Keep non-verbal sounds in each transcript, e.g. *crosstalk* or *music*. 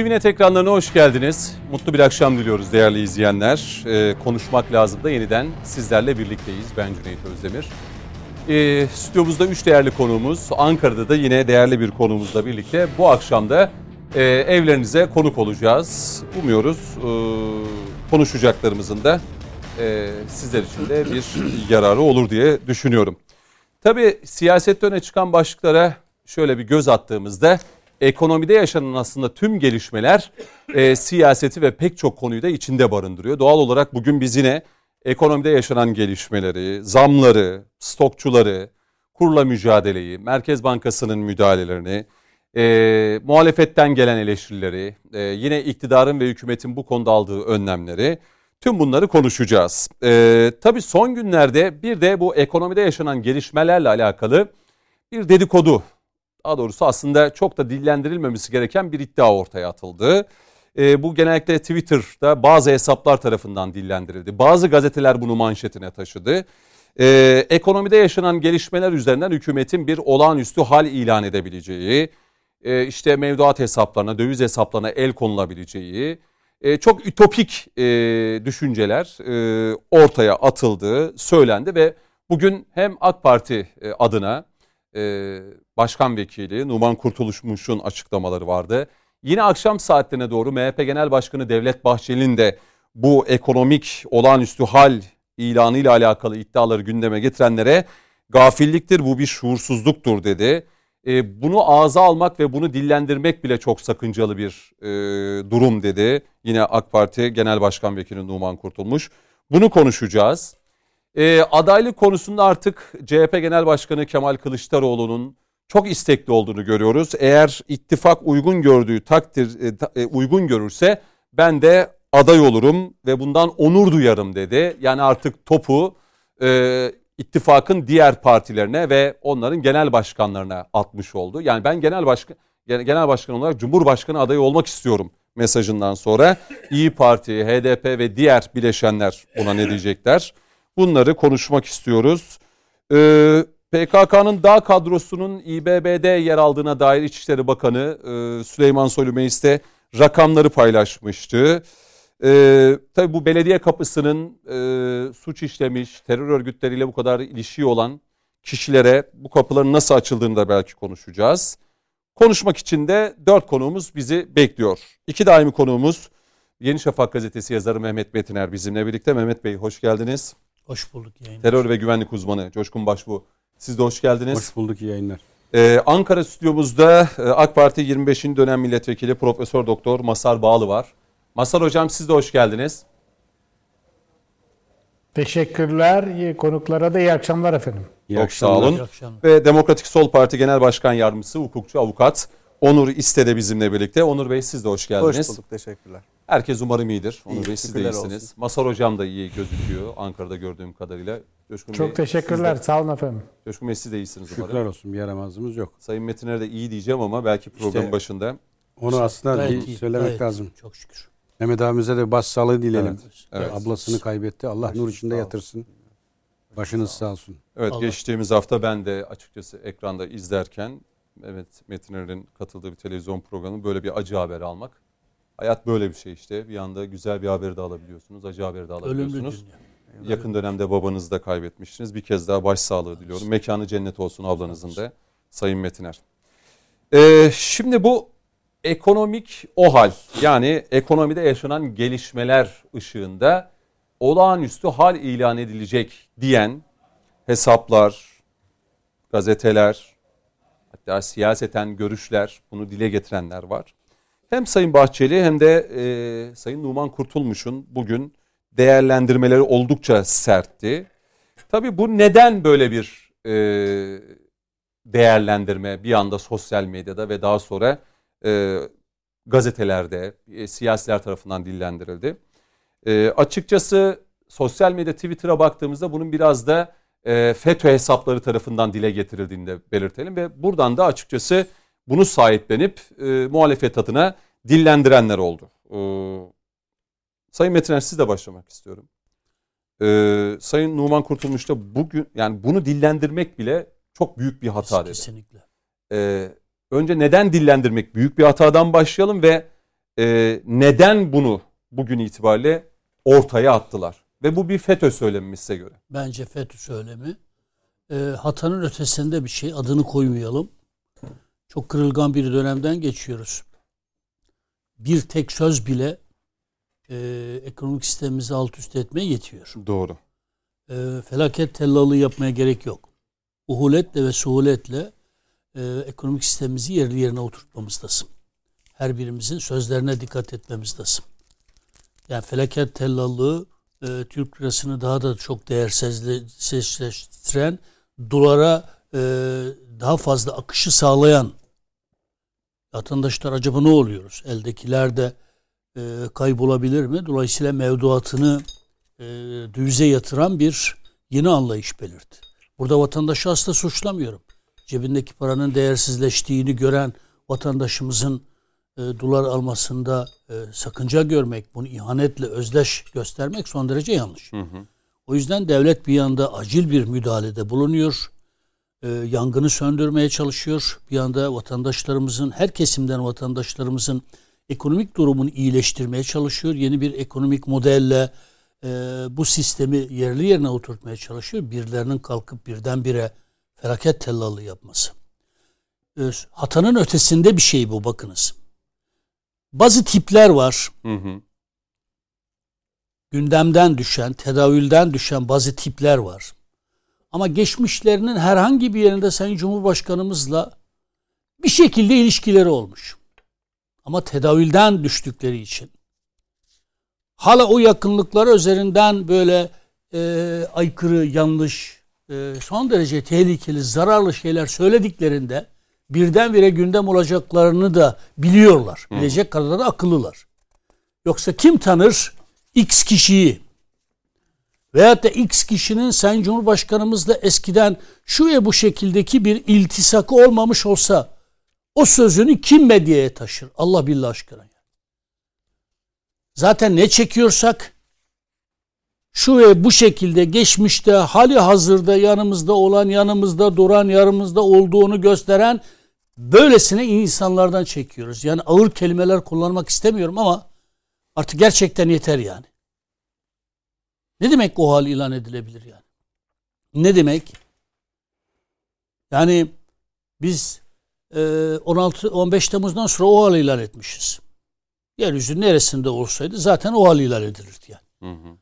TVNet ekranlarına hoş geldiniz. Mutlu bir akşam diliyoruz değerli izleyenler. Ee, konuşmak lazım da yeniden sizlerle birlikteyiz. Ben Cüneyt Özdemir. Ee, stüdyomuzda üç değerli konuğumuz, Ankara'da da yine değerli bir konuğumuzla birlikte bu akşam da e, evlerinize konuk olacağız. Umuyoruz e, konuşacaklarımızın da e, sizler için de bir yararı olur diye düşünüyorum. Tabii siyasette öne çıkan başlıklara şöyle bir göz attığımızda ekonomide yaşanan aslında tüm gelişmeler e, siyaseti ve pek çok konuyu da içinde barındırıyor. Doğal olarak bugün biz yine ekonomide yaşanan gelişmeleri, zamları, stokçuları, kurla mücadeleyi, Merkez Bankası'nın müdahalelerini, e, muhalefetten gelen eleştirileri, e, yine iktidarın ve hükümetin bu konuda aldığı önlemleri, tüm bunları konuşacağız. E, tabii son günlerde bir de bu ekonomide yaşanan gelişmelerle alakalı bir dedikodu daha doğrusu aslında çok da dillendirilmemesi gereken bir iddia ortaya atıldı. E, bu genellikle Twitter'da bazı hesaplar tarafından dillendirildi. Bazı gazeteler bunu manşetine taşıdı. E, ekonomide yaşanan gelişmeler üzerinden hükümetin bir olağanüstü hal ilan edebileceği, e, işte mevduat hesaplarına, döviz hesaplarına el konulabileceği, e, çok ütopik e, düşünceler e, ortaya atıldı, söylendi ve bugün hem AK Parti e, adına e, Başkan Vekili Numan Kurtuluşmuş'un açıklamaları vardı. Yine akşam saatlerine doğru MHP Genel Başkanı Devlet Bahçeli'nin de bu ekonomik olağanüstü hal ilanı ile alakalı iddiaları gündeme getirenlere gafilliktir bu bir şuursuzluktur dedi. E, bunu ağza almak ve bunu dillendirmek bile çok sakıncalı bir e, durum dedi. Yine AK Parti Genel Başkan Vekili Numan Kurtulmuş. Bunu konuşacağız. E, adaylık konusunda artık CHP Genel Başkanı Kemal Kılıçdaroğlu'nun çok istekli olduğunu görüyoruz. Eğer ittifak uygun gördüğü takdir e, e, uygun görürse ben de aday olurum ve bundan onur duyarım dedi. Yani artık topu e, ittifakın diğer partilerine ve onların genel başkanlarına atmış oldu. Yani ben genel başkan genel başkan olarak Cumhurbaşkanı adayı olmak istiyorum mesajından sonra İyi Parti, HDP ve diğer bileşenler ona ne diyecekler? Bunları konuşmak istiyoruz. Ee, PKK'nın dağ kadrosunun İBB'de yer aldığına dair İçişleri Bakanı e, Süleyman Soylu Meclis'te rakamları paylaşmıştı. E, tabii bu belediye kapısının e, suç işlemiş, terör örgütleriyle bu kadar ilişiği olan kişilere bu kapıların nasıl açıldığını da belki konuşacağız. Konuşmak için de dört konuğumuz bizi bekliyor. İki daimi konuğumuz Yeni Şafak gazetesi yazarı Mehmet Metiner bizimle birlikte. Mehmet Bey hoş geldiniz. Hoş bulduk yayınlar. Terör ve güvenlik uzmanı Coşkun Başbu. Siz de hoş geldiniz. Hoş bulduk yayınlar. Ee, Ankara stüdyomuzda e, AK Parti 25. dönem milletvekili Profesör Doktor Masar Bağlı var. Masar hocam siz de hoş geldiniz. Teşekkürler. İyi konuklara da iyi akşamlar efendim. İyi Çok akşamlar. sağ olun. Ve Demokratik Sol Parti Genel Başkan Yardımcısı, hukukçu, avukat Onur İste de bizimle birlikte. Onur Bey siz de hoş geldiniz. Hoş bulduk. Teşekkürler. Herkes umarım iyidir. Onur İyi, Bey siz de iyisiniz. Olsun. Masar Hocam da iyi gözüküyor Ankara'da gördüğüm kadarıyla. Coşkun Çok Bey, teşekkürler. De, Sağ olun efendim. Coşkun Bey siz de iyisiniz Şükürler umarım. olsun. Bir yaramazlığımız yok. Sayın Metiner de iyi diyeceğim ama belki programın işte, başında. Onu aslında iyi, söylemek gayet, lazım. Çok şükür. Mehmet abimize de başsağlığı dileyelim. Evet, evet. Ablasını kaybetti. Allah Baş, nur içinde yatırsın. Başınız sağ olsun. Evet Allah. geçtiğimiz hafta ben de açıkçası ekranda izlerken Mehmet Metiner'in katıldığı bir televizyon programı böyle bir acı haber almak. Hayat böyle bir şey işte. Bir anda güzel bir haberi de alabiliyorsunuz, acı haberi de alabiliyorsunuz. Yakın dönemde babanızı da kaybetmiştiniz. Bir kez daha başsağlığı diliyorum. Mekanı cennet olsun ablanızın da Sayın Metiner. Ee, şimdi bu ekonomik o hal yani ekonomide yaşanan gelişmeler ışığında olağanüstü hal ilan edilecek diyen hesaplar, gazeteler, hatta siyaseten görüşler bunu dile getirenler var. Hem Sayın Bahçeli hem de e, Sayın Numan Kurtulmuş'un bugün değerlendirmeleri oldukça sertti. Tabii bu neden böyle bir e, değerlendirme bir anda sosyal medyada ve daha sonra e, gazetelerde, e, siyasiler tarafından dillendirildi. E, açıkçası sosyal medya Twitter'a baktığımızda bunun biraz da e, FETÖ hesapları tarafından dile getirildiğini de belirtelim ve buradan da açıkçası bunu sahiplenip e, muhalefet adına dillendirenler oldu. E, Sayın Metiner siz de başlamak istiyorum. E, Sayın Numan Kurtulmuş da bugün yani bunu dillendirmek bile çok büyük bir hata dedi. Kesinlikle. E, önce neden dillendirmek büyük bir hatadan başlayalım ve e, neden bunu bugün itibariyle ortaya attılar? Ve bu bir FETÖ söylemi mi size göre? Bence FETÖ söylemi. E, hatanın ötesinde bir şey. Adını koymayalım. Çok kırılgan bir dönemden geçiyoruz. Bir tek söz bile e, ekonomik sistemimizi alt üst etmeye yetiyor. Doğru. E, felaket tellalı yapmaya gerek yok. Uhuletle ve suhuletle e, ekonomik sistemimizi yerli yerine oturtmamız lazım. Her birimizin sözlerine dikkat etmemiz lazım. Yani felaket tellallığı e, Türk lirasını daha da çok değersizleştiren, dolara e, daha fazla akışı sağlayan vatandaşlar acaba ne oluyoruz? Eldekiler de e, kaybolabilir mi? Dolayısıyla mevduatını e, dövize yatıran bir yeni anlayış belirtti. Burada vatandaşı asla suçlamıyorum. Cebindeki paranın değersizleştiğini gören vatandaşımızın e, dolar almasında e, sakınca görmek, bunu ihanetle özdeş göstermek son derece yanlış. Hı hı. O yüzden devlet bir yanda acil bir müdahalede bulunuyor. E, yangını söndürmeye çalışıyor. Bir yanda vatandaşlarımızın, her kesimden vatandaşlarımızın ekonomik durumunu iyileştirmeye çalışıyor. Yeni bir ekonomik modelle e, bu sistemi yerli yerine oturtmaya çalışıyor. Birilerinin kalkıp birdenbire felaket tellallığı yapması. E, hatanın ötesinde bir şey bu bakınız. Bazı tipler var. Hı hı. Gündemden düşen, tedavülden düşen bazı tipler var. Ama geçmişlerinin herhangi bir yerinde Sayın Cumhurbaşkanımızla bir şekilde ilişkileri olmuş. Ama tedavülden düştükleri için hala o yakınlıkları üzerinden böyle e, aykırı, yanlış, e, son derece tehlikeli, zararlı şeyler söylediklerinde birdenbire gündem olacaklarını da biliyorlar. Bilecek kadar da akıllılar. Yoksa kim tanır X kişiyi veyahut da X kişinin Sayın Cumhurbaşkanımızla eskiden şu ve bu şekildeki bir iltisakı olmamış olsa o sözünü kim medyaya taşır? Allah billah aşkına. Zaten ne çekiyorsak şu ve bu şekilde geçmişte hali hazırda yanımızda olan, yanımızda duran, yanımızda olduğunu gösteren böylesine insanlardan çekiyoruz. Yani ağır kelimeler kullanmak istemiyorum ama artık gerçekten yeter yani. Ne demek o hal ilan edilebilir yani? Ne demek? Yani biz 16 15 Temmuz'dan sonra o hal ilan etmişiz. Yeryüzü neresinde olsaydı zaten o hal ilan edilirdi yani. Hı hı.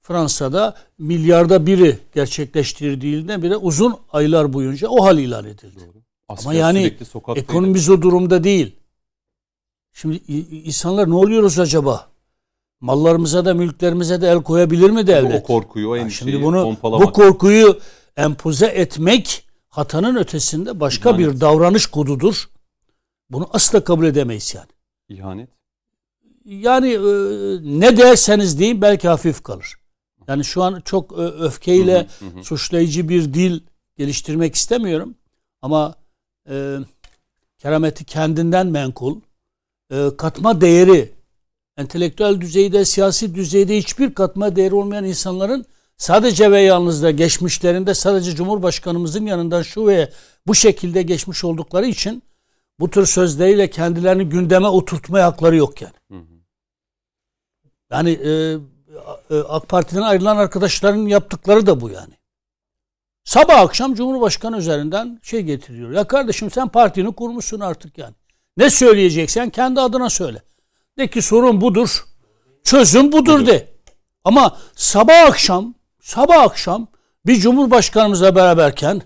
Fransa'da milyarda biri gerçekleştirdiğinden bile uzun aylar boyunca o hal ilan edildi. Doğru. Ama yani ekonomimiz o durumda değil. Şimdi insanlar ne oluyoruz acaba? Mallarımıza da mülklerimize de el koyabilir mi devlet? O korkuyu, o endişeyi Şimdi bunu, Bu korkuyu empoze etmek hatanın ötesinde başka İhanet. bir davranış kodudur. Bunu asla kabul edemeyiz yani. İhanet? Yani e, ne derseniz deyin belki hafif kalır. Yani şu an çok öfkeyle hı hı hı. suçlayıcı bir dil geliştirmek istemiyorum. Ama e, kerameti kendinden menkul, e, katma değeri, entelektüel düzeyde, siyasi düzeyde hiçbir katma değeri olmayan insanların sadece ve yalnız da geçmişlerinde sadece Cumhurbaşkanımızın yanından şu ve bu şekilde geçmiş oldukları için bu tür sözleriyle kendilerini gündeme oturtma hakları yok yani. Hı hı. Yani e, e, AK Parti'den ayrılan arkadaşların yaptıkları da bu yani. Sabah akşam Cumhurbaşkanı üzerinden şey getiriyor. Ya kardeşim sen partini kurmuşsun artık yani. Ne söyleyeceksen kendi adına söyle. De ki sorun budur. Çözüm budur de. Ama sabah akşam sabah akşam bir cumhurbaşkanımızla beraberken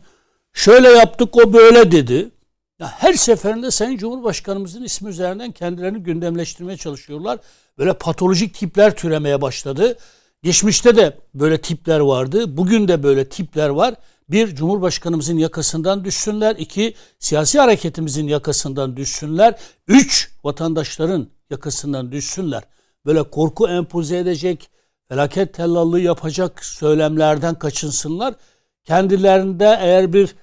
şöyle yaptık o böyle dedi. Ya her seferinde Sayın Cumhurbaşkanımızın ismi üzerinden kendilerini gündemleştirmeye çalışıyorlar. Böyle patolojik tipler türemeye başladı. Geçmişte de böyle tipler vardı. Bugün de böyle tipler var. Bir, Cumhurbaşkanımızın yakasından düşsünler. iki siyasi hareketimizin yakasından düşsünler. Üç, vatandaşların yakasından düşsünler. Böyle korku empoze edecek, felaket tellallığı yapacak söylemlerden kaçınsınlar. Kendilerinde eğer bir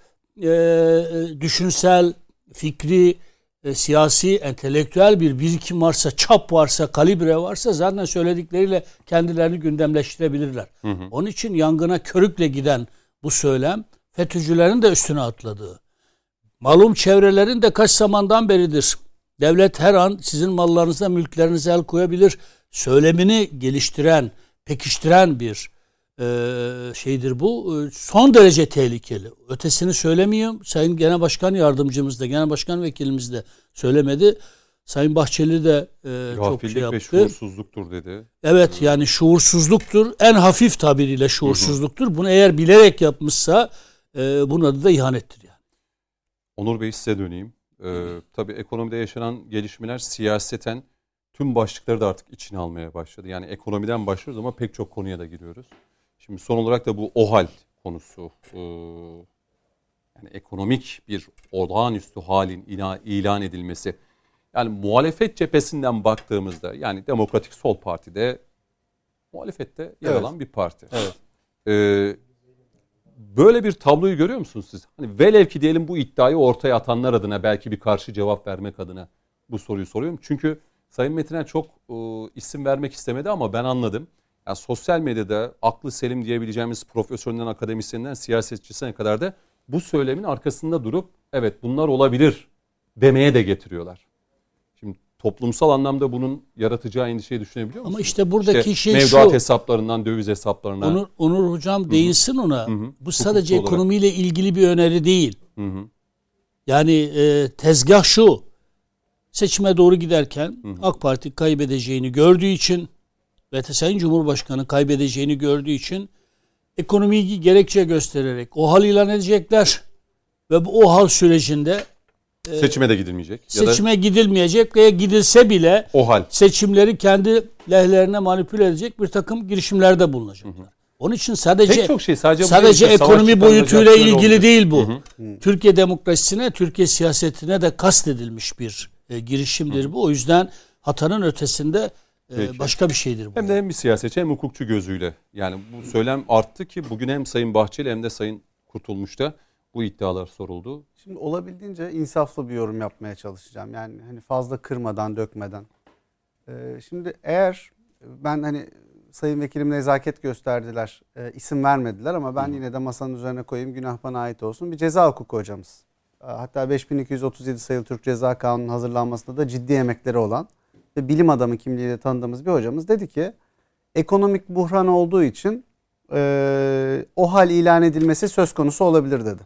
e, düşünsel, fikri, e, siyasi, entelektüel bir birikim varsa, çap varsa, kalibre varsa zaten söyledikleriyle kendilerini gündemleştirebilirler. Hı hı. Onun için yangına körükle giden bu söylem FETÖ'cülerin de üstüne atladığı. Malum çevrelerin de kaç zamandan beridir Devlet her an sizin mallarınıza, mülklerinize el koyabilir. Söylemini geliştiren, pekiştiren bir şeydir bu. E, son derece tehlikeli. Ötesini söylemiyorum. Sayın Genel Başkan Yardımcımız da, Genel Başkan Vekilimiz de söylemedi. Sayın Bahçeli de e, çok şey yaptı. ve şuursuzluktur dedi. Evet yani şuursuzluktur. En hafif tabiriyle şuursuzluktur. Bunu eğer bilerek yapmışsa e, bunun adı da ihanettir yani. Onur Bey size döneyim. Ee, tabii ekonomide yaşanan gelişmeler siyaseten tüm başlıkları da artık içine almaya başladı. Yani ekonomiden başlıyoruz ama pek çok konuya da giriyoruz. Şimdi son olarak da bu OHAL konusu. Ee, yani ekonomik bir olağanüstü halin ilan edilmesi. Yani muhalefet cephesinden baktığımızda yani Demokratik Sol Parti'de muhalefette yer evet. alan bir parti. Evet. Ee, böyle bir tabloyu görüyor musunuz siz? Hani velev ki diyelim bu iddiayı ortaya atanlar adına belki bir karşı cevap vermek adına bu soruyu soruyorum. Çünkü Sayın Metiner çok e, isim vermek istemedi ama ben anladım. Yani sosyal medyada aklı selim diyebileceğimiz profesöründen, akademisyeninden, siyasetçisine kadar da bu söylemin arkasında durup evet bunlar olabilir demeye de getiriyorlar. Şimdi toplumsal anlamda bunun yaratacağı endişeyi düşünebiliyor musunuz? Ama işte buradaki işte şey mevduat şu. hesaplarından döviz hesaplarına. Onur, Onur hocam değinsin ona. Hı hı. Bu sadece Hukuklu ekonomiyle olarak. ilgili bir öneri değil. Hı hı. Yani e, tezgah şu. Seçime doğru giderken hı hı. AK Parti kaybedeceğini gördüğü için ve Sayın Cumhurbaşkanı kaybedeceğini gördüğü için ekonomiyi gerekçe göstererek o hal ilan edecekler ve bu o hal sürecinde e, seçime de gidilmeyecek. Seçime ya da gidilmeyecek veya gidilse bile o hal. seçimleri kendi lehlerine manipüle edecek bir takım girişimlerde bulunacaklar. Hı hı. Onun için sadece Pek çok şey sadece, sadece ekonomi boyutuyla ilgili olacak. değil bu. Hı hı. Türkiye demokrasisine, Türkiye siyasetine de kastedilmiş bir e, girişimdir hı. bu. O yüzden hatanın ötesinde ee, başka bir şeydir bu. Hem de hem bir siyasetçi hem hukukçu gözüyle. Yani bu söylem arttı ki bugün hem Sayın Bahçeli hem de Sayın Kurtulmuş'ta bu iddialar soruldu. Şimdi olabildiğince insaflı bir yorum yapmaya çalışacağım. Yani hani fazla kırmadan, dökmeden. Ee, şimdi eğer ben hani Sayın Vekilim nezaket gösterdiler, e, isim vermediler ama ben Hı. yine de masanın üzerine koyayım günah bana ait olsun. Bir ceza hukuku hocamız. Hatta 5237 sayılı Türk Ceza Kanunu'nun hazırlanmasında da ciddi emekleri olan ve bilim adamı kimliğiyle tanıdığımız bir hocamız dedi ki ekonomik buhran olduğu için e, o hal ilan edilmesi söz konusu olabilir dedi.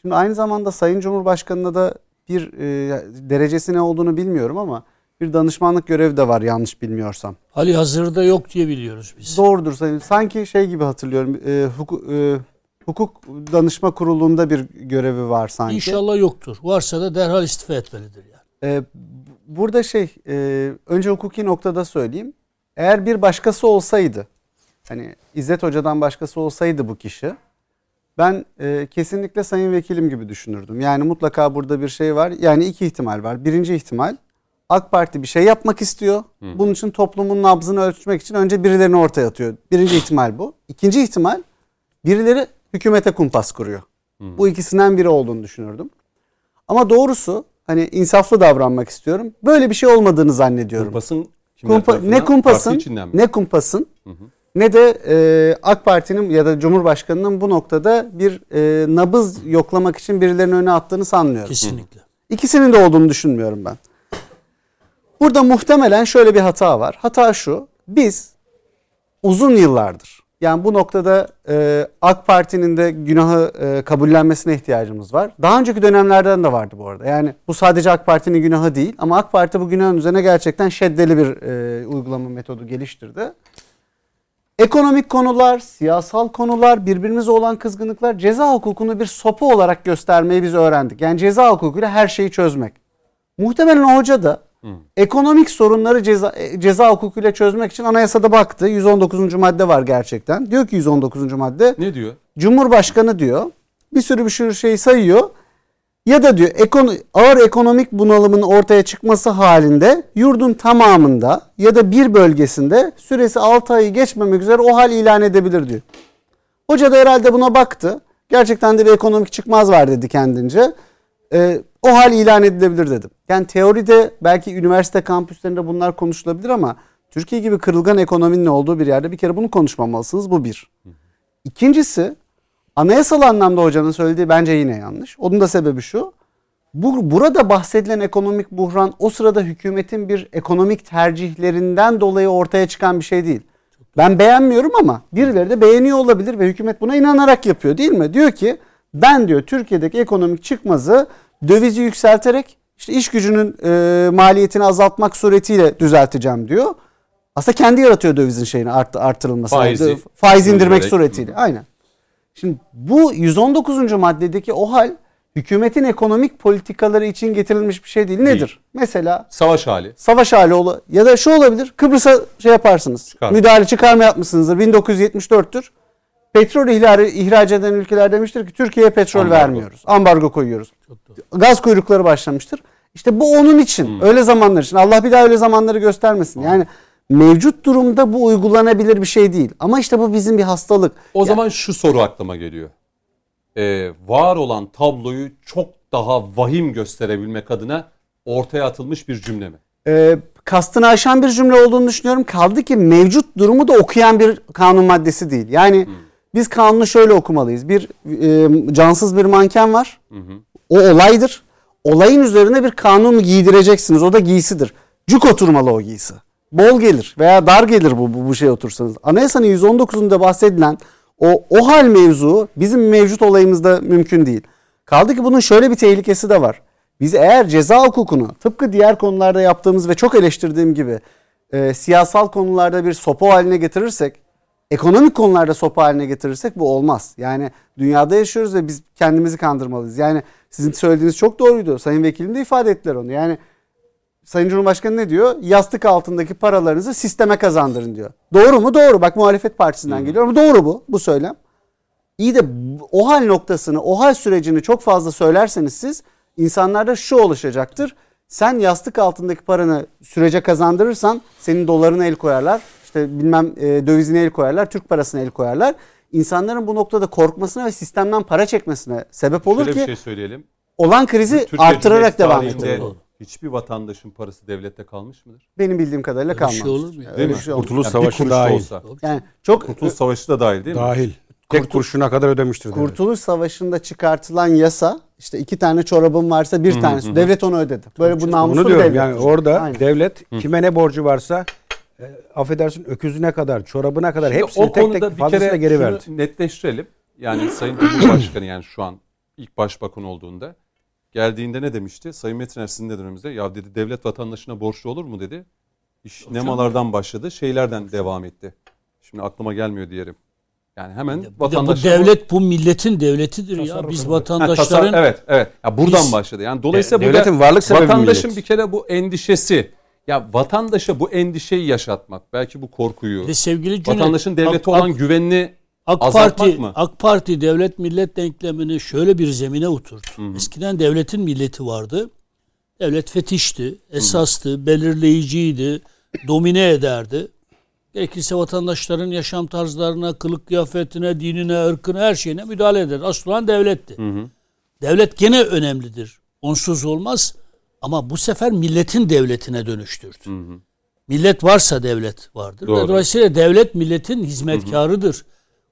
Şimdi aynı zamanda Sayın Cumhurbaşkanı'na da bir e, derecesi ne olduğunu bilmiyorum ama bir danışmanlık görevi de var yanlış bilmiyorsam. Hali hazırda yok diye biliyoruz biz. Doğrudur sayın. Sanki şey gibi hatırlıyorum. E, hukuk, e, hukuk danışma kurulunda bir görevi var sanki. İnşallah yoktur. Varsa da derhal istifa etmelidir yani. E, burada şey e, önce hukuki noktada söyleyeyim. Eğer bir başkası olsaydı hani İzzet Hoca'dan başkası olsaydı bu kişi ben e, kesinlikle sayın vekilim gibi düşünürdüm. Yani mutlaka burada bir şey var. Yani iki ihtimal var. Birinci ihtimal AK Parti bir şey yapmak istiyor. Hı. Bunun için toplumun nabzını ölçmek için önce birilerini ortaya atıyor. Birinci ihtimal bu. İkinci ihtimal birileri hükümete kumpas kuruyor. Hı. Bu ikisinden biri olduğunu düşünürdüm. Ama doğrusu hani insaflı davranmak istiyorum. Böyle bir şey olmadığını zannediyorum. Kumpasın Kumpa, ne kumpasın ne kumpasın hı hı. ne de e, AK Parti'nin ya da Cumhurbaşkanı'nın bu noktada bir e, nabız yoklamak için birilerinin önüne attığını sanmıyorum. Kesinlikle. İkisinin de olduğunu düşünmüyorum ben. Burada muhtemelen şöyle bir hata var. Hata şu. Biz uzun yıllardır yani bu noktada e, AK Parti'nin de günahı e, kabullenmesine ihtiyacımız var. Daha önceki dönemlerden de vardı bu arada. Yani bu sadece AK Parti'nin günahı değil ama AK Parti bu günahın üzerine gerçekten şeddeli bir e, uygulama metodu geliştirdi. Ekonomik konular, siyasal konular, birbirimize olan kızgınlıklar ceza hukukunu bir sopa olarak göstermeyi biz öğrendik. Yani ceza hukukuyla her şeyi çözmek. Muhtemelen o hoca da Ekonomik sorunları ceza, e, ceza hukukuyla çözmek için anayasada baktı. 119. madde var gerçekten. Diyor ki 119. madde. Ne diyor? Cumhurbaşkanı diyor. Bir sürü bir sürü şey sayıyor. Ya da diyor ekon ağır ekonomik bunalımın ortaya çıkması halinde yurdun tamamında ya da bir bölgesinde süresi 6 ayı geçmemek üzere o hal ilan edebilir diyor. Hoca da herhalde buna baktı. Gerçekten de bir ekonomik çıkmaz var dedi kendince e, o hal ilan edilebilir dedim. Yani teoride belki üniversite kampüslerinde bunlar konuşulabilir ama Türkiye gibi kırılgan ekonominin olduğu bir yerde bir kere bunu konuşmamalısınız. Bu bir. İkincisi anayasal anlamda hocanın söylediği bence yine yanlış. Onun da sebebi şu. Bu, burada bahsedilen ekonomik buhran o sırada hükümetin bir ekonomik tercihlerinden dolayı ortaya çıkan bir şey değil. Ben beğenmiyorum ama birileri de beğeniyor olabilir ve hükümet buna inanarak yapıyor değil mi? Diyor ki ben diyor Türkiye'deki ekonomik çıkmazı dövizi yükselterek işte iş gücünün e, maliyetini azaltmak suretiyle düzelteceğim diyor. Aslında kendi yaratıyor dövizin şeyini art, artırılması. Faizi. Faiz indirmek suretiyle. Aynen. Şimdi bu 119. maddedeki o hal hükümetin ekonomik politikaları için getirilmiş bir şey değil. Nedir? Değil. Mesela Savaş hali. savaş hali ola ya da şu olabilir. Kıbrıs'a şey yaparsınız. Çıkar. Müdahale çıkarma yapmışsınızdır. 1974'tür. Petrol ihlali, ihraç eden ülkeler demiştir ki Türkiye'ye petrol Ambargo. vermiyoruz. Ambargo koyuyoruz. Gaz kuyrukları başlamıştır. İşte bu onun için. Öyle zamanlar için. Allah bir daha öyle zamanları göstermesin. Yani mevcut durumda bu uygulanabilir bir şey değil. Ama işte bu bizim bir hastalık. O zaman şu soru aklıma geliyor. Ee, var olan tabloyu çok daha vahim gösterebilmek adına ortaya atılmış bir cümle mi? e, kastını aşan bir cümle olduğunu düşünüyorum. Kaldı ki mevcut durumu da okuyan bir kanun maddesi değil. Yani biz kanunu şöyle okumalıyız. Bir e, cansız bir manken var. O olaydır. Olayın üzerine bir kanun giydireceksiniz. O da giysidir. Cuk oturmalı o giysi. Bol gelir veya dar gelir bu, bu, bu şey otursanız. Anayasanın 119'unda bahsedilen o, o hal mevzu bizim mevcut olayımızda mümkün değil. Kaldı ki bunun şöyle bir tehlikesi de var. Biz eğer ceza hukukunu tıpkı diğer konularda yaptığımız ve çok eleştirdiğim gibi e, siyasal konularda bir sopa haline getirirsek, ekonomik konularda sopa haline getirirsek bu olmaz. Yani dünyada yaşıyoruz ve biz kendimizi kandırmalıyız. Yani sizin söylediğiniz çok doğruydu. Sayın Vekilim de ifade ettiler onu. Yani Sayın Cumhurbaşkanı ne diyor? Yastık altındaki paralarınızı sisteme kazandırın diyor. Doğru mu? Doğru. Bak muhalefet partisinden geliyor ama doğru bu. Bu söylem. İyi de o hal noktasını, o hal sürecini çok fazla söylerseniz siz insanlarda şu oluşacaktır. Sen yastık altındaki paranı sürece kazandırırsan senin dolarına el koyarlar. İşte bilmem e, dövizine el koyarlar, Türk parasına el koyarlar. İnsanların bu noktada korkmasına ve sistemden para çekmesine sebep olur Şöyle ki bir şey söyleyelim. olan krizi Türkiye arttırarak Cumhuriyeti devam tarihinde ettirir. Hiçbir vatandaşın parası devlette kalmış mıdır? Benim bildiğim kadarıyla kalmaz. şey olur mu ya? Öyle Değil bir mi? şey olmaz. Kurtuluş Yani bir Savaşı kuruş da dahil. olsa. Yani çok Kurtuluş Savaşı da dahil değil mi? Dahil. Tek kurşuna kadar ödemiştir. devlet. Kurtuluş Savaşı'nda çıkartılan yasa işte iki tane çorabım varsa bir tanesi devlet onu ödedi. Böyle bu namuslu Bunu bir diyorum devlet. yani orada Aynen. devlet kime ne borcu varsa affedersin öküzüne kadar, çorabına kadar Şimdi hepsini o tek konuda tek fazlasıyla geri verdi. netleştirelim. Yani Sayın Cumhurbaşkanı yani şu an ilk başbakan olduğunda geldiğinde ne demişti? Sayın Metiner sizin de döneminizde ya dedi devlet vatandaşına borçlu olur mu dedi. İş nemalardan başladı şeylerden devam etti. Şimdi aklıma gelmiyor diyelim. Yani hemen Bir de bu devlet bu milletin devletidir ya. Tasarruf Biz eder. Ha, vatandaşların tasar- evet evet. Ya buradan Biz- başladı. Yani dolayısıyla De- devletin varlık sebebi vatandaşın millet. bir kere bu endişesi ya vatandaşa bu endişeyi yaşatmak, belki bu korkuyu, de sevgili Cüneyt, vatandaşın devlete olan AK- güvenini AK Parti, mı? AK Parti devlet millet denklemini şöyle bir zemine oturdu. Eskiden devletin milleti vardı. Devlet fetişti, esastı, belirleyiciydi, domine ederdi. Gerekirse vatandaşların yaşam tarzlarına, kılık kıyafetine, dinine, ırkına, her şeyine müdahale eder. Asıl olan devletti. Devlet gene önemlidir. Onsuz olmaz. Ama bu sefer milletin devletine dönüştürdü. Millet varsa devlet vardır. Doğru. Ve dolayısıyla devlet milletin hizmetkarıdır.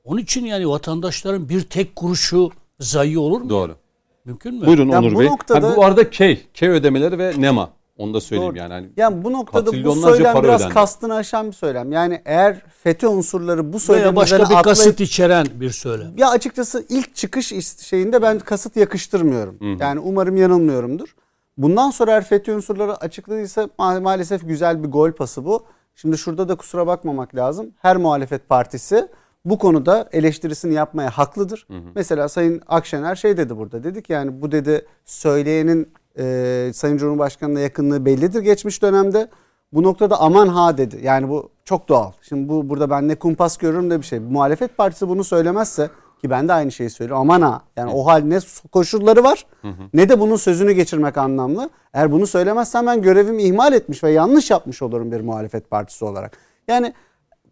Onun için yani vatandaşların bir tek kuruşu zayi olur mu? Doğru. Mümkün mü? Buyurun Ya Onur bu Bey. noktada- Ha, bu arada K, K ödemeleri ve NEMA. Onu da söyleyeyim Doğru. yani. Hani Yani bu noktada bu söylem biraz ödendi. kastını aşan bir söylem. Yani eğer FETÖ unsurları bu söylemin başka bir atlayıp- kasıt içeren bir söylem. Ya açıkçası ilk çıkış şeyinde ben kasıt yakıştırmıyorum. Yani umarım yanılmıyorumdur. Bundan sonra eğer FETÖ unsurları açıkladıysa ma- maalesef güzel bir gol pası bu. Şimdi şurada da kusura bakmamak lazım. Her muhalefet partisi bu konuda eleştirisini yapmaya haklıdır. Mesela Sayın Akşener şey dedi burada. Dedik yani bu dedi söyleyenin e, Sayın Cumhurbaşkanı'na yakınlığı bellidir geçmiş dönemde. Bu noktada aman ha dedi. Yani bu çok doğal. Şimdi bu burada ben ne kumpas görürüm ne bir şey. Muhalefet partisi bunu söylemezse ki ben de aynı şeyi söylüyorum. Aman ha. Yani o hal ne koşulları var ne de bunun sözünü geçirmek anlamlı. Eğer bunu söylemezsem ben görevimi ihmal etmiş ve yanlış yapmış olurum bir muhalefet partisi olarak. Yani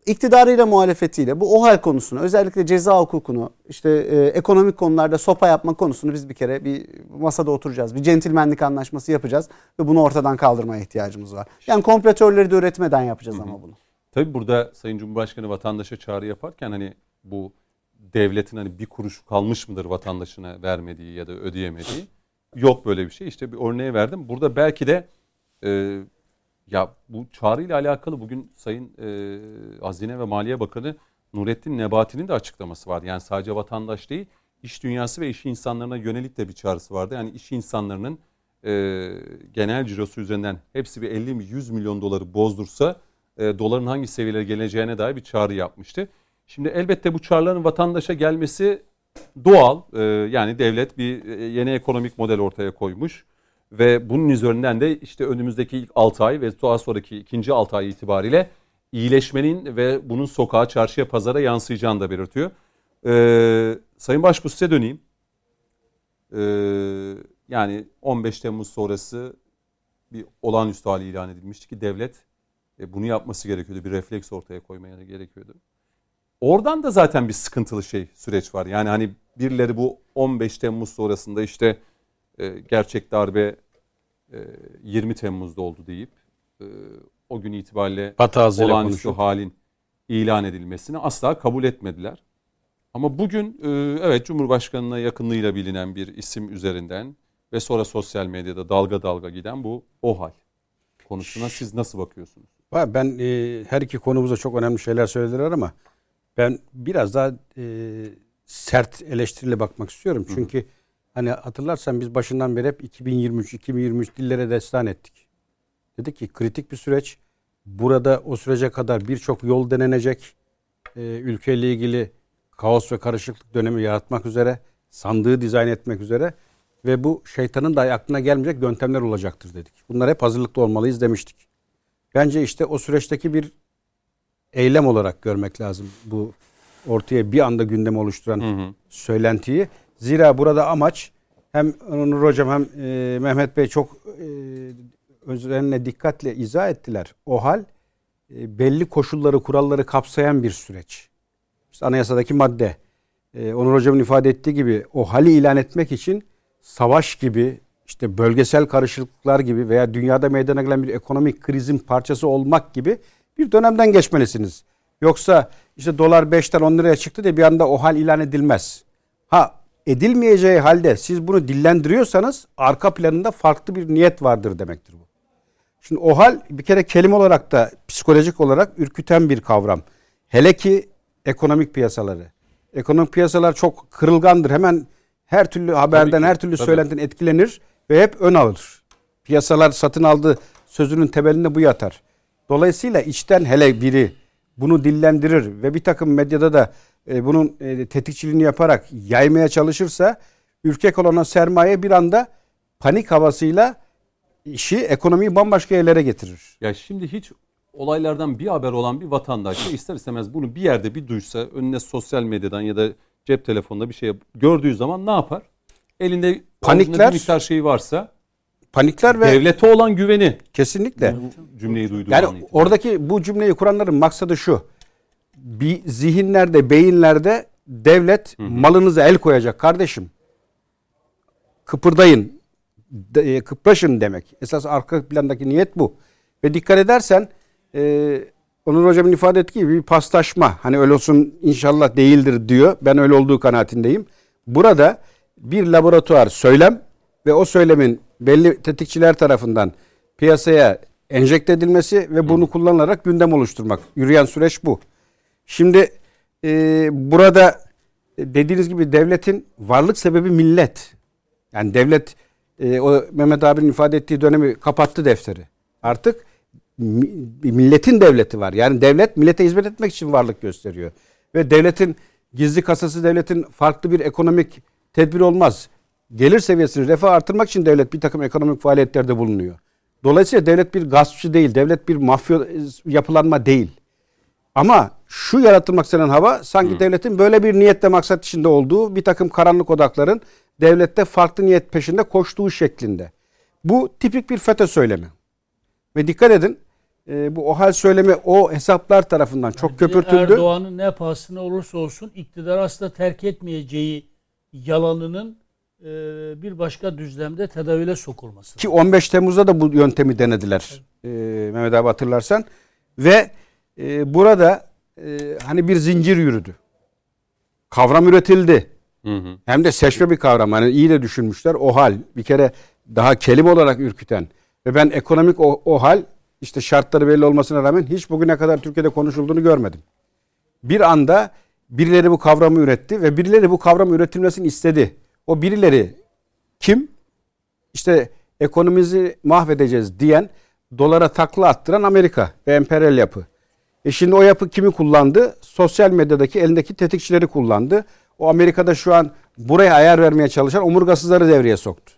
iktidarıyla muhalefetiyle bu OHAL konusunu özellikle ceza hukukunu işte e, ekonomik konularda sopa yapma konusunu biz bir kere bir masada oturacağız. Bir centilmenlik anlaşması yapacağız ve bunu ortadan kaldırmaya ihtiyacımız var. Yani kompletörleri de üretmeden yapacağız ama bunu. tabii burada Sayın Cumhurbaşkanı vatandaşa çağrı yaparken hani bu devletin hani bir kuruş kalmış mıdır vatandaşına vermediği ya da ödeyemediği. yok böyle bir şey. İşte bir örneği verdim. Burada belki de e, ya bu çağrıyla alakalı bugün Sayın e, Hazine ve Maliye Bakanı Nurettin Nebati'nin de açıklaması vardı. Yani sadece vatandaş değil, iş dünyası ve iş insanlarına yönelik de bir çağrısı vardı. Yani iş insanlarının e, genel cirosu üzerinden hepsi bir 50-100 milyon doları bozdursa e, doların hangi seviyelere geleceğine dair bir çağrı yapmıştı. Şimdi elbette bu çağrıların vatandaşa gelmesi doğal. E, yani devlet bir e, yeni ekonomik model ortaya koymuş. Ve bunun üzerinden de işte önümüzdeki ilk 6 ay ve daha sonraki ikinci 6 ay itibariyle iyileşmenin ve bunun sokağa, çarşıya, pazara yansıyacağını da belirtiyor. Ee, Sayın Başbuğ size döneyim. Ee, yani 15 Temmuz sonrası bir olağanüstü hali ilan edilmişti ki devlet e, bunu yapması gerekiyordu. Bir refleks ortaya koymaya gerekiyordu. Oradan da zaten bir sıkıntılı şey süreç var. Yani hani birileri bu 15 Temmuz sonrasında işte e, gerçek darbe e, 20 Temmuz'da oldu deyip e, o gün itibariyle olağanüstü halin ilan edilmesini asla kabul etmediler. Ama bugün e, evet Cumhurbaşkanı'na yakınlığıyla bilinen bir isim üzerinden ve sonra sosyal medyada dalga dalga giden bu OHAL konusuna siz nasıl bakıyorsunuz? Ben e, her iki konumuza çok önemli şeyler söylediler ama ben biraz daha e, sert eleştiriyle bakmak istiyorum. Çünkü hı hani hatırlarsan biz başından beri hep 2023 2023 dillere destan ettik. Dedik ki kritik bir süreç. Burada o sürece kadar birçok yol denenecek. E, ülkeyle ilgili kaos ve karışıklık dönemi yaratmak üzere, sandığı dizayn etmek üzere ve bu şeytanın da aklına gelmeyecek yöntemler olacaktır dedik. Bunlar hep hazırlıklı olmalıyız demiştik. Bence işte o süreçteki bir eylem olarak görmek lazım bu ortaya bir anda gündem oluşturan hı hı. söylentiyi. Zira burada amaç hem Onur Hocam hem e, Mehmet Bey çok e, üzerine dikkatle izah ettiler. O hal e, belli koşulları, kuralları kapsayan bir süreç. İşte anayasadaki madde. E, Onur Hocam'ın ifade ettiği gibi o hali ilan etmek için savaş gibi, işte bölgesel karışıklıklar gibi veya dünyada meydana gelen bir ekonomik krizin parçası olmak gibi bir dönemden geçmelisiniz. Yoksa işte dolar 5'ten 10 liraya çıktı diye bir anda o hal ilan edilmez. Ha edilmeyeceği halde siz bunu dillendiriyorsanız arka planında farklı bir niyet vardır demektir bu. Şimdi o hal bir kere kelime olarak da psikolojik olarak ürküten bir kavram. Hele ki ekonomik piyasaları. Ekonomik piyasalar çok kırılgandır. Hemen her türlü haberden, her türlü söylentiden etkilenir ve hep ön alır. Piyasalar satın aldı sözünün temelinde bu yatar. Dolayısıyla içten hele biri bunu dillendirir ve bir takım medyada da e, bunun e, tetikçiliğini yaparak yaymaya çalışırsa ürkek olan sermaye bir anda panik havasıyla işi ekonomiyi bambaşka yerlere getirir. Ya şimdi hiç olaylardan bir haber olan bir vatandaş ister istemez bunu bir yerde bir duysa önüne sosyal medyadan ya da cep telefonunda bir şey gördüğü zaman ne yapar? Elinde panikler bir miktar şeyi varsa panikler ve devlete olan güveni kesinlikle cümleyi duyduğu yani an oradaki bu cümleyi kuranların maksadı şu. Bir zihinlerde, beyinlerde devlet Hı-hı. malınıza el koyacak kardeşim. Kıpırdayın. De, e, kıpraşın demek. Esas arka plandaki niyet bu. Ve dikkat edersen e, Onur Hocam'ın ifade ettiği gibi bir paslaşma. Hani öyle olsun inşallah değildir diyor. Ben öyle olduğu kanaatindeyim. Burada bir laboratuvar söylem ve o söylemin belli tetikçiler tarafından piyasaya enjekte edilmesi ve bunu Hı. kullanılarak gündem oluşturmak. Yürüyen süreç bu. Şimdi e, burada dediğiniz gibi devletin varlık sebebi millet. Yani devlet e, o Mehmet abinin ifade ettiği dönemi kapattı defteri. Artık milletin devleti var. Yani devlet millete hizmet etmek için varlık gösteriyor. Ve devletin gizli kasası devletin farklı bir ekonomik tedbir olmaz. Gelir seviyesini refah artırmak için devlet bir takım ekonomik faaliyetlerde bulunuyor. Dolayısıyla devlet bir gaspçı değil, devlet bir mafya yapılanma değil. Ama şu yaratılmak istenen hava sanki Hı. devletin böyle bir niyetle maksat içinde olduğu bir takım karanlık odakların devlette farklı niyet peşinde koştuğu şeklinde. Bu tipik bir FETÖ söylemi. Ve dikkat edin e, bu o hal söylemi o hesaplar tarafından çok yani köpürtüldü. Erdoğan'ın ne pahasına olursa olsun iktidar asla terk etmeyeceği yalanının e, bir başka düzlemde tedavüle sokulması. Ki 15 Temmuz'da da bu yöntemi denediler. Evet. E, Mehmet abi hatırlarsan. Ve e, burada e, hani bir zincir yürüdü. Kavram üretildi. Hı hı. Hem de seçme bir kavram. Hani iyi de düşünmüşler. O hal bir kere daha kelime olarak ürküten. Ve ben ekonomik o, o hal işte şartları belli olmasına rağmen hiç bugüne kadar Türkiye'de konuşulduğunu görmedim. Bir anda birileri bu kavramı üretti ve birileri bu kavramı üretilmesini istedi. O birileri kim? İşte ekonomimizi mahvedeceğiz diyen dolara takla attıran Amerika ve emperyal yapı. E şimdi o yapı kimi kullandı? Sosyal medyadaki elindeki tetikçileri kullandı. O Amerika'da şu an buraya ayar vermeye çalışan omurgasızları devreye soktu.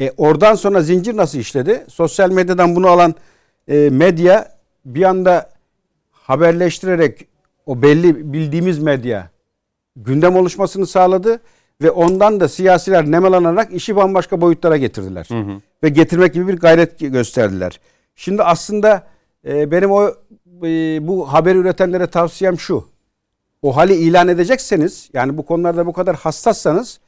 E oradan sonra zincir nasıl işledi? Sosyal medyadan bunu alan e, medya bir anda haberleştirerek o belli bildiğimiz medya gündem oluşmasını sağladı ve ondan da siyasiler nemelanarak işi bambaşka boyutlara getirdiler. Ve getirmek gibi bir gayret gösterdiler. Şimdi aslında e, benim o e, bu haber üretenlere tavsiyem şu. O hali ilan edecekseniz yani bu konularda bu kadar hassassanız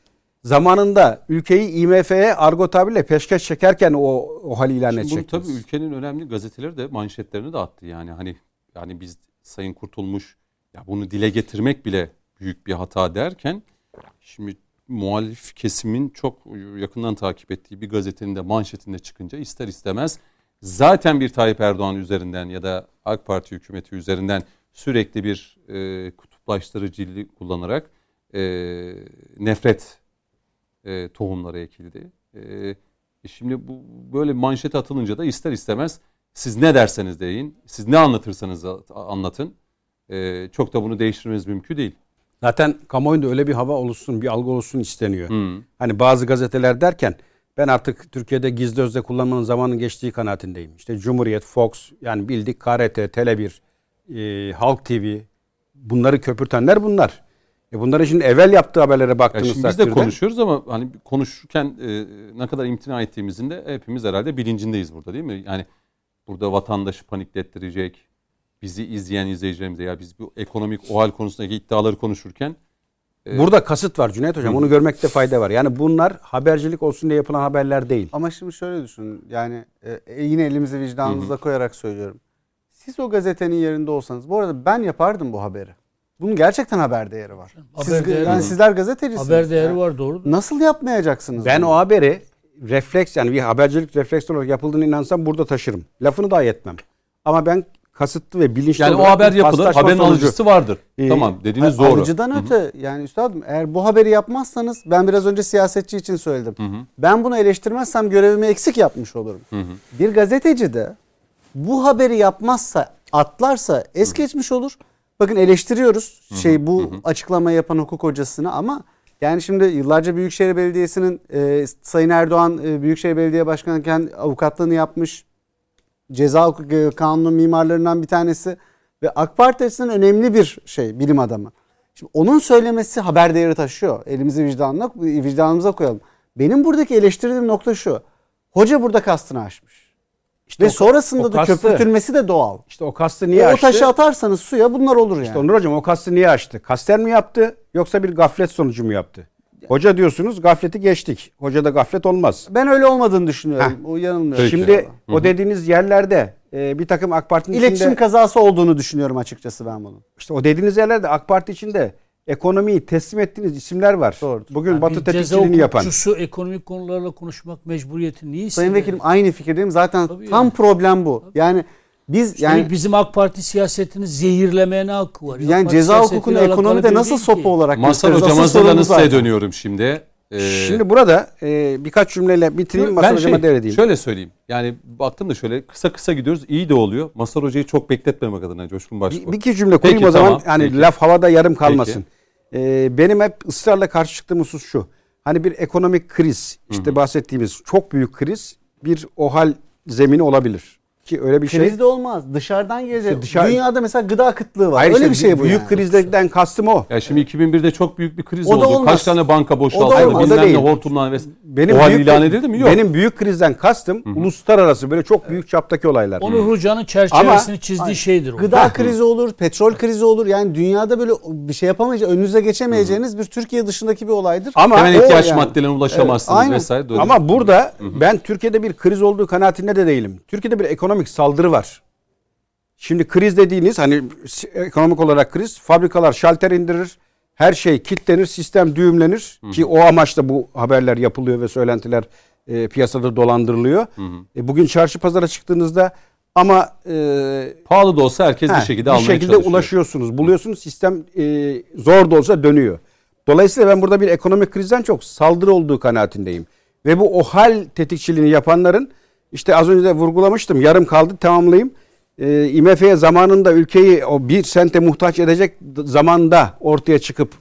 zamanında ülkeyi IMF'ye argo tabirle peşkeş çekerken o, o hali ilan Şimdi bunu edecektiniz. tabii ülkenin önemli gazeteleri de manşetlerini de attı. Yani hani yani biz Sayın Kurtulmuş ya bunu dile getirmek bile büyük bir hata derken şimdi muhalif kesimin çok yakından takip ettiği bir gazetenin de manşetinde çıkınca ister istemez zaten bir Tayyip Erdoğan üzerinden ya da AK Parti hükümeti üzerinden sürekli bir e, kutuplaştırıcı dili kullanarak e, nefret e, tohumları ekildi. E, e şimdi bu böyle manşet atılınca da ister istemez siz ne derseniz deyin, siz ne anlatırsanız anlatın. E, çok da bunu değiştirmeniz mümkün değil. Zaten kamuoyunda öyle bir hava oluşsun, bir algı oluşsun isteniyor. Hmm. Hani bazı gazeteler derken ben artık Türkiye'de gizli özde kullanmanın zamanın geçtiği kanaatindeyim. İşte Cumhuriyet, Fox, yani bildik KRT, Tele1, e, Halk TV bunları köpürtenler bunlar. E bunların şimdi evvel yaptığı haberlere Ya baktığımız şimdi biz de takdirde konuşuyoruz ama hani konuşurken e, ne kadar imtina ettiğimizin de hepimiz herhalde bilincindeyiz burada değil mi? Yani burada vatandaşı paniklettirecek, bizi izleyen izleyicilerimize ya biz bu ekonomik o hal konusundaki iddiaları konuşurken e, burada kasıt var Cüneyt Hocam. Onu görmekte fayda var. Yani bunlar habercilik olsun diye yapılan haberler değil. Ama şimdi şöyle düşünün. Yani e, yine elimizi vicdanımıza koyarak söylüyorum. Siz o gazetenin yerinde olsanız. Bu arada ben yapardım bu haberi. Bunun gerçekten haber değeri var. Siz, Haber değeri yani var. sizler gazetecisiniz. Haber değeri Yani var doğru. Nasıl yapmayacaksınız? Ben bunu? o haberi refleks yani bir habercilik refleks olarak yapıldığını inansam burada taşırım. Lafını dahi etmem. Ama ben kasıtlı ve bilinçli yani o haber yapılır, haberin sonucu- alıcısı vardır. Ee, tamam dediğiniz doğru. Alıcıdan öte yani üstadım eğer bu haberi yapmazsanız ben biraz önce siyasetçi için söyledim. Ben bunu eleştirmezsem görevimi eksik yapmış olurum. Bir gazeteci de bu haberi yapmazsa atlarsa es geçmiş olur. Bakın eleştiriyoruz şey bu açıklamayı yapan hukuk hocasını ama yani şimdi yıllarca Büyükşehir Belediyesi'nin e, Sayın Erdoğan e, Büyükşehir Belediye Başkanı'nken avukatlığını yapmış. Ceza e, kanunu mimarlarından bir tanesi ve AK Parti açısından önemli bir şey bilim adamı. Şimdi onun söylemesi haber değeri taşıyor. Elimizi vicdanına, vicdanımıza koyalım. Benim buradaki eleştirdiğim nokta şu. Hoca burada kastını aşmış. İşte Ve o- sonrasında o da kastı- köpürtülmesi de doğal. İşte o kastı niye o açtı? taşı atarsanız suya bunlar olur yani. İşte Onur Hocam o kastı niye açtı? Kasten mi yaptı yoksa bir gaflet sonucu mu yaptı? Hoca diyorsunuz gafleti geçtik. Hocada gaflet olmaz. Ben öyle olmadığını düşünüyorum. O yanılmıyor. Şimdi o dediğiniz yerlerde e, bir takım AK Parti'nin İletişim içinde kazası olduğunu düşünüyorum açıkçası ben bunun. işte o dediğiniz yerlerde AK Parti içinde ekonomiyi teslim ettiğiniz isimler var. Doğrudur. Bugün Yani Batı ceza tetikçiliğini yapan. hukukçusu ekonomik konularla konuşmak mecburiyeti niye Sayın hisseder? Vekilim aynı fikirdeyim. Zaten Tabii tam yani. problem bu. Yani biz Yani yani bizim AK Parti siyasetini zehirlemeye ne hakkı var? yani AK ceza hukukunu ekonomide nasıl sopa ki. olarak Masar gösteriyoruz? hocam zaten. dönüyorum şimdi. Ee, Şimdi burada e, birkaç cümleyle bitireyim. Masar Hocam'a şey, devredeyim. şöyle söyleyeyim. Yani baktım da şöyle kısa kısa gidiyoruz. iyi de oluyor. Masar Hoca'yı çok bekletmemek adına Coşkun Başbuğ. Bir, bir iki cümle kurayım Peki, o zaman. tamam, Yani peki. laf havada yarım kalmasın. Ee, benim hep ısrarla karşı çıktığım husus şu. Hani bir ekonomik kriz, işte bahsettiğimiz çok büyük kriz bir OHAL zemini olabilir. Ki öyle bir şey. Kriz de olmaz. Dışarıdan gelecek. İşte dışarı- Dünyada mesela gıda kıtlığı var. Hayır Öyle işte bir şey bu Büyük yani. krizden kastım o. Ya şimdi 2001'de çok büyük bir kriz O da oldu. olmaz. Kaç tane banka O da boşaltıldı, olmaz. O da bilmem ne ve Benim o büyük, ilan edildi mi? Yok. Benim büyük krizden kastım uluslararası böyle çok büyük çaptaki olaylar. Onur Hoca'nın çerçevesini Ama- çizdiği şeydir o. Gıda krizi olur, petrol krizi olur. Yani dünyada böyle bir şey yapamayacağınız, önünüze geçemeyeceğiniz bir Türkiye dışındaki bir olaydır. Ama Temel o ihtiyaç yani. maddelerine ulaşamazsınız Evet, vesaire. Doğru. Ama burada ben Türkiye'de bir kriz olduğu kanaatinde de değilim. Türkiye'de bir ekonomik saldırı var. Şimdi kriz dediğiniz hani ekonomik olarak kriz fabrikalar şalter indirir. her şey kilitlenir, sistem düğümlenir ki o amaçla bu haberler yapılıyor ve söylentiler e, piyasada dolandırılıyor. E, bugün çarşı pazara çıktığınızda ama e, Pahalı da olsa herkes bir Ha, şekilde bir almaya şekilde çalışıyor. ulaşıyorsunuz, buluyorsunuz. Sistem e, zor da olsa dönüyor. Dolayısıyla ben burada bir ekonomik krizden çok saldırı olduğu kanaatindeyim. Ve bu OHAL tetikçiliğini yapanların işte az önce de vurgulamıştım. Yarım kaldı tamamlayayım. E, IMF'ye zamanında ülkeyi o bir sente muhtaç edecek zamanda ortaya çıkıp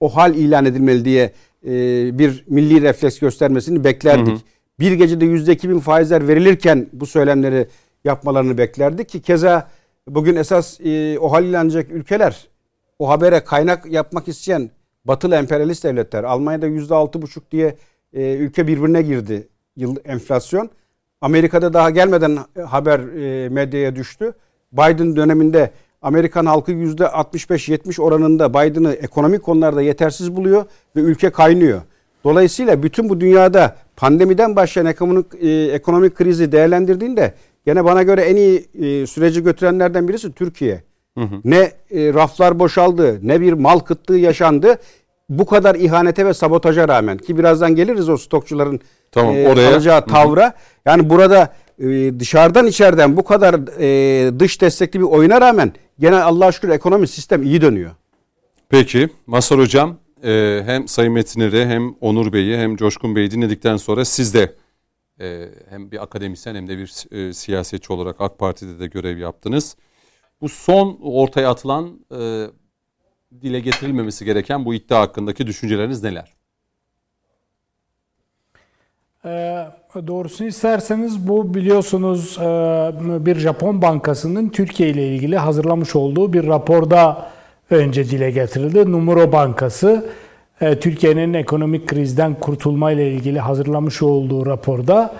OHAL ilan edilmeli diye e, bir milli refleks göstermesini beklerdik. Bir gecede yüzde iki bin faizler verilirken bu söylemleri yapmalarını beklerdik ki keza bugün esas e, OHAL ilan edecek ülkeler o habere kaynak yapmak isteyen batılı emperyalist devletler Almanya'da yüzde altı buçuk diye e, ülke birbirine girdi yıl enflasyon. Amerika'da daha gelmeden haber e, medyaya düştü. Biden döneminde Amerikan halkı yüzde 65-70 oranında Biden'ı ekonomik konularda yetersiz buluyor ve ülke kaynıyor. Dolayısıyla bütün bu dünyada pandemiden başlayan ekonomik, e, ekonomik krizi değerlendirdiğinde gene bana göre en iyi e, süreci götürenlerden birisi Türkiye. Ne e, raflar boşaldı, ne bir mal kıtlığı yaşandı. Bu kadar ihanete ve sabotaja rağmen ki birazdan geliriz o stokçuların Tamam, e, oraya- alacağı tavra. Yani burada e, dışarıdan içeriden bu kadar e, dış destekli bir oyuna rağmen gene Allah'a şükür ekonomi sistem iyi dönüyor. Peki Masar Hocam e, hem Sayın Metinleri hem Onur Bey'i hem Coşkun Bey'i dinledikten sonra siz de e, hem bir akademisyen hem de bir e, siyasetçi olarak AK Parti'de de görev yaptınız. Bu son ortaya atılan e, dile getirilmemesi gereken bu iddia hakkındaki düşünceleriniz neler? Ee, doğrusunu isterseniz bu biliyorsunuz e, bir Japon bankasının Türkiye ile ilgili hazırlamış olduğu bir raporda önce dile getirildi. Numuro Bankası e, Türkiye'nin ekonomik krizden kurtulma ile ilgili hazırlamış olduğu raporda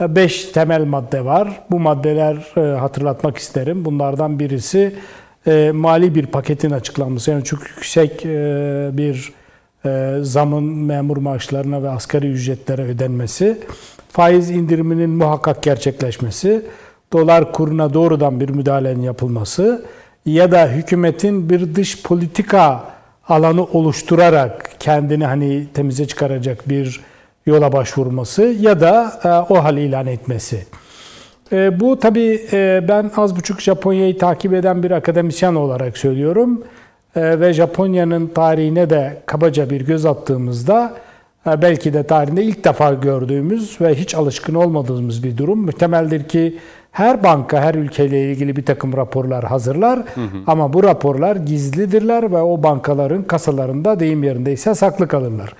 5 temel madde var. Bu maddeler e, hatırlatmak isterim. Bunlardan birisi e, mali bir paketin açıklanması. Yani çok yüksek e, bir e, zamın memur maaşlarına ve asgari ücretlere ödenmesi, faiz indiriminin muhakkak gerçekleşmesi, dolar kuruna doğrudan bir müdahalenin yapılması ya da hükümetin bir dış politika alanı oluşturarak kendini hani temize çıkaracak bir yola başvurması ya da e, o hal ilan etmesi. E, bu tabii e, ben az buçuk Japonya'yı takip eden bir akademisyen olarak söylüyorum. E, ve Japonya'nın tarihine de kabaca bir göz attığımızda e, belki de tarihinde ilk defa gördüğümüz ve hiç alışkın olmadığımız bir durum. Muhtemeldir ki her banka her ülkeyle ilgili bir takım raporlar hazırlar ama bu raporlar gizlidirler ve o bankaların kasalarında deyim yerindeyse saklı kalırlar.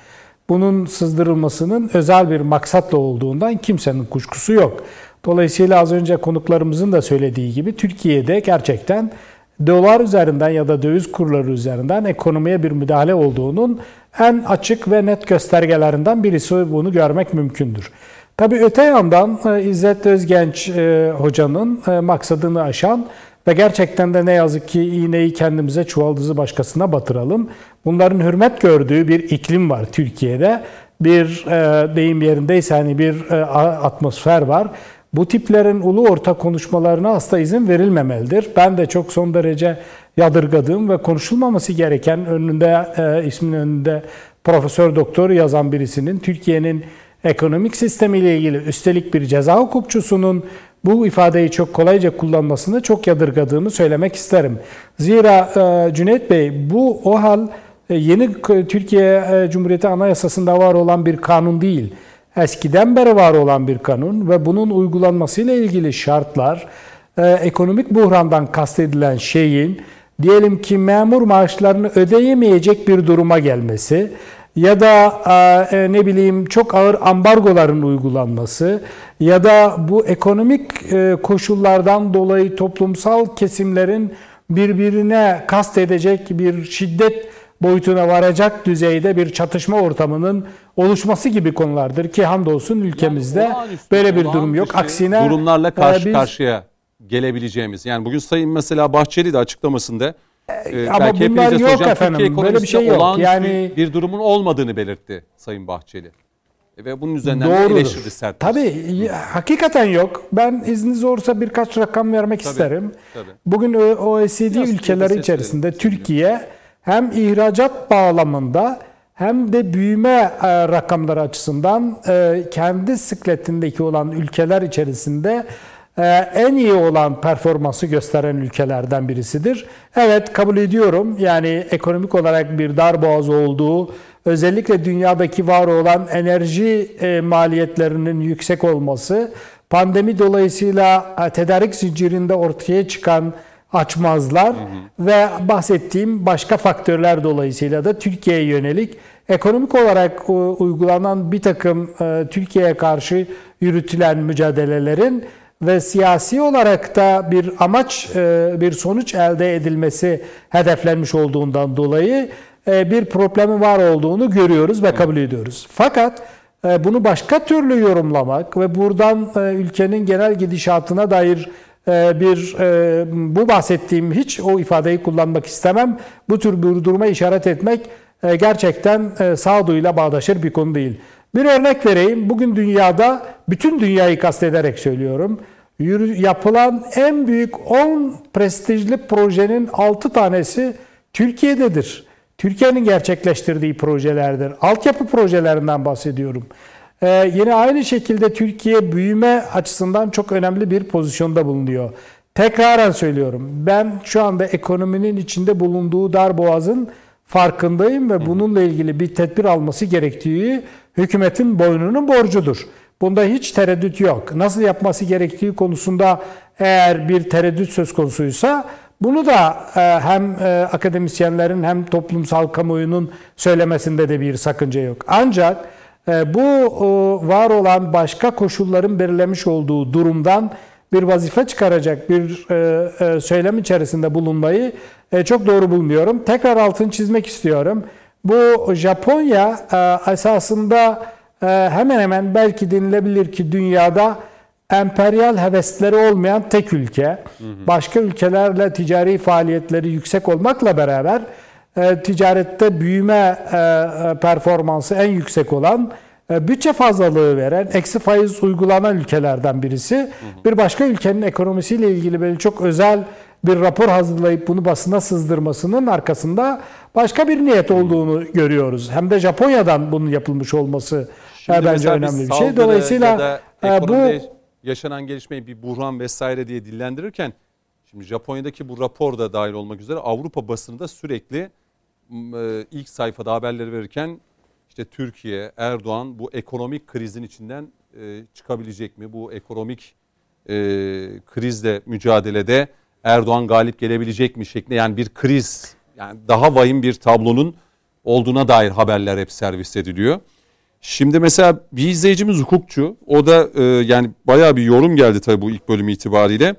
Bunun sızdırılmasının özel bir maksatla olduğundan kimsenin kuşkusu yok. Dolayısıyla az önce konuklarımızın da söylediği gibi Türkiye'de gerçekten dolar üzerinden ya da döviz kurları üzerinden ekonomiye bir müdahale olduğunun en açık ve net göstergelerinden birisi bunu görmek mümkündür. Tabii öte yandan e, İzzet Özgenç e, hocanın e, maksadını aşan ve gerçekten de ne yazık ki iğneyi kendimize çuvaldızı başkasına batıralım. Bunların hürmet gördüğü bir iklim var Türkiye'de. Bir deyim yerindeyse hani bir atmosfer var. Bu tiplerin ulu orta konuşmalarına asla izin verilmemelidir. Ben de çok son derece yadırgadığım ve konuşulmaması gereken önünde e, ismin önünde profesör doktor yazan birisinin Türkiye'nin ekonomik sistemiyle ilgili üstelik bir ceza hukukçusunun bu ifadeyi çok kolayca kullanmasını çok yadırgadığımı söylemek isterim. Zira e, Cüneyt Bey bu o hal e, yeni Türkiye e, Cumhuriyeti Anayasası'nda var olan bir kanun değil. Eskiden beri var olan bir kanun ve bunun uygulanmasıyla ilgili şartlar e, ekonomik buhrandan kastedilen şeyin diyelim ki memur maaşlarını ödeyemeyecek bir duruma gelmesi ya da e, ne bileyim çok ağır ambargoların uygulanması ya da bu ekonomik e, koşullardan dolayı toplumsal kesimlerin birbirine kast edecek bir şiddet boyutuna varacak düzeyde bir çatışma ortamının oluşması gibi konulardır ki hamdolsun ülkemizde Yani olağanüstü, böyle bir durum yok. olağanüstü Aksine durumlarla karşı e, biz- karşıya gelebileceğimiz. Yani bugün Sayın mesela Bahçeli de açıklamasında e, ama belki bunlar yok soracağım, efendim. Böyle bir şey yok. Yani- bir durumun olmadığını belirtti Sayın Bahçeli. E, Ve bunun üzerinden de Doğrudur. eleştirdi sert. Tabii hakikaten yok. Ben izniniz olursa birkaç rakam vermek isterim. tabii. Bugün OECD Biraz ülkeleri içerisinde. Türkiye hem ihracat bağlamında hem de büyüme e, rakamları açısından e, kendi sıkletindeki olan ülkeler içerisinde e, en iyi olan performansı gösteren ülkelerden birisidir. Evet kabul ediyorum yani ekonomik olarak bir darboğaz olduğu özellikle dünyadaki var olan enerji maliyetlerinin yüksek olması, pandemi dolayısıyla tedarik zincirinde ortaya çıkan açmazlar hı hı. ve bahsettiğim başka faktörler dolayısıyla da Türkiye'ye yönelik ekonomik olarak e, uygulanan bir takım e, Türkiye'ye karşı yürütülen mücadelelerin ve siyasi olarak da bir amaç, e, bir sonuç elde edilmesi hedeflenmiş olduğundan dolayı bir problemi var olduğunu görüyoruz ve kabul ediyoruz. Fakat bunu başka türlü yorumlamak ve buradan ülkenin genel gidişatına dair bir bu bahsettiğim hiç o ifadeyi kullanmak istemem. Bu tür bir duruma işaret etmek e, gerçekten e, sağduyuyla bağdaşır bir konu değil. Bir örnek vereyim. Bugün dünyada, bütün dünyayı kastederek söylüyorum, yapılan en büyük 10 prestijli projenin 6 tanesi Türkiye'dedir. Türkiye'nin gerçekleştirdiği projelerdir. Altyapı projelerinden bahsediyorum. Ee, yine aynı şekilde Türkiye büyüme açısından çok önemli bir pozisyonda bulunuyor. Tekraren söylüyorum. Ben şu anda ekonominin içinde bulunduğu dar boğazın farkındayım ve bununla ilgili bir tedbir alması gerektiği hükümetin boynunun borcudur. Bunda hiç tereddüt yok. Nasıl yapması gerektiği konusunda eğer bir tereddüt söz konusuysa bunu da e, hem e, akademisyenlerin hem toplumsal kamuoyunun söylemesinde de bir sakınca yok. Ancak bu var olan başka koşulların belirlemiş olduğu durumdan bir vazife çıkaracak bir söylem içerisinde bulunmayı e, çok doğru bulmuyorum. Tekrar altını çizmek istiyorum. Bu Japonya e, esasında e, hemen hemen belki denilebilir ki dünyada emperyal hevesleri olmayan tek ülke. Başka ülkelerle ticari faaliyetleri yüksek olmakla beraber ticarette büyüme performansı en yüksek olan bütçe fazlalığı veren, eksi faiz uygulanan ülkelerden birisi. Bir başka ülkenin ekonomisiyle ilgili böyle çok özel bir rapor hazırlayıp bunu basına sızdırmasının arkasında başka bir niyet olduğunu görüyoruz. Hem de Japonya'dan bunun yapılmış olması Şimdi bence önemli bir şey. Dolayısıyla da e, bu yaşanan gelişmeyi bir buhran vesaire diye dillendirirken şimdi Japonya'daki bu rapor da dahil olmak üzere Avrupa basında sürekli e, ilk sayfada haberleri verirken işte Türkiye, Erdoğan bu ekonomik krizin içinden e, çıkabilecek mi? Bu ekonomik krizle mücadelede Erdoğan galip gelebilecek mi şeklinde yani bir kriz yani daha vahim bir tablonun olduğuna dair haberler hep servis ediliyor. Şimdi mesela bir izleyicimiz hukukçu. O da e, yani bayağı bir yorum geldi tabii bu ilk bölüm itibariyle.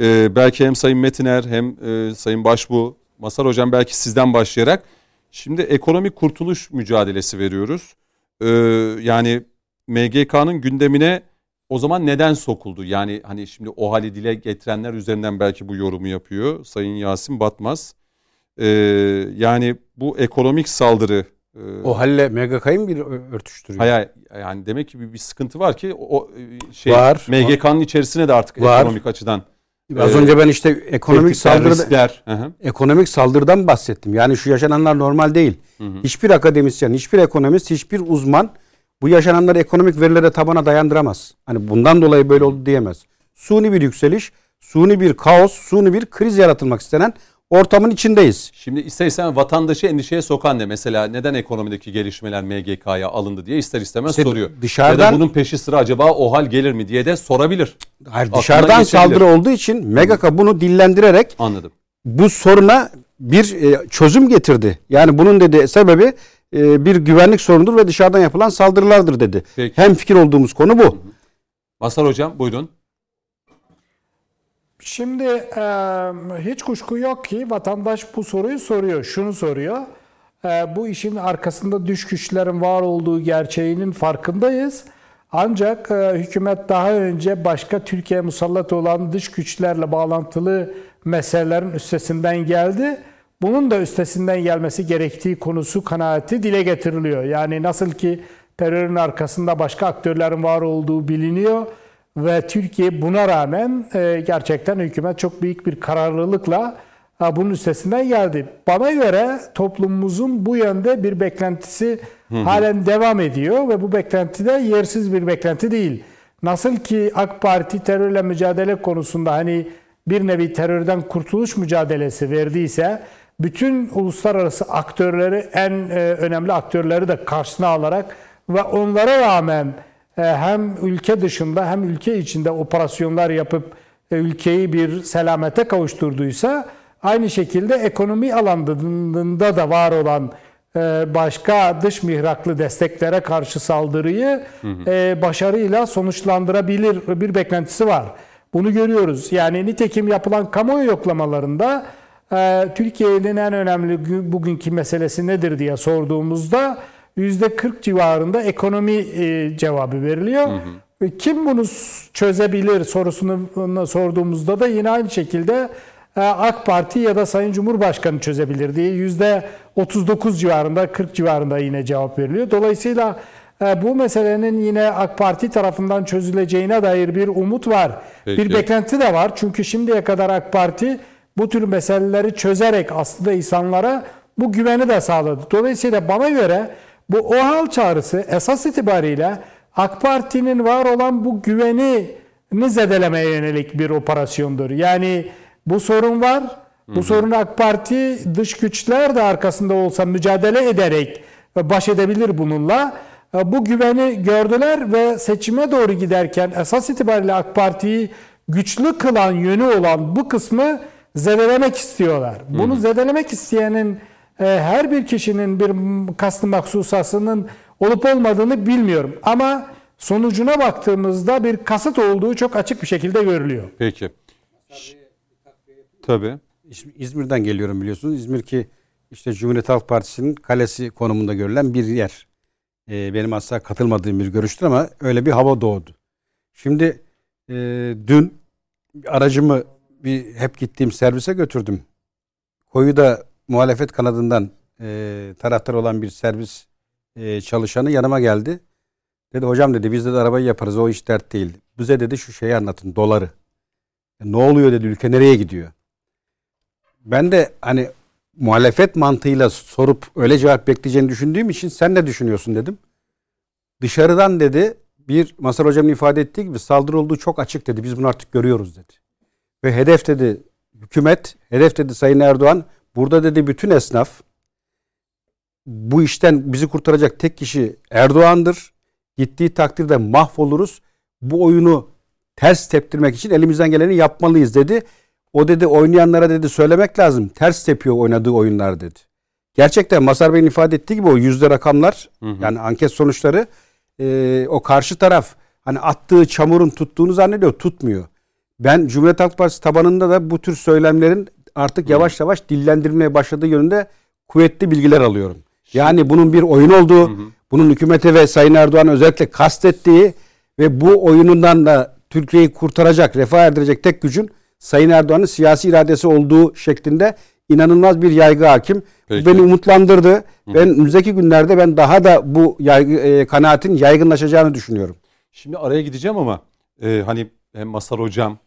E, belki hem Sayın Metiner hem e, Sayın Başbu, Masar Hocam belki sizden başlayarak. Şimdi ekonomik kurtuluş mücadelesi veriyoruz. E, yani MGK'nın gündemine o zaman neden sokuldu? Yani hani şimdi o hali dile getirenler üzerinden belki bu yorumu yapıyor. Sayın Yasin Batmaz. Ee, yani bu ekonomik saldırı e, o halle MGK'yı mı bir örtüştürüyor? Hayır yani demek ki bir, bir sıkıntı var ki o e, şey var, MGK'nın içerisine de artık var. ekonomik açıdan Az önce ben işte ekonomik saldırı ekonomik saldırıdan bahsettim. Yani şu yaşananlar normal değil. Hı hı. Hiçbir akademisyen, hiçbir ekonomist, hiçbir uzman bu yaşananları ekonomik verilere tabana dayandıramaz. Hani bundan dolayı böyle oldu diyemez. Suni bir yükseliş, suni bir kaos, suni bir kriz yaratılmak istenen ortamın içindeyiz. Şimdi istersen vatandaşı endişeye sokan ne? Mesela neden ekonomideki gelişmeler MGK'ya alındı diye ister istemez işte soruyor. Dışarıdan, ya da bunun peşi sıra acaba o hal gelir mi diye de sorabilir. Hayır, dışarıdan saldırı olduğu için MGK bunu dillendirerek Anladım. bu soruna bir e, çözüm getirdi. Yani bunun dedi sebebi e, bir güvenlik sorunudur ve dışarıdan yapılan saldırılardır dedi. Peki. Hem fikir olduğumuz konu bu. Masar Hocam buyurun. Şimdi e, hiç kuşku yok ki vatandaş bu soruyu soruyor. Şunu soruyor. E, bu işin arkasında dış güçlerin var olduğu gerçeğinin farkındayız. Ancak e, hükümet daha önce başka Türkiye musallat olan dış güçlerle bağlantılı meselelerin üstesinden geldi bunun da üstesinden gelmesi gerektiği konusu kanaati dile getiriliyor. Yani nasıl ki terörün arkasında başka aktörlerin var olduğu biliniyor ve Türkiye buna rağmen e, gerçekten hükümet çok büyük bir kararlılıkla ha, bunun üstesinden geldi. Bana göre toplumumuzun bu yönde bir beklentisi halen devam ediyor ve bu beklenti de yersiz bir beklenti değil. Nasıl ki AK Parti terörle mücadele konusunda hani bir nevi terörden kurtuluş mücadelesi verdiyse bütün uluslararası aktörleri en e, önemli aktörleri de karşısına alarak ve onlara rağmen e, hem ülke dışında hem ülke içinde operasyonlar yapıp e, ülkeyi bir selamete kavuşturduysa aynı şekilde ekonomi alanında da var olan e, başka dış mihraklı desteklere karşı saldırıyı e, başarıyla sonuçlandırabilir bir beklentisi var. Bunu görüyoruz. Yani nitekim yapılan kamuoyu yoklamalarında e, Türkiye'nin en önemli bugünkü meselesi nedir diye sorduğumuzda %40 civarında ekonomi cevabı veriliyor. Hı hı. Kim bunu çözebilir sorusunu sorduğumuzda da yine aynı şekilde AK Parti ya da Sayın Cumhurbaşkanı çözebilir diye yüzde 39 civarında 40 civarında yine cevap veriliyor. Dolayısıyla e, bu meselenin yine AK Parti tarafından çözüleceğine dair bir umut var. Peki. Bir beklenti de var. Çünkü şimdiye kadar AK Parti bu tür meseleleri çözerek aslında insanlara bu güveni de sağladı. Dolayısıyla bana göre bu OHAL çağrısı esas itibariyle AK Parti'nin var olan bu güveni zedelemeye yönelik bir operasyondur. Yani bu sorun var. Bu hı sorunu AK Parti dış güçler de arkasında olsa mücadele ederek baş edebilir bununla. Bu güveni gördüler ve seçime doğru giderken esas itibariyle AK Parti'yi güçlü kılan yönü olan bu kısmı zedelemek istiyorlar. Bunu zedelemek isteyenin e, her bir kişinin bir kastı maksusasının olup olmadığını bilmiyorum. Ama sonucuna baktığımızda bir kasıt olduğu çok açık bir şekilde görülüyor. Peki. Tabii. İzmir'den geliyorum biliyorsunuz. İzmir ki işte Cumhuriyet Halk Partisi'nin kalesi konumunda görülen bir yer. Ee, benim asla katılmadığım bir görüştür ama öyle bir hava doğdu. Şimdi e, dün aracımı bir hep gittiğim servise götürdüm. Koyu da muhalefet kanadından e, taraftar olan bir servis e, çalışanı yanıma geldi. Dedi hocam dedi biz de arabayı yaparız o iş dert değil. Bize dedi şu şeyi anlatın doları. E, ne oluyor dedi ülke nereye gidiyor? ben de hani muhalefet mantığıyla sorup öyle cevap bekleyeceğini düşündüğüm için sen ne düşünüyorsun dedim. Dışarıdan dedi bir Masar Hocam'ın ifade ettiği gibi saldırı olduğu çok açık dedi. Biz bunu artık görüyoruz dedi. Ve hedef dedi hükümet, hedef dedi Sayın Erdoğan. Burada dedi bütün esnaf bu işten bizi kurtaracak tek kişi Erdoğan'dır. Gittiği takdirde mahvoluruz. Bu oyunu ters teptirmek için elimizden geleni yapmalıyız dedi. O dedi oynayanlara dedi söylemek lazım. Ters tepiyor oynadığı oyunlar dedi. Gerçekten Masar Bey'in ifade ettiği gibi o yüzde rakamlar hı hı. yani anket sonuçları e, o karşı taraf hani attığı çamurun tuttuğunu zannediyor tutmuyor. Ben Cumhuriyet Halk Partisi tabanında da bu tür söylemlerin artık yavaş yavaş dillendirilmeye başladığı yönünde kuvvetli bilgiler alıyorum. Yani bunun bir oyun olduğu, hı hı. bunun hükümete ve Sayın Erdoğan özellikle kastettiği ve bu oyunundan da Türkiye'yi kurtaracak, refah erdirecek tek gücün Sayın Erdoğan'ın siyasi iradesi olduğu şeklinde inanılmaz bir yaygı hakim. Peki. Beni umutlandırdı. Hı. Ben önümüzdeki günlerde ben daha da bu yaygı, e, kanaatin yaygınlaşacağını düşünüyorum. Şimdi araya gideceğim ama e, hani hem Masar Hocam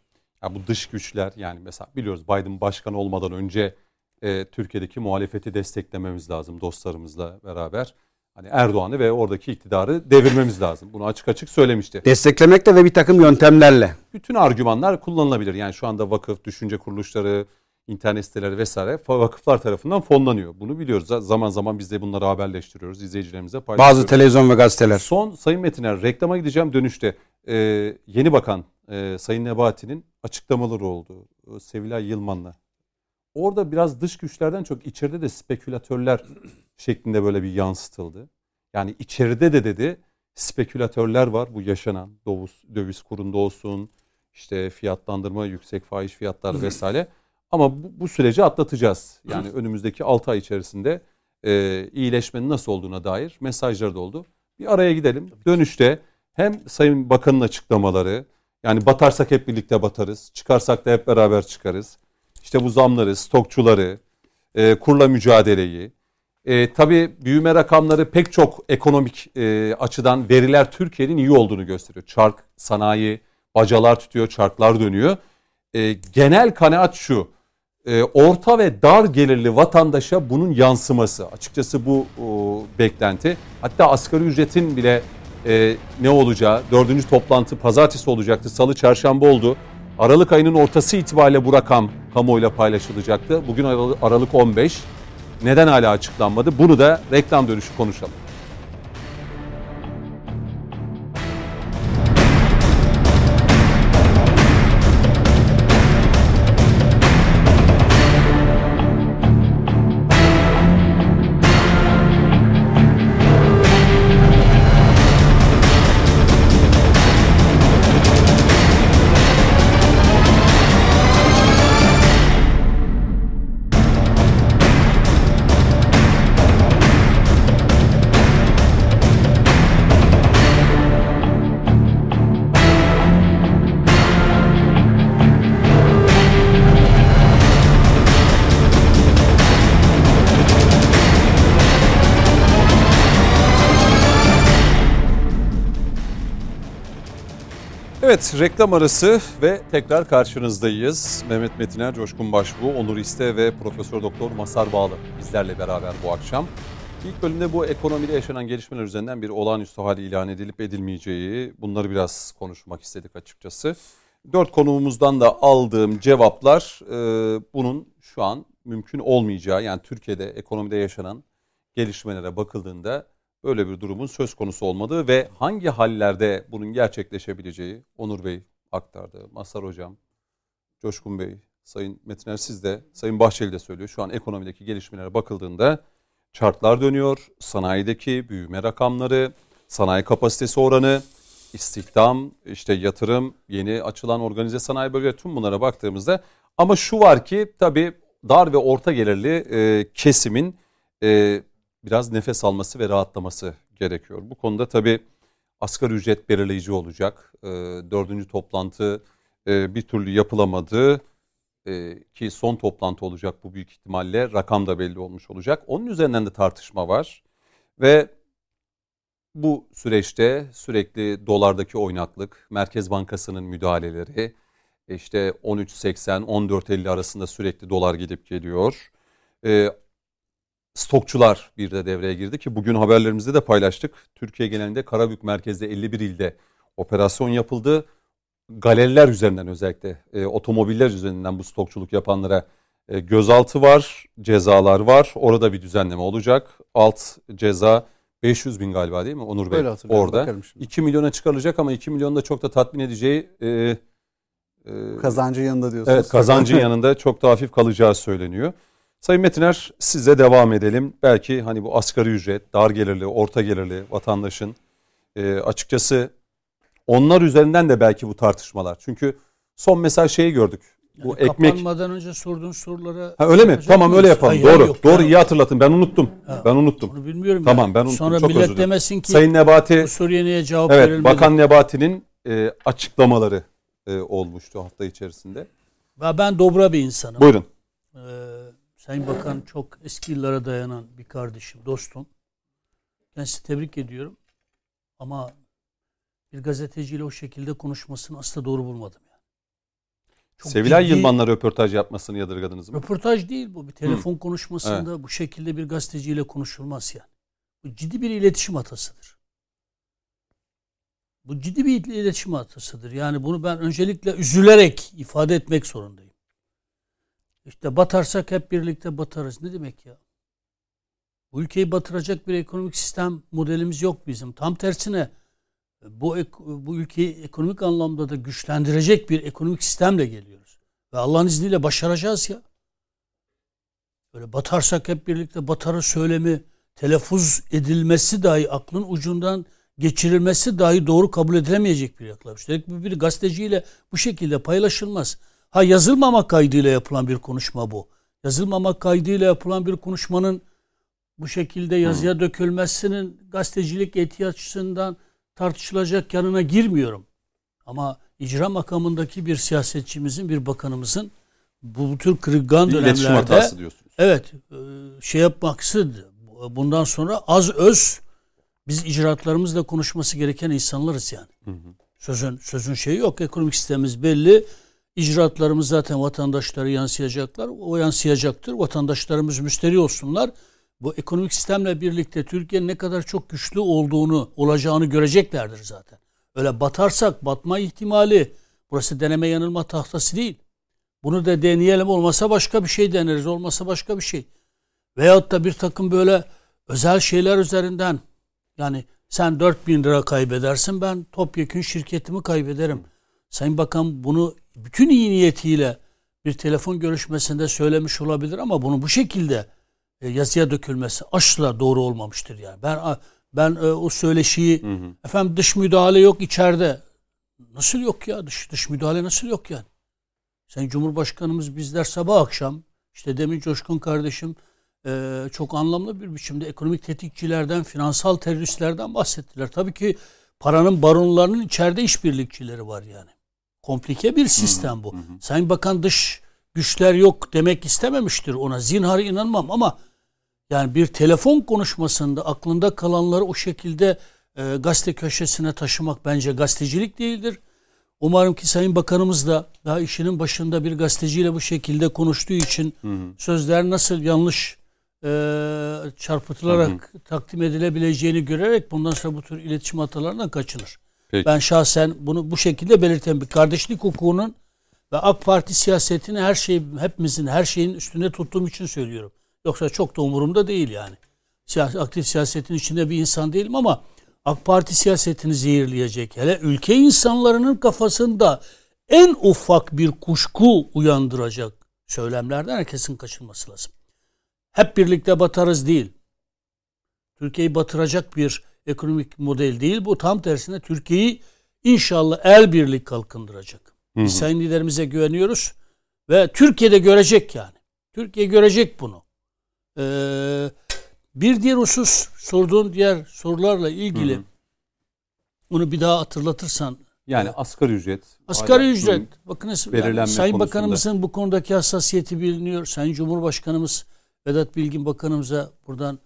ya bu dış güçler yani mesela biliyoruz Biden başkan olmadan önce e, Türkiye'deki muhalefeti desteklememiz lazım dostlarımızla beraber. Hani Erdoğan'ı ve oradaki iktidarı devirmemiz lazım. Bunu açık açık söylemişti. Desteklemekle ve bir takım yöntemlerle. Bütün argümanlar kullanılabilir. Yani şu anda vakıf, düşünce kuruluşları, internet siteleri vesaire vakıflar tarafından fonlanıyor. Bunu biliyoruz. Zaman zaman biz de bunları haberleştiriyoruz. izleyicilerimize paylaşıyoruz. Bazı televizyon ve gazeteler. Son Sayın Metiner reklama gideceğim dönüşte. Ee, yeni bakan e, Sayın Nebati'nin açıklamaları oldu. Sevilay Yılman'la. Orada biraz dış güçlerden çok içeride de spekülatörler *clears throat* şeklinde böyle bir yansıtıldı. Yani içeride de dedi spekülatörler var bu yaşanan döviz, döviz kurunda olsun işte fiyatlandırma yüksek faiz fiyatlar *clears throat* vesaire. Ama bu, bu süreci atlatacağız. Yani *clears throat* önümüzdeki 6 ay içerisinde e, iyileşmenin nasıl olduğuna dair mesajlar da oldu. Bir araya gidelim. Dönüşte hem Sayın Bakan'ın açıklamaları yani batarsak hep birlikte batarız. Çıkarsak da hep beraber çıkarız. İşte bu zamları, stokçuları, e, kurla mücadeleyi, e, tabii büyüme rakamları pek çok ekonomik e, açıdan veriler Türkiye'nin iyi olduğunu gösteriyor. Çark, sanayi, bacalar tutuyor, çarklar dönüyor. E, genel kanaat şu, e, orta ve dar gelirli vatandaşa bunun yansıması. Açıkçası bu o, beklenti. Hatta asgari ücretin bile e, ne olacağı, dördüncü toplantı pazartesi olacaktı, salı çarşamba oldu. Aralık ayının ortası itibariyle bu rakam kamuoyuyla paylaşılacaktı. Bugün Aralık, Aralık 15. Neden hala açıklanmadı? Bunu da reklam dönüşü konuşalım. Evet reklam arası ve tekrar karşınızdayız. Mehmet Metiner, Coşkun Başbuğ, Onur İste ve Profesör Doktor Masar Bağlı bizlerle beraber bu akşam. İlk bölümde bu ekonomide yaşanan gelişmeler üzerinden bir olağanüstü hal ilan edilip edilmeyeceği bunları biraz konuşmak istedik açıkçası. Dört konuğumuzdan da aldığım cevaplar e, bunun şu an mümkün olmayacağı yani Türkiye'de ekonomide yaşanan gelişmelere bakıldığında öyle bir durumun söz konusu olmadığı ve hangi hallerde bunun gerçekleşebileceği Onur Bey aktardı. Masar Hocam, Coşkun Bey, Sayın Metiner siz de, Sayın Bahçeli de söylüyor. Şu an ekonomideki gelişmelere bakıldığında çarklar dönüyor. Sanayideki büyüme rakamları, sanayi kapasitesi oranı, istihdam, işte yatırım, yeni açılan organize sanayi bölgeleri tüm bunlara baktığımızda ama şu var ki tabii dar ve orta gelirli e, kesimin e, biraz nefes alması ve rahatlaması gerekiyor. Bu konuda tabii asgari ücret belirleyici olacak. E, dördüncü toplantı e, bir türlü yapılamadı e, ki son toplantı olacak bu büyük ihtimalle rakam da belli olmuş olacak. Onun üzerinden de tartışma var ve bu süreçte sürekli dolardaki oynaklık, Merkez Bankası'nın müdahaleleri, işte 13.80-14.50 arasında sürekli dolar gidip geliyor. E, stokçular bir de devreye girdi ki bugün haberlerimizde de paylaştık. Türkiye genelinde Karabük merkezde 51 ilde operasyon yapıldı. Galeriler üzerinden özellikle e, otomobiller üzerinden bu stokçuluk yapanlara e, gözaltı var, cezalar var. Orada bir düzenleme olacak. Alt ceza 500 bin galiba değil mi Onur Bey? Orada. 2 milyona çıkarılacak ama 2 milyon da çok da tatmin edeceği e, e, kazancın yanında diyorsunuz. Evet kazancın yanında çok da hafif kalacağı söyleniyor. Sayın Metiner size devam edelim. Belki hani bu asgari ücret, dar gelirli, orta gelirli vatandaşın e, açıkçası onlar üzerinden de belki bu tartışmalar. Çünkü son mesaj şeyi gördük. Yani bu ekmek kapanmadan önce sorduğun sorulara Ha öyle mi? Tamam öyle yapalım. Hayır, Doğru. Yok, Doğru yani. iyi hatırlatın. Ben unuttum. Ha, ben unuttum. Onu bilmiyorum. Tamam ben unuttum. Sonra Çok millet demesin ki Sayın Nebati bu soruya niye cevap evet, verilmedi? Bakan Nebati'nin e, açıklamaları e, olmuştu hafta içerisinde. Ben dobra bir insanım. Buyurun. Ee, Sayın Bakan çok eski yıllara dayanan bir kardeşim, dostum. Ben sizi tebrik ediyorum. Ama bir gazeteciyle o şekilde konuşmasını asla doğru bulmadım. Yani. Çok Sevilay ciddi, Yılmaz'la röportaj yapmasını yadırgadınız mı? Röportaj değil bu. Bir telefon Hı. konuşmasında evet. bu şekilde bir gazeteciyle konuşulmaz yani. Bu ciddi bir iletişim hatasıdır. Bu ciddi bir iletişim hatasıdır. Yani bunu ben öncelikle üzülerek ifade etmek zorundayım. İşte batarsak hep birlikte batarız. Ne demek ya? Bu ülkeyi batıracak bir ekonomik sistem modelimiz yok bizim. Tam tersine bu bu ülkeyi ekonomik anlamda da güçlendirecek bir ekonomik sistemle geliyoruz. Ve Allah'ın izniyle başaracağız ya. Böyle batarsak hep birlikte batarı söylemi, telaffuz edilmesi dahi aklın ucundan geçirilmesi dahi doğru kabul edilemeyecek bir yaklaşım. Üstelik bir, gazeteciyle bu şekilde paylaşılmaz. Ha yazılmamak kaydıyla yapılan bir konuşma bu. Yazılmamak kaydıyla yapılan bir konuşmanın bu şekilde yazıya dökülmesinin gazetecilik etiği açısından tartışılacak yanına girmiyorum. Ama icra makamındaki bir siyasetçimizin, bir bakanımızın bu tür kırılgan bir dönemlerde evet e, şey yapmaksız bundan sonra az öz biz icraatlarımızla konuşması gereken insanlarız yani. Hı hı. Sözün sözün şeyi yok. Ekonomik sistemimiz belli icraatlarımız zaten vatandaşlara yansıyacaklar. O yansıyacaktır. Vatandaşlarımız müşteri olsunlar. Bu ekonomik sistemle birlikte Türkiye'nin ne kadar çok güçlü olduğunu, olacağını göreceklerdir zaten. Öyle batarsak batma ihtimali burası deneme yanılma tahtası değil. Bunu da deneyelim olmasa başka bir şey deneriz olmasa başka bir şey. Veyahut da bir takım böyle özel şeyler üzerinden yani sen 4000 lira kaybedersin ben topyekün şirketimi kaybederim. Sayın Bakan bunu bütün iyi niyetiyle bir telefon görüşmesinde söylemiş olabilir ama bunu bu şekilde e, yazıya dökülmesi asla doğru olmamıştır yani. Ben ben e, o söyleşiyi hı hı. efendim dış müdahale yok içeride. Nasıl yok ya? Dış dış müdahale nasıl yok yani? Sen Cumhurbaşkanımız bizler sabah akşam işte demin Coşkun kardeşim e, çok anlamlı bir biçimde ekonomik tetikçilerden, finansal teröristlerden bahsettiler. Tabii ki paranın baronlarının içeride işbirlikçileri var yani. Komplike bir sistem bu. Hı hı. Sayın Bakan dış güçler yok demek istememiştir ona. Zinhar inanmam ama yani bir telefon konuşmasında aklında kalanları o şekilde e, gazete köşesine taşımak bence gazetecilik değildir. Umarım ki Sayın Bakanımız da daha işinin başında bir gazeteciyle bu şekilde konuştuğu için hı hı. sözler nasıl yanlış e, çarpıtılarak hı hı. takdim edilebileceğini görerek bundan sonra bu tür iletişim hatalarından kaçınır. Peki. Ben şahsen bunu bu şekilde belirten bir kardeşlik hukukunun ve AK Parti siyasetini her şey hepimizin her şeyin üstünde tuttuğum için söylüyorum. Yoksa çok da umurumda değil yani. Siyasi, aktif siyasetin içinde bir insan değilim ama AK Parti siyasetini zehirleyecek. Hele ülke insanlarının kafasında en ufak bir kuşku uyandıracak söylemlerden herkesin kaçınması lazım. Hep birlikte batarız değil. Türkiye'yi batıracak bir ekonomik model değil. Bu tam tersine Türkiye'yi inşallah el birlik kalkındıracak. Biz hı hı. sayın liderimize güveniyoruz ve Türkiye'de görecek yani. Türkiye görecek bunu. Ee, bir diğer husus sorduğun diğer sorularla ilgili hı hı. onu bir daha hatırlatırsan. Yani asgari ücret. Asgari ücret. Bakınız yani Sayın konusunda. Bakanımızın bu konudaki hassasiyeti biliniyor. Sayın Cumhurbaşkanımız Vedat Bilgin Bakanımıza buradan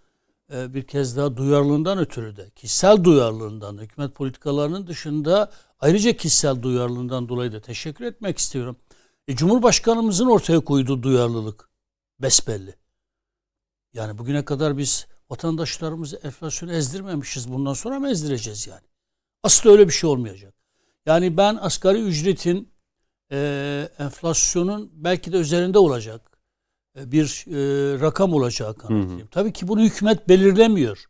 e, bir kez daha duyarlılığından ötürü de kişisel duyarlılığından hükümet politikalarının dışında ayrıca kişisel duyarlılığından dolayı da teşekkür etmek istiyorum. E, Cumhurbaşkanımızın ortaya koyduğu duyarlılık besbelli. Yani bugüne kadar biz vatandaşlarımızı enflasyonu ezdirmemişiz. Bundan sonra mı ezdireceğiz yani? Asla öyle bir şey olmayacak. Yani ben asgari ücretin e, enflasyonun belki de üzerinde olacak bir e, rakam olacağı kanaatindeyim. Tabii ki bunu hükümet belirlemiyor.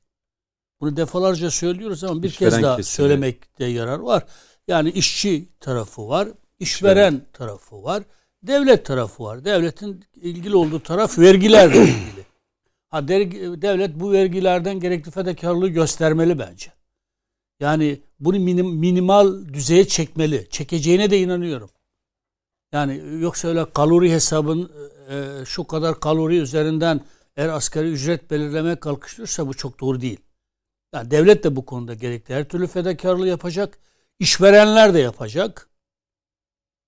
Bunu defalarca söylüyoruz ama bir işveren kez daha kesimi. söylemekte yarar var. Yani işçi tarafı var, işveren evet. tarafı var, devlet tarafı var. Devletin ilgili olduğu taraf vergilerle *clears throat* ilgili. Ha devlet bu vergilerden gerekli fedakarlığı göstermeli bence. Yani bunu minim, minimal düzeye çekmeli. Çekeceğine de inanıyorum. Yani yoksa öyle kalori hesabın e, şu kadar kalori üzerinden eğer asgari ücret belirlemeye kalkışılırsa bu çok doğru değil. Yani devlet de bu konuda gerekli her türlü fedakarlığı yapacak. İşverenler de yapacak.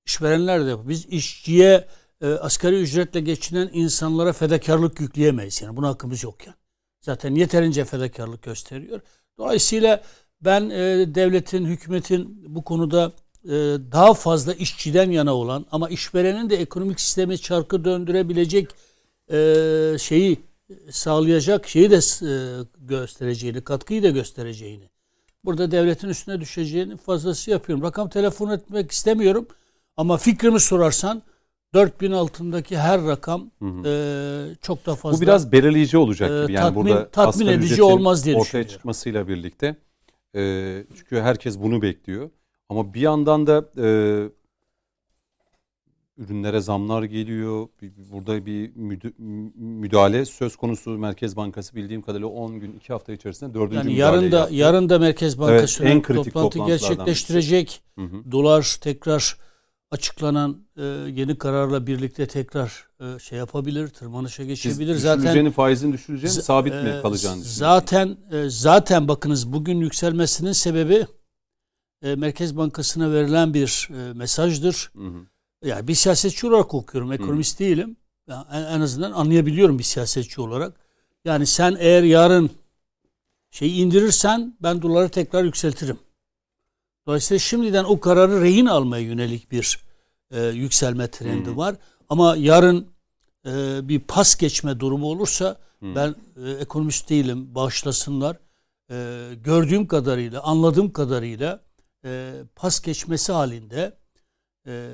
İşverenler de yapacak. Biz işçiye e, asgari ücretle geçinen insanlara fedakarlık yükleyemeyiz. Yani buna hakkımız yok yani. Zaten yeterince fedakarlık gösteriyor. Dolayısıyla ben e, devletin, hükümetin bu konuda e, daha fazla işçiden yana olan ama işverenin de ekonomik sistemi çarkı döndürebilecek e, şeyi sağlayacak şeyi de e, göstereceğini, katkıyı da göstereceğini. Burada devletin üstüne düşeceğini fazlası yapıyorum. Rakam telefon etmek istemiyorum ama fikrimi sorarsan 4000 altındaki her rakam hı hı. E, çok da fazla. Bu biraz belirleyici olacak gibi. Yani tatmin, burada tatmin edici olmaz diye ortaya çıkmasıyla birlikte. E, çünkü herkes bunu bekliyor. Ama bir yandan da e, ürünlere zamlar geliyor. Burada bir müdahale söz konusu. Merkez Bankası bildiğim kadarıyla 10 gün 2 hafta içerisinde 4. Yani yarın da yaptı. yarın da Merkez Bankası evet, en kritik toplantı gerçekleştirecek. Hı hı. Dolar tekrar açıklanan e, yeni kararla birlikte tekrar e, şey yapabilir, tırmanışa geçebilir. Siz zaten faizin düşüreceğini sabit mi kalacağını Zaten e, zaten bakınız bugün yükselmesinin sebebi e, Merkez Bankası'na verilen bir e, mesajdır. Hı hı. Yani bir siyasetçi olarak okuyorum, ekonomist hı. değilim. Yani en, en azından anlayabiliyorum bir siyasetçi olarak. Yani sen eğer yarın şeyi indirirsen ben doları tekrar yükseltirim. Dolayısıyla şimdiden o kararı rehin almaya yönelik bir e, yükselme trendi var. Ama yarın e, bir pas geçme durumu olursa ben e, ekonomist değilim bağışlasınlar. E, gördüğüm kadarıyla, anladığım kadarıyla e, pas geçmesi halinde e,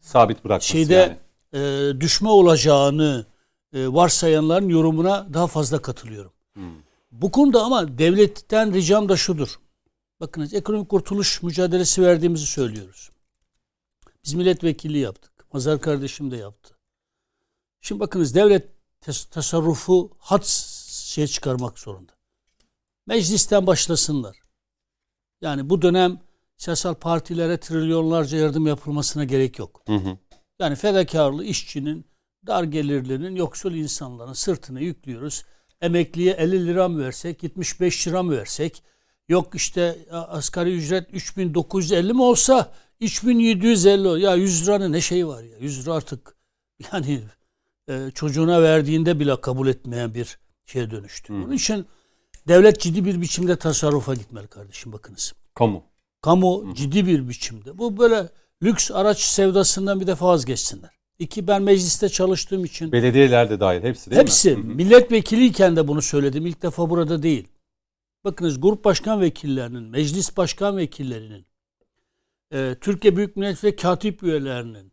Sabit bırakması şeyde yani. e, düşme olacağını e, varsayanların yorumuna daha fazla katılıyorum. Bu konuda ama devletten ricam da şudur. Bakınız ekonomik kurtuluş mücadelesi verdiğimizi söylüyoruz. Biz milletvekili yaptık. Mazhar kardeşim de yaptı. Şimdi bakınız devlet tes- tasarrufu hat şey çıkarmak zorunda. Meclisten başlasınlar. Yani bu dönem siyasal partilere trilyonlarca yardım yapılmasına gerek yok. Hı hı. Yani fedakarlı işçinin, dar gelirlinin, yoksul insanların sırtına yüklüyoruz. Emekliye 50 lira mı versek, 75 lira mı versek, yok işte asgari ücret 3950 mi olsa 3750 o. ya 100 liranın ne şeyi var ya 100 lira artık *laughs* yani e, çocuğuna verdiğinde bile kabul etmeyen bir şeye dönüştü. Onun için devlet ciddi bir biçimde tasarrufa gitmeli kardeşim bakınız. Kamu. Kamu ciddi bir biçimde. Bu böyle lüks araç sevdasından bir defa vazgeçsinler. İki ben mecliste çalıştığım için Belediyeler de dahil hepsi değil hepsi mi? Hı hı. milletvekiliyken de bunu söyledim. İlk defa burada değil. Bakınız grup başkan vekillerinin, meclis başkan vekillerinin, e, Türkiye Büyük Millet ve katip üyelerinin,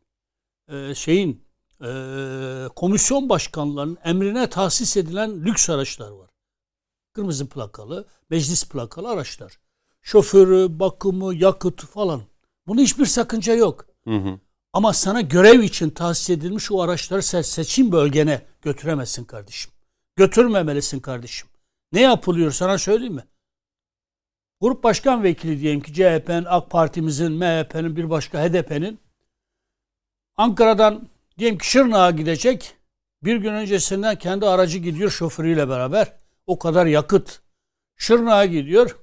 e, şeyin, e, komisyon başkanlarının emrine tahsis edilen lüks araçlar var. Kırmızı plakalı, meclis plakalı araçlar. Şoförü, bakımı, yakıtı falan. Bunun hiçbir sakınca yok. Hı hı. Ama sana görev için tahsis edilmiş o araçları sen seçim bölgene götüremezsin kardeşim. Götürmemelisin kardeşim. Ne yapılıyor sana söyleyeyim mi? Grup başkan vekili diyelim ki CHP'nin, AK Parti'mizin, MHP'nin, bir başka HDP'nin Ankara'dan diyelim ki Şırnak'a gidecek. Bir gün öncesinden kendi aracı gidiyor şoförüyle beraber. O kadar yakıt. Şırnak'a gidiyor.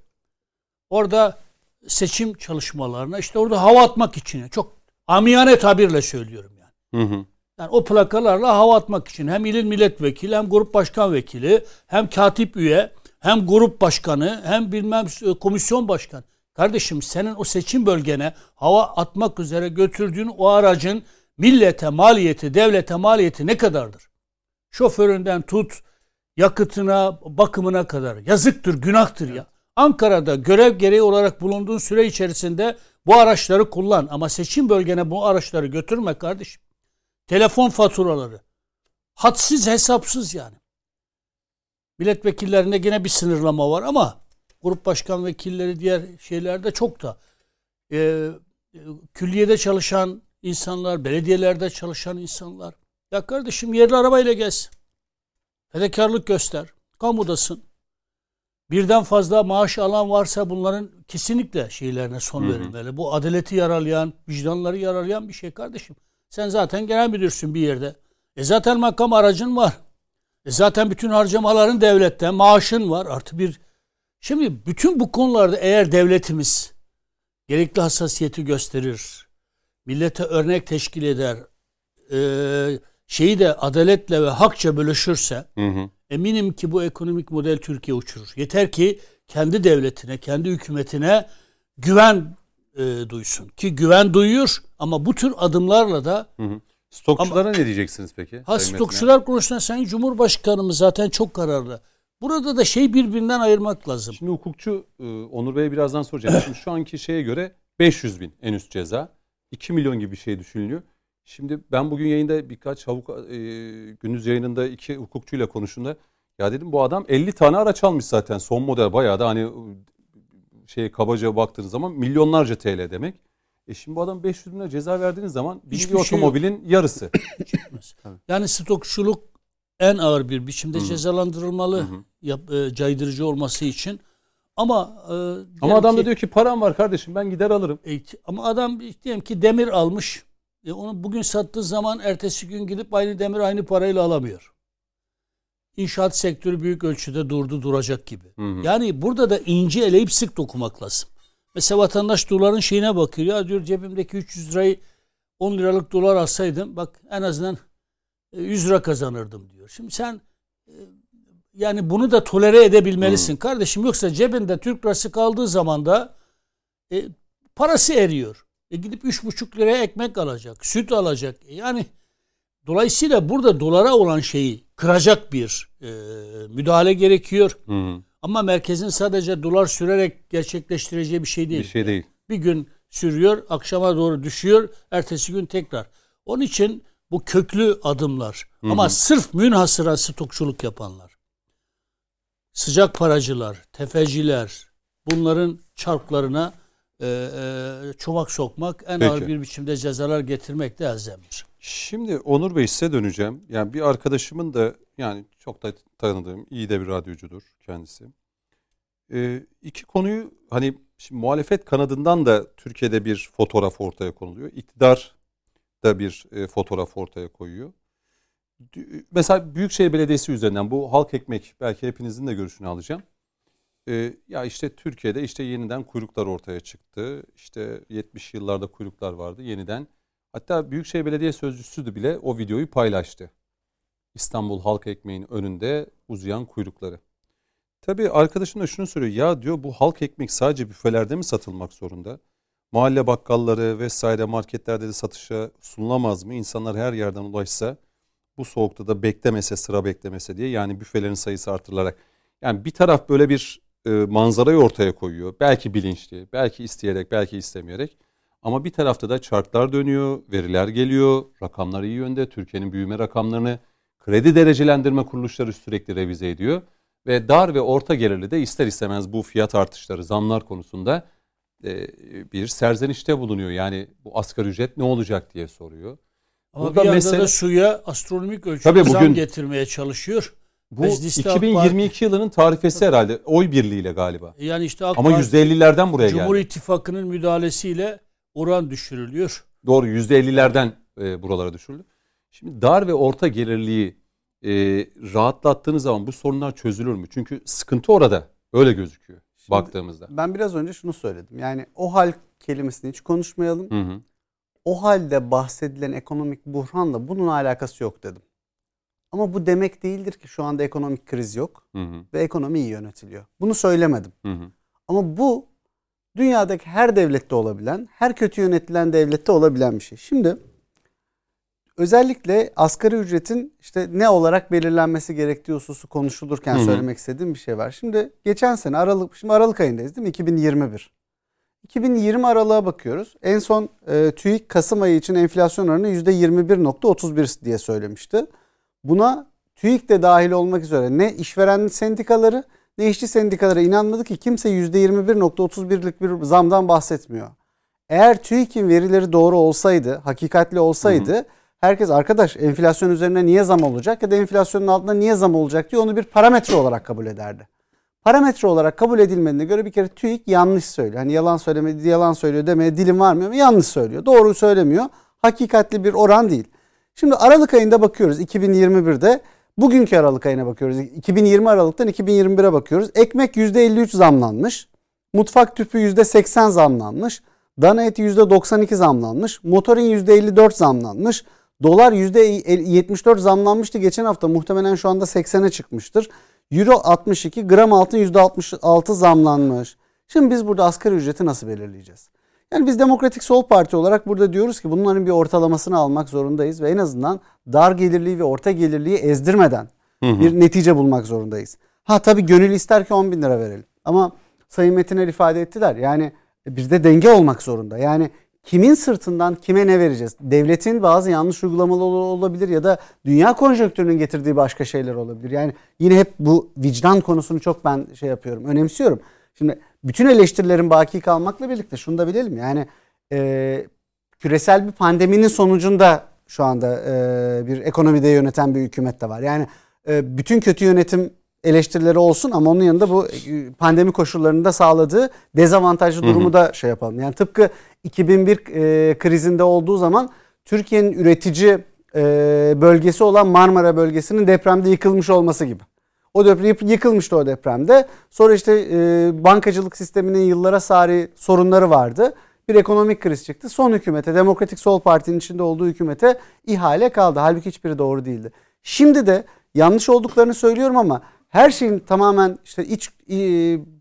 Orada seçim çalışmalarına işte orada hava atmak için çok amiyane tabirle söylüyorum yani. Hı hı. Yani o plakalarla hava atmak için hem ilin milletvekili hem grup başkan vekili hem katip üye hem grup başkanı hem bilmem e, komisyon başkanı. Kardeşim senin o seçim bölgene hava atmak üzere götürdüğün o aracın millete maliyeti, devlete maliyeti ne kadardır? Şoföründen tut, yakıtına, bakımına kadar. Yazıktır, günahtır ya. Ankara'da görev gereği olarak bulunduğun süre içerisinde bu araçları kullan. Ama seçim bölgene bu araçları götürme kardeşim. Telefon faturaları. Hadsiz hesapsız yani. Milletvekillerinde yine bir sınırlama var ama grup başkan vekilleri diğer şeylerde çok da e, külliyede çalışan insanlar, belediyelerde çalışan insanlar. Ya kardeşim yerli arabayla gez. Fedakarlık göster. Kamudasın. Birden fazla maaş alan varsa bunların kesinlikle şeylerine son verilmeli. Bu adaleti yaralayan, vicdanları yaralayan bir şey kardeşim. Sen zaten genel müdürsün bir yerde. E zaten makam aracın var. E zaten bütün harcamaların devletten, maaşın var. Artı bir Şimdi bütün bu konularda eğer devletimiz gerekli hassasiyeti gösterir, millete örnek teşkil eder, e, şeyi de adaletle ve hakça bölüşürse Hı hı. eminim ki bu ekonomik model Türkiye uçurur. Yeter ki kendi devletine, kendi hükümetine güven e, duysun. Ki güven duyuyor ama bu tür adımlarla da Stokçulara ne diyeceksiniz peki? Ha stokçular konusunda Sayın Cumhurbaşkanımız zaten çok kararlı. Burada da şey birbirinden ayırmak lazım. Şimdi hukukçu e, Onur Bey'e birazdan soracağım. Şimdi şu anki şeye göre 500 bin en üst ceza. 2 milyon gibi bir şey düşünülüyor. Şimdi ben bugün yayında birkaç avukat, e, gündüz yayınında iki hukukçuyla konuştuğumda ya dedim bu adam 50 tane araç almış zaten son model bayağı da hani şey kabaca baktığınız zaman milyonlarca TL demek. E şimdi bu adam 500 bin lira ceza verdiğiniz zaman bir Hiçbir şey yok. otomobilin yarısı. *coughs* Yani stokçuluk en ağır bir biçimde cezalandırılmalı yap- e, caydırıcı olması için. Ama e, Ama adam da ki- diyor ki param var kardeşim ben gider alırım. E, ama adam diyelim ki demir almış. E, onu bugün sattığı zaman ertesi gün gidip aynı demir aynı parayla alamıyor. İnşaat sektörü büyük ölçüde durdu duracak gibi. Yani burada da ince eleyip sık dokumak lazım. Mesela vatandaş doların şeyine bakıyor. Ya diyor cebimdeki 300 lirayı 10 liralık dolar alsaydım bak en azından e, 100 lira kazanırdım diyor. Şimdi sen e, yani bunu da tolere edebilmelisin kardeşim. Yoksa cebinde Türk lirası kaldığı zaman da e, parası eriyor. E gidip üç buçuk liraya ekmek alacak, süt alacak. E yani dolayısıyla burada dolara olan şeyi kıracak bir e, müdahale gerekiyor. Hı hı. Ama merkezin sadece dolar sürerek gerçekleştireceği bir şey değil. Bir şey değil. Bir gün sürüyor, akşama doğru düşüyor, ertesi gün tekrar. Onun için bu köklü adımlar. Ama sırf münhasıra stokçuluk yapanlar, sıcak paracılar, tefeciler, bunların çarklarına e, e, çomak sokmak, en Peki. ağır bir biçimde cezalar getirmek de elzemdir. Şimdi Onur Bey size döneceğim. Yani bir arkadaşımın da yani çok da tanıdığım iyi de bir radyocudur kendisi. Ee, iki konuyu hani şimdi muhalefet kanadından da Türkiye'de bir fotoğraf ortaya konuluyor. İktidar da bir e, fotoğraf ortaya koyuyor. Mesela Büyükşehir Belediyesi üzerinden bu halk ekmek belki hepinizin de görüşünü alacağım. Ee, ya işte Türkiye'de işte yeniden kuyruklar ortaya çıktı. İşte 70 yıllarda kuyruklar vardı. Yeniden Hatta Büyükşehir Belediye Sözcüsü de bile o videoyu paylaştı. İstanbul Halk Ekmeği'nin önünde uzayan kuyrukları. Tabii arkadaşım da şunu söylüyor. Ya diyor bu halk ekmek sadece büfelerde mi satılmak zorunda? Mahalle bakkalları vesaire marketlerde de satışa sunulamaz mı? İnsanlar her yerden ulaşsa bu soğukta da beklemese sıra beklemese diye yani büfelerin sayısı artırılarak. Yani bir taraf böyle bir e, manzarayı ortaya koyuyor. Belki bilinçli, belki isteyerek, belki istemeyerek. Ama bir tarafta da çarklar dönüyor, veriler geliyor, rakamlar iyi yönde. Türkiye'nin büyüme rakamlarını kredi derecelendirme kuruluşları sürekli revize ediyor. Ve dar ve orta gelirli de ister istemez bu fiyat artışları, zamlar konusunda e, bir serzenişte bulunuyor. Yani bu asgari ücret ne olacak diye soruyor. Ama Burada bir yanda mesele- da suya astronomik ölçüde zam bugün- getirmeye çalışıyor. Bu AK 2022 yılının tarifesi herhalde oy birliğiyle galiba. Yani işte AK Ama Parti, %50'lerden buraya Cumhur geldi. İttifakı'nın müdahalesiyle oran düşürülüyor. Doğru %50'lerden e, buralara düşürüldü. Şimdi dar ve orta gelirliği e, rahatlattığınız zaman bu sorunlar çözülür mü? Çünkü sıkıntı orada. Öyle gözüküyor Şimdi- baktığımızda. Ben biraz önce şunu söyledim. Yani o hal kelimesini hiç konuşmayalım. Hı hı. O halde bahsedilen ekonomik buhranla bunun alakası yok dedim. Ama bu demek değildir ki şu anda ekonomik kriz yok Hı hı. ve ekonomi iyi yönetiliyor. Bunu söylemedim. Hı hı. Ama bu dünyadaki her devlette olabilen, her kötü yönetilen devlette olabilen bir şey. Şimdi özellikle asgari ücretin işte ne olarak belirlenmesi gerektiği hususu konuşulurken Hı hı. söylemek istediğim bir şey var. Şimdi geçen sene Aralık, şimdi Aralık ayındayız değil mi? 2021. 2020 aralığa bakıyoruz. En son e, TÜİK Kasım ayı için enflasyon oranı %21.31 diye söylemişti. Buna TÜİK de dahil olmak üzere ne işveren sendikaları ne işçi sendikaları inanmadı ki kimse %21.31'lik bir zamdan bahsetmiyor. Eğer TÜİK'in verileri doğru olsaydı, hakikatli olsaydı herkes arkadaş enflasyon üzerine niye zam olacak ya da enflasyonun altında niye zam olacak diye onu bir parametre olarak kabul ederdi. Parametre olarak kabul edilmediğine göre bir kere TÜİK yanlış söylüyor. Hani yalan söylemedi, yalan söylüyor demeye dilim varmıyor mu? Yanlış söylüyor. Doğruyu söylemiyor. Hakikatli bir oran değil. Şimdi Aralık ayında bakıyoruz 2021'de. Bugünkü Aralık ayına bakıyoruz. 2020 Aralık'tan 2021'e bakıyoruz. Ekmek %53 zamlanmış. Mutfak tüpü %80 zamlanmış. Dana eti %92 zamlanmış. Motorin %54 zamlanmış. Dolar %74 zamlanmıştı geçen hafta. Muhtemelen şu anda 80'e çıkmıştır. Euro 62, gram altın %66 zamlanmış. Şimdi biz burada asgari ücreti nasıl belirleyeceğiz? Yani biz Demokratik Sol Parti olarak burada diyoruz ki bunların bir ortalamasını almak zorundayız ve en azından dar gelirliği ve orta gelirliği ezdirmeden bir netice bulmak zorundayız. Ha tabii gönül ister ki 10 bin lira verelim. Ama Sayın Metiner ifade ettiler. Yani bir de denge olmak zorunda. Yani kimin sırtından kime ne vereceğiz? Devletin bazı yanlış uygulamaları olabilir ya da dünya konjonktürünün getirdiği başka şeyler olabilir. Yani yine hep bu vicdan konusunu çok ben şey yapıyorum, önemsiyorum. Şimdi bütün eleştirilerin baki kalmakla birlikte şunu da bilelim. Yani e, küresel bir pandeminin sonucunda şu anda e, bir ekonomide yöneten bir hükümet de var. Yani e, bütün kötü yönetim eleştirileri olsun ama onun yanında bu e, pandemi koşullarında sağladığı dezavantajlı durumu da şey yapalım. Yani tıpkı 2001 e, krizinde olduğu zaman Türkiye'nin üretici e, bölgesi olan Marmara bölgesinin depremde yıkılmış olması gibi. O deprem yıkılmıştı o depremde. Sonra işte e, bankacılık sisteminin yıllara sari sorunları vardı. Bir ekonomik kriz çıktı. Son hükümete, Demokratik Sol Parti'nin içinde olduğu hükümete ihale kaldı. Halbuki hiçbiri doğru değildi. Şimdi de yanlış olduklarını söylüyorum ama her şeyin tamamen işte iç e,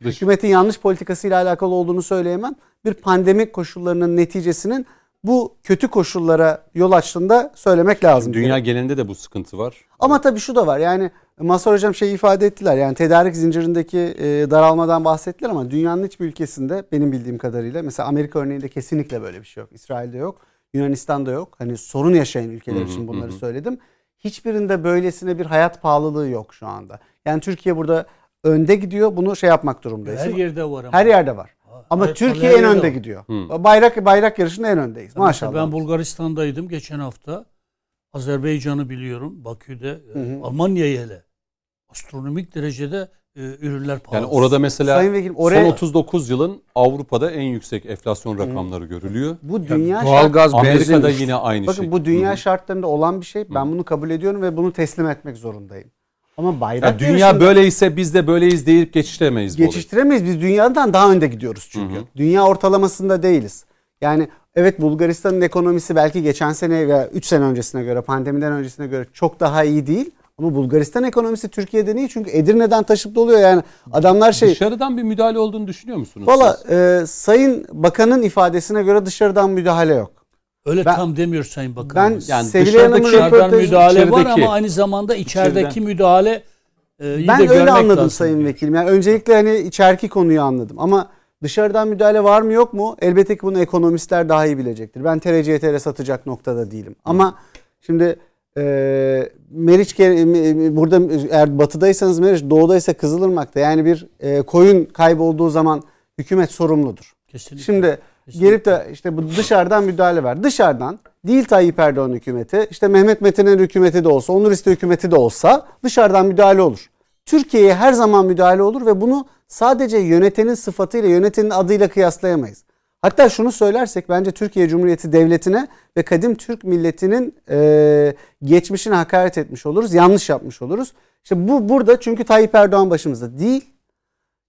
hükümetin yanlış politikasıyla alakalı olduğunu söyleyemem. Bir pandemi koşullarının neticesinin bu kötü koşullara yol açtığında söylemek lazım. Dünya genelinde de bu sıkıntı var. Ama tabii şu da var yani Mazhar Hocam şey ifade ettiler yani tedarik zincirindeki e, daralmadan bahsettiler ama dünyanın hiçbir ülkesinde benim bildiğim kadarıyla mesela Amerika örneğinde kesinlikle böyle bir şey yok. İsrail'de yok, Yunanistan'da yok. Hani sorun yaşayan ülkeler için bunları söyledim. Hiçbirinde böylesine bir hayat pahalılığı yok şu anda. Yani Türkiye burada önde gidiyor. Bunu şey yapmak durumundayız. Her yerde var ama. Her yerde var. Ama Evet, Türkiye en önde var. gidiyor. Bayrak bayrak yarışında en öndeyiz. Mesela Maşallah. Ben Bulgaristan'daydım geçen hafta. Azerbaycan'ı biliyorum. Bakü'de. e, Almanya'yı hele. Astronomik derecede e, ürünler pahalı. Yani orada mesela Sayın Vekilim, oraya- son 39 yılın Avrupa'da en yüksek enflasyon rakamları görülüyor. bu dünya şart- Doğalgaz, benzin. Amerika'da yine aynı Bakın şey. bu dünya şartlarında olan bir şey. Ben bunu kabul ediyorum ve bunu teslim etmek zorundayım. Ama bayrak Ya dünya yarışında- böyleyse biz de böyleyiz deyip geçiştiremeyiz. Geçiştiremeyiz. Biz dünyadan daha önde gidiyoruz çünkü. Dünya ortalamasında değiliz. Yani evet Bulgaristan'ın ekonomisi belki geçen sene veya 3 sene öncesine göre, pandemiden öncesine göre çok daha iyi değil. Ama Bulgaristan ekonomisi Türkiye'den iyi çünkü Edirne'den taşıp doluyor yani. Adamlar şey... Dışarıdan bir müdahale olduğunu düşünüyor musunuz? Valla e, Sayın Bakan'ın ifadesine göre dışarıdan müdahale yok. Öyle Ben- tam demiyor Sayın Ben Bakanımız. Yani Sevil Hanım'ın röportajı- müdahale var içerideki- ama aynı zamanda içerideki İçeriden. müdahale e, Ben öyle anladım lazım Sayın. Vekilim. Yani öncelikle hani içeriki konuyu anladım. Ama dışarıdan müdahale var mı yok mu? Elbette ki bunu ekonomistler daha iyi bilecektir. Ben TRCTR satacak noktada değilim. Ama şimdi e, Meriç ke- burada eğer batıdaysanız Meriç, doğudaysa Kızılırmak'ta. Yani bir e, koyun kaybolduğu zaman hükümet sorumludur. Kesinlikle. Şimdi gelip de işte bu dışarıdan müdahale var. Dışarıdan değil Tayyip Erdoğan hükümeti, işte Mehmet Metin'in hükümeti de olsa, Onur İste hükümeti de olsa dışarıdan müdahale olur. Türkiye'ye her zaman müdahale olur ve bunu sadece yönetenin sıfatıyla, yönetenin adıyla kıyaslayamayız. Hatta şunu söylersek bence Türkiye Cumhuriyeti Devleti'ne ve kadim Türk milletinin e, geçmişine hakaret etmiş oluruz, yanlış yapmış oluruz. İşte bu burada çünkü Tayyip Erdoğan başımızda değil.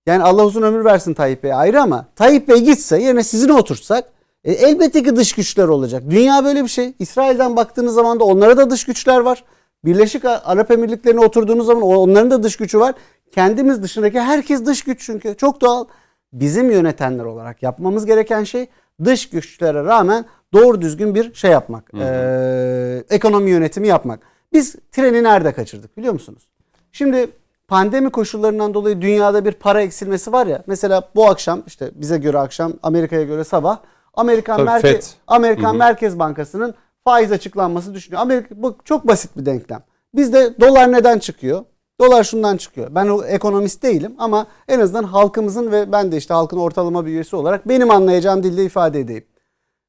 Yani Allah uzun ömür versin Tayyip Bey ayrı ama Tayyip Bey gitse yerine sizin otursak e, elbette ki dış güçler olacak. Dünya böyle bir şey. İsrail'den baktığınız zaman da onlara da dış güçler var. Birleşik Arap Emirlikleri'ne oturduğunuz zaman onların da dış gücü var. Kendimiz dışındaki herkes dış güç çünkü. Çok doğal. Bizim yönetenler olarak yapmamız gereken şey dış güçlere rağmen doğru düzgün bir şey yapmak. Ee, ekonomi yönetimi yapmak. Biz treni nerede kaçırdık biliyor musunuz? Şimdi pandemi koşullarından dolayı dünyada bir para eksilmesi var ya. Mesela bu akşam işte bize göre akşam Amerika'ya göre sabah Amerikan Merkez. Amerikan Merkez Bankası'nın faiz açıklanması düşünüyor. Amerika bu çok basit bir denklem. Bizde dolar neden çıkıyor? Dolar şundan çıkıyor. Ben ekonomist değilim ama en azından halkımızın ve ben de işte halkın ortalama bir üyesi olarak benim anlayacağım dilde ifade edeyim.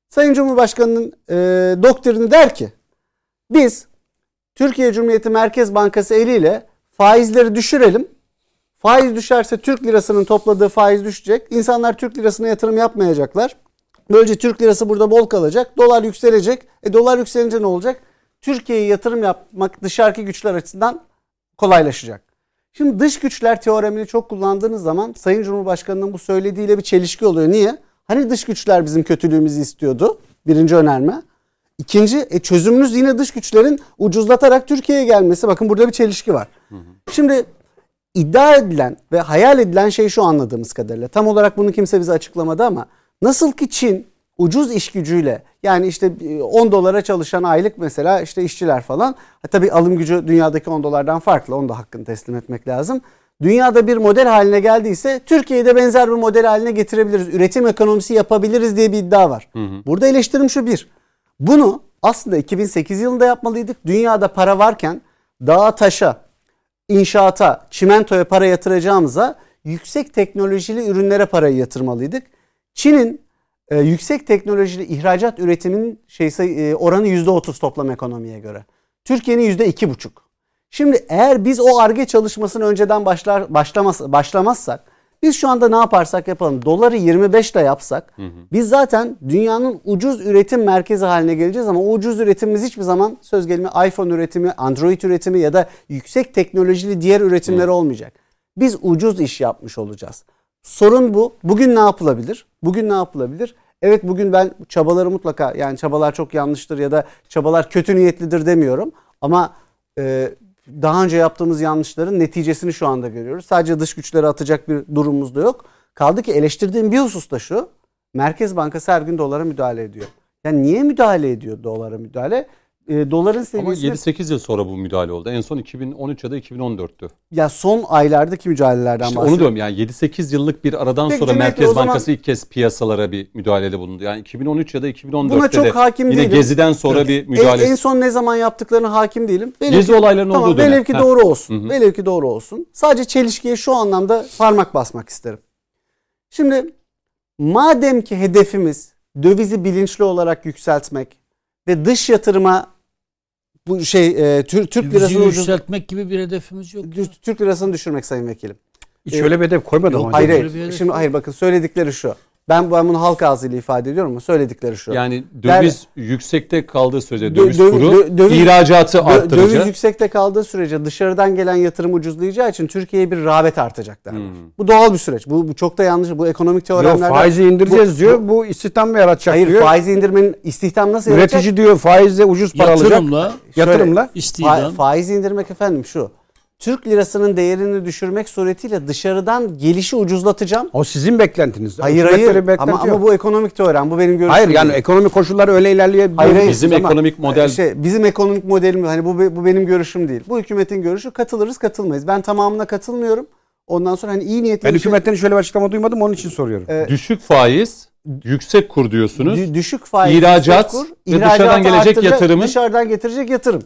Sayın Cumhurbaşkanı'nın e, doktrini der ki biz Türkiye Cumhuriyeti Merkez Bankası eliyle faizleri düşürelim. Faiz düşerse Türk lirasının topladığı faiz düşecek. İnsanlar Türk lirasına yatırım yapmayacaklar. Böylece Türk lirası burada bol kalacak. Dolar yükselecek. E dolar yükselince ne olacak? Türkiye'ye yatırım yapmak dışarıki güçler açısından kolaylaşacak. Şimdi dış güçler teoremini çok kullandığınız zaman Sayın Cumhurbaşkanı'nın bu söylediğiyle bir çelişki oluyor. Niye? Hani dış güçler bizim kötülüğümüzü istiyordu? Birinci önerme. İkinci e, çözümümüz yine dış güçlerin ucuzlatarak Türkiye'ye gelmesi. Bakın burada bir çelişki var. Şimdi iddia edilen ve hayal edilen şey şu anladığımız kadarıyla. Tam olarak bunu kimse bize açıklamadı ama nasıl ki Çin ucuz iş gücüyle yani işte 10 dolara çalışan aylık mesela işte işçiler falan. Ha, tabii alım gücü dünyadaki 10 dolardan farklı. Onu da hakkını teslim etmek lazım. Dünyada bir model haline geldiyse Türkiye'de benzer bir model haline getirebiliriz. Üretim ekonomisi yapabiliriz diye bir iddia var. Burada eleştirim şu bir. Bunu aslında 2008 yılında yapmalıydık. Dünyada para varken dağa taşa, inşaata, çimentoya para yatıracağımıza yüksek teknolojili ürünlere parayı yatırmalıydık. Çin'in e, yüksek teknolojili ihracat üretiminin şey sayı- e, oranı %30 toplam ekonomiye göre. Türkiye'nin %2,5. Şimdi eğer biz o arge çalışmasını önceden başlar başlamaz, başlamazsak biz şu anda ne yaparsak yapalım doları 25 ile yapsak biz zaten dünyanın ucuz üretim merkezi haline geleceğiz ama o ucuz üretimimiz hiçbir zaman söz gelimi iPhone üretimi, Android üretimi ya da yüksek teknolojili diğer üretimler olmayacak. Biz ucuz iş yapmış olacağız. Sorun bu. Bugün ne yapılabilir? Bugün ne yapılabilir? Evet bugün ben çabaları mutlaka yani çabalar çok yanlıştır ya da çabalar kötü niyetlidir demiyorum. Ama e, daha önce yaptığımız yanlışların neticesini şu anda görüyoruz. Sadece dış güçleri atacak bir durumumuz da yok. Kaldı ki eleştirdiğim bir husus da şu. Merkez Bankası her gün dolara müdahale ediyor. Yani niye müdahale ediyor dolara müdahale? E, doların Ama seviyesi 7-8 yıl sonra bu müdahale oldu. En son 2013 ya da 2014'tü. ya son aylardaki müdahalelerden İşte onu bahsediyorum. diyorum yani 7-8 yıllık bir aradan Peki sonra Cüneyt Merkez zaman- Bankası ilk kez piyasalara bir müdahalede bulundu. Yani 2013 ya da 2014'te Buna çok de hakim yine değilim. Gezi'den sonra bir En, müdahale. en son ne zaman yaptıklarına hakim değilim. Velev Gezi olaylarının tamam, olduğu dönem. Velev ki Ha. doğru olsun. Hı hı. Velev ki doğru olsun. Sadece çelişkiye şu anlamda parmak basmak isterim. Şimdi madem ki hedefimiz dövizi bilinçli olarak yükseltmek ve dış yatırıma bu şey e, Tür- Türk Bizi lirasını yükseltmek gibi bir hedefimiz yok. Türk lirasını düşürmek sayın vekilim. Hiç öyle bir hedef koymadım. ama. Hayır, hayır. bir hedef Şimdi yok. hayır bakın söyledikleri şu. Ben, ben bunu halk ağzıyla ifade ediyorum ama söyledikleri şu. Yani döviz yüksekte kaldığı sürece Dö- döviz dö- kuru dö- döviz- ihracatı Dö- arttıracak. Döviz yüksekte kaldığı sürece dışarıdan gelen yatırım ucuzlayacağı için Türkiye'ye bir rağbet artacak derler. Hmm. Bu doğal bir süreç. Bu, bu çok da yanlış. Bu ekonomik Yok, teoremlerden... faizi indireceğiz Bu- diyor. Bu, istihdam mı yaratacak Hayır diyor. faizi indirmenin istihdam nasıl yaratacak? Üretici diyor faizle ucuz para alacak. Yatırımla Şöyle, Yatırımla. Fa- istihdam. faizi indirmek efendim şu. Türk lirasının değerini düşürmek suretiyle dışarıdan gelişi ucuzlatacağım. O sizin beklentiniz. Hayır Hükümetlerin hayır beklenti ama, yok. ama bu ekonomik teorem. Bu benim görüşüm. Hayır yani değil. ekonomik koşullar öyle ilerleyebilir. Hayır, hayır. Bizim Ama ekonomik model şey, bizim ekonomik modelim hani bu bu benim görüşüm değil. Bu hükümetin görüşü katılırız katılmayız. Ben tamamına katılmıyorum. Ondan sonra hani iyi niyetli ben şey- hükümetten şöyle bir açıklama duymadım onun için soruyorum. Ee, düşük faiz, yüksek kur diyorsunuz. Dü- düşük faiz, İhracat yüksek ve dışarıdan gelecek arttıracak, yatırımın- dışarıdan getirecek yatırım.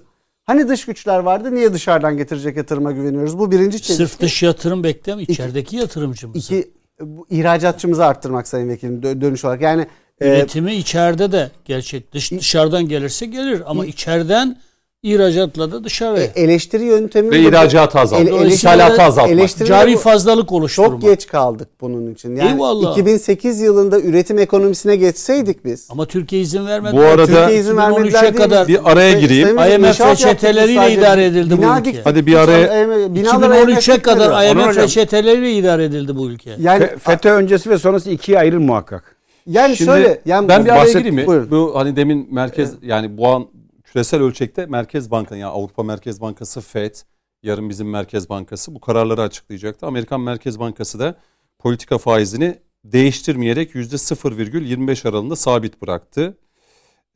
Hani dış güçler vardı? Niye dışarıdan getirecek yatırıma güveniyoruz? Bu birinci çelişki. Sırf dış yatırım beklem içerideki yatırımcımız. İki, bu ihracatçımızı arttırmak sayın vekilim dö- dönüş olarak. Yani e, Üretimi içeride de gerçek. Dış, dışarıdan gelirse gelir ama içeriden ihracatla da dışarı. e, eleştiri yöntemi Ve ihracatı azaltmak. Ele- İthalatı azaltmak. Cari fazlalık oluşturmak. çok geç kaldık bunun için. Yani Eyvallah. 2008 yılında üretim ekonomisine geçseydik biz. Ama Türkiye izin vermedi. Bu arada- Türkiye izin 2013'e vermediler değil. kadar Bir araya gireyim. IMF reçeteleriyle idare edildi bu ülke. diktik. Hadi bir araya- Binalar- binalar 2013'e IMF kadar IMF reçeteleriyle idare edildi bu ülke. Yani Fe- FETÖ öncesi ve sonrası ikiye ayrıl muhakkak. yani Şimdi şöyle yani ben bir araya gireyim mi? Buyurun. Bu hani demin merkez yani bu an küresel ölçekte Merkez Banka yani Avrupa Merkez Bankası FED yarın bizim Merkez Bankası bu kararları açıklayacaktı. Amerikan Merkez Bankası da politika faizini değiştirmeyerek %0,25 aralığında sabit bıraktı.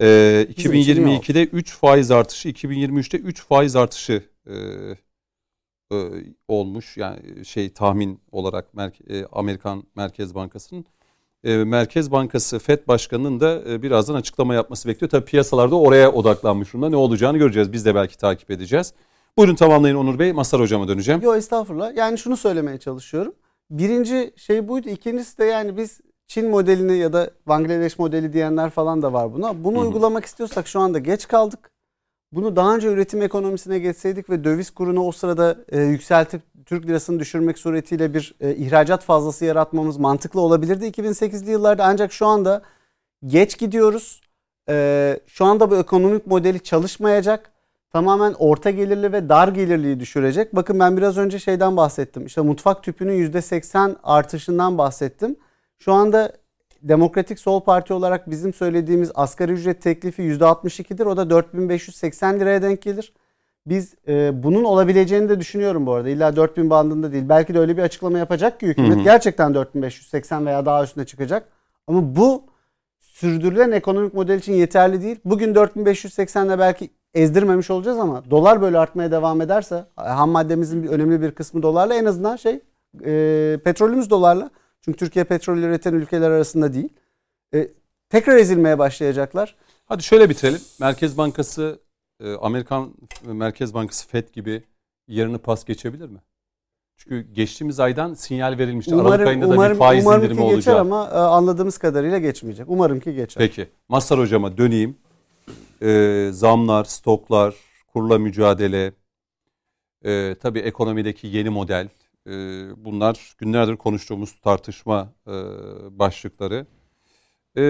Ee, Bizim için iyi 2022'de 3 faiz artışı, 2023'te 3 faiz artışı e, e, olmuş. Yani şey tahmin olarak Merke- e, Amerikan Merkez Bankası'nın Merkez Bankası FED Başkanı'nın da e, birazdan açıklama yapması bekliyor. Tabii piyasalarda oraya odaklanmış durumda. Ne olacağını göreceğiz. Biz de belki takip edeceğiz. Buyurun tamamlayın Onur Bey. Masar Hocam'a döneceğim. Yok estağfurullah. Yani şunu söylemeye çalışıyorum. Birinci şey buydu. İkincisi de yani biz Çin modelini ya da Bangladeş modeli diyenler falan da var buna. Bunu Hı hı. uygulamak istiyorsak şu anda geç kaldık. Bunu daha önce üretim ekonomisine geçseydik ve döviz kurunu o sırada e, yükseltip Türk lirasını düşürmek suretiyle bir e, ihracat fazlası yaratmamız mantıklı olabilirdi 2008'li yıllarda. Ancak şu anda geç gidiyoruz. E, şu anda bu ekonomik modeli çalışmayacak. Tamamen orta gelirli ve dar gelirliyi düşürecek. Bakın ben biraz önce şeyden bahsettim. İşte mutfak tüpünün %80 artışından bahsettim. Şu anda Demokratik Sol Parti olarak bizim söylediğimiz asgari ücret teklifi %62'dir. O da 4580 liraya denk gelir. Biz e, bunun olabileceğini de düşünüyorum bu arada. İlla 4000 bandında değil. Belki de öyle bir açıklama yapacak ki hükümet Hı hı. gerçekten 4580 veya daha üstüne çıkacak. Ama bu sürdürülen ekonomik model için yeterli değil. Bugün 4580 ile belki ezdirmemiş olacağız ama dolar böyle artmaya devam ederse ham maddemizin bir, önemli bir kısmı dolarla en azından şey e, petrolümüz dolarla. Çünkü Türkiye petrol üreten ülkeler arasında değil. E, tekrar ezilmeye başlayacaklar. Hadi şöyle bitirelim. Merkez Bankası, e, Amerikan Merkez Bankası FED gibi yerini pas geçebilir mi? Çünkü geçtiğimiz aydan sinyal verilmişti. Aralık Umarım, ayında da umarım, bir faiz umarım indirimi ki geçer olacak. ama e, anladığımız kadarıyla geçmeyecek. Umarım ki geçer. Peki. Masar Hocam'a döneyim. Ee, zamlar, stoklar, kurla mücadele, e, tabii ekonomideki yeni model. E, bunlar günlerdir konuştuğumuz tartışma e, başlıkları. E,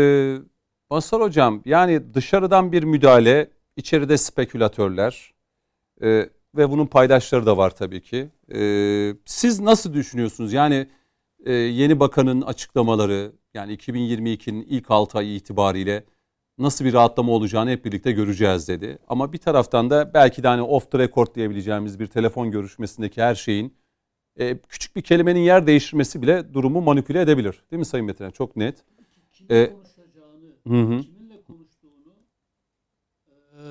Hocam yani dışarıdan bir müdahale, içeride spekülatörler e, ve bunun paydaşları da var tabii ki. E, siz nasıl düşünüyorsunuz? Yani e, yeni bakanın açıklamaları yani 2022'nin ilk 6 ayı itibariyle nasıl bir rahatlama olacağını hep birlikte göreceğiz dedi. Ama bir taraftan da belki de hani off the record diyebileceğimiz bir telefon görüşmesindeki her şeyin e, küçük bir kelimenin yer değiştirmesi bile durumu manipüle edebilir. Değil mi Sayın Metin? Çok net. E, hı hı. kiminle konuştuğunu e,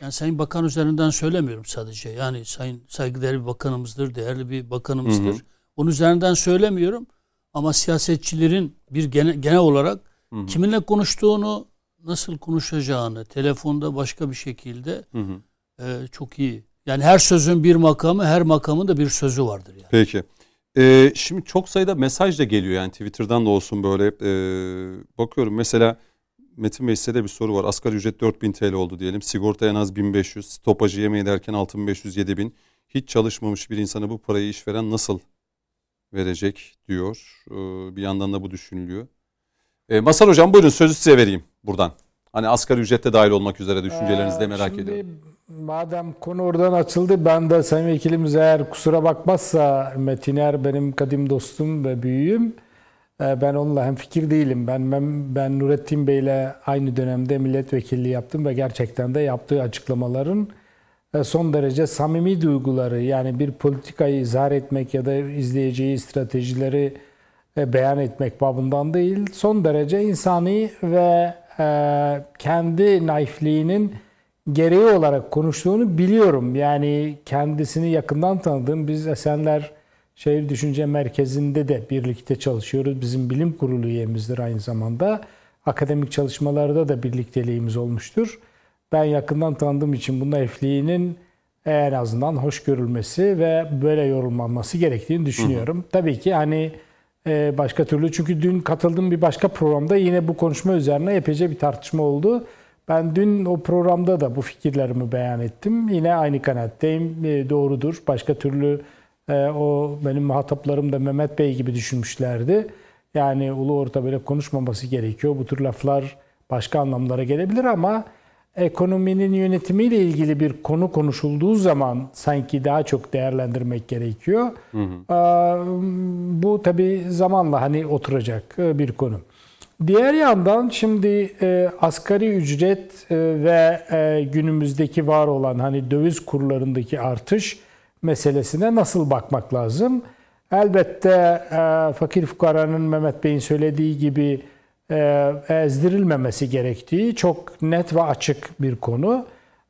yani Sayın Bakan üzerinden söylemiyorum sadece. Yani Sayın saygıdeğer bir bakanımızdır, değerli bir bakanımızdır. Hı hı. Onun üzerinden söylemiyorum. Ama siyasetçilerin bir genel, genel olarak Hı hı. kiminle konuştuğunu, nasıl konuşacağını, telefonda başka bir şekilde Hı hı. e, çok iyi. Yani her sözün bir makamı, her makamın da bir sözü vardır yani. Peki. Ee, şimdi çok sayıda mesaj da geliyor yani Twitter'dan da olsun böyle. Ee, bakıyorum mesela Metin Bey size de bir soru var. Asgari ücret 4000 TL oldu diyelim. Sigorta en az 1500. Stopajı yemeği derken 6500 7000. Hiç çalışmamış bir insana bu parayı işveren nasıl verecek diyor. Ee, bir yandan da bu düşünülüyor. Ee, Masar Hocam buyurun sözü size vereyim buradan. Hani asgari ücrete dahil olmak üzere düşüncelerinizi de Ee, merak şimdi, ediyorum. Madem konu oradan açıldı ben de Sayın Vekilimiz eğer kusura bakmazsa Metiner benim kadim dostum ve büyüğüm. Ee, Ben onunla hem fikir değilim. Ben, ben ben Nurettin Bey'le aynı dönemde milletvekilliği yaptım ve gerçekten de yaptığı açıklamaların e, son derece samimi duyguları yani bir politikayı izah etmek ya da izleyeceği stratejileri e, beyan etmek babından değil son derece insani ve e, kendi naifliğinin gereği olarak konuştuğunu biliyorum. Yani kendisini yakından tanıdığım biz Esenler Şehir Düşünce Merkezi'nde de birlikte çalışıyoruz. Bizim bilim kurulu üyemizdir aynı zamanda. Akademik çalışmalarda da birlikteliğimiz olmuştur. Ben yakından tanıdığım için bu naifliğinin en azından hoş görülmesi ve böyle yorulmaması gerektiğini düşünüyorum. Tabii ki hani e, başka türlü çünkü dün katıldığım bir başka programda yine bu konuşma üzerine epeyce bir tartışma oldu. Ben dün o programda da bu fikirlerimi beyan ettim. Yine aynı kanaatteyim. E, doğrudur. Başka türlü e, o benim muhataplarım da Mehmet Bey gibi düşünmüşlerdi. Yani ulu orta böyle konuşmaması gerekiyor. Bu tür laflar başka anlamlara gelebilir ama ekonominin yönetimiyle ilgili bir konu konuşulduğu zaman sanki daha çok değerlendirmek gerekiyor. Aa, Bu tabii zamanla hani oturacak e, bir konu. Diğer yandan şimdi e, asgari ücret e, ve e, günümüzdeki var olan hani döviz kurlarındaki artış meselesine nasıl bakmak lazım? Elbette e, fakir fukaranın Mehmet Bey'in söylediği gibi e, ezdirilmemesi gerektiği çok net ve açık bir konu.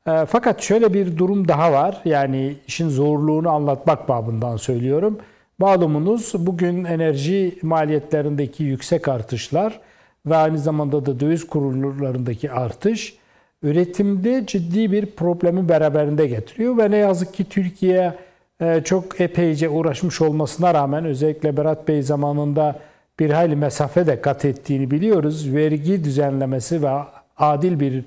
E, fakat şöyle bir durum daha var. Yani işin zorluğunu anlatmak babından söylüyorum. Malumunuz bugün enerji maliyetlerindeki yüksek artışlar ve aynı zamanda da döviz kurlarındaki artış üretimde ciddi bir problemi beraberinde getiriyor ve ne yazık ki Türkiye e, çok epeyce uğraşmış olmasına rağmen özellikle Berat Bey zamanında bir hayli mesafe de kat ettiğini biliyoruz. Vergi düzenlemesi ve adil bir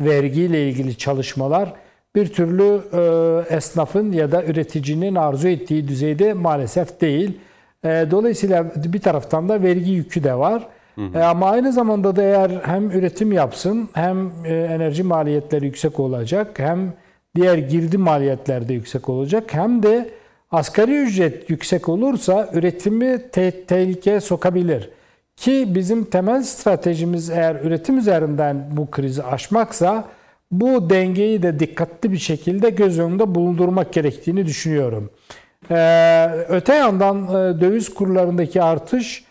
vergiyle ilgili çalışmalar bir türlü e, esnafın ya da üreticinin arzu ettiği düzeyde maalesef değil. E, dolayısıyla bir taraftan da vergi yükü de var. E, ama aynı zamanda da eğer hem üretim yapsın hem e, enerji maliyetleri yüksek olacak hem diğer girdi maliyetler de yüksek olacak hem de asgari ücret yüksek olursa üretimi te- tehlikeye sokabilir. Ki bizim temel stratejimiz eğer üretim üzerinden bu krizi aşmaksa bu dengeyi de dikkatli bir şekilde göz önünde bulundurmak gerektiğini düşünüyorum. Ee, öte yandan e, döviz kurlarındaki artış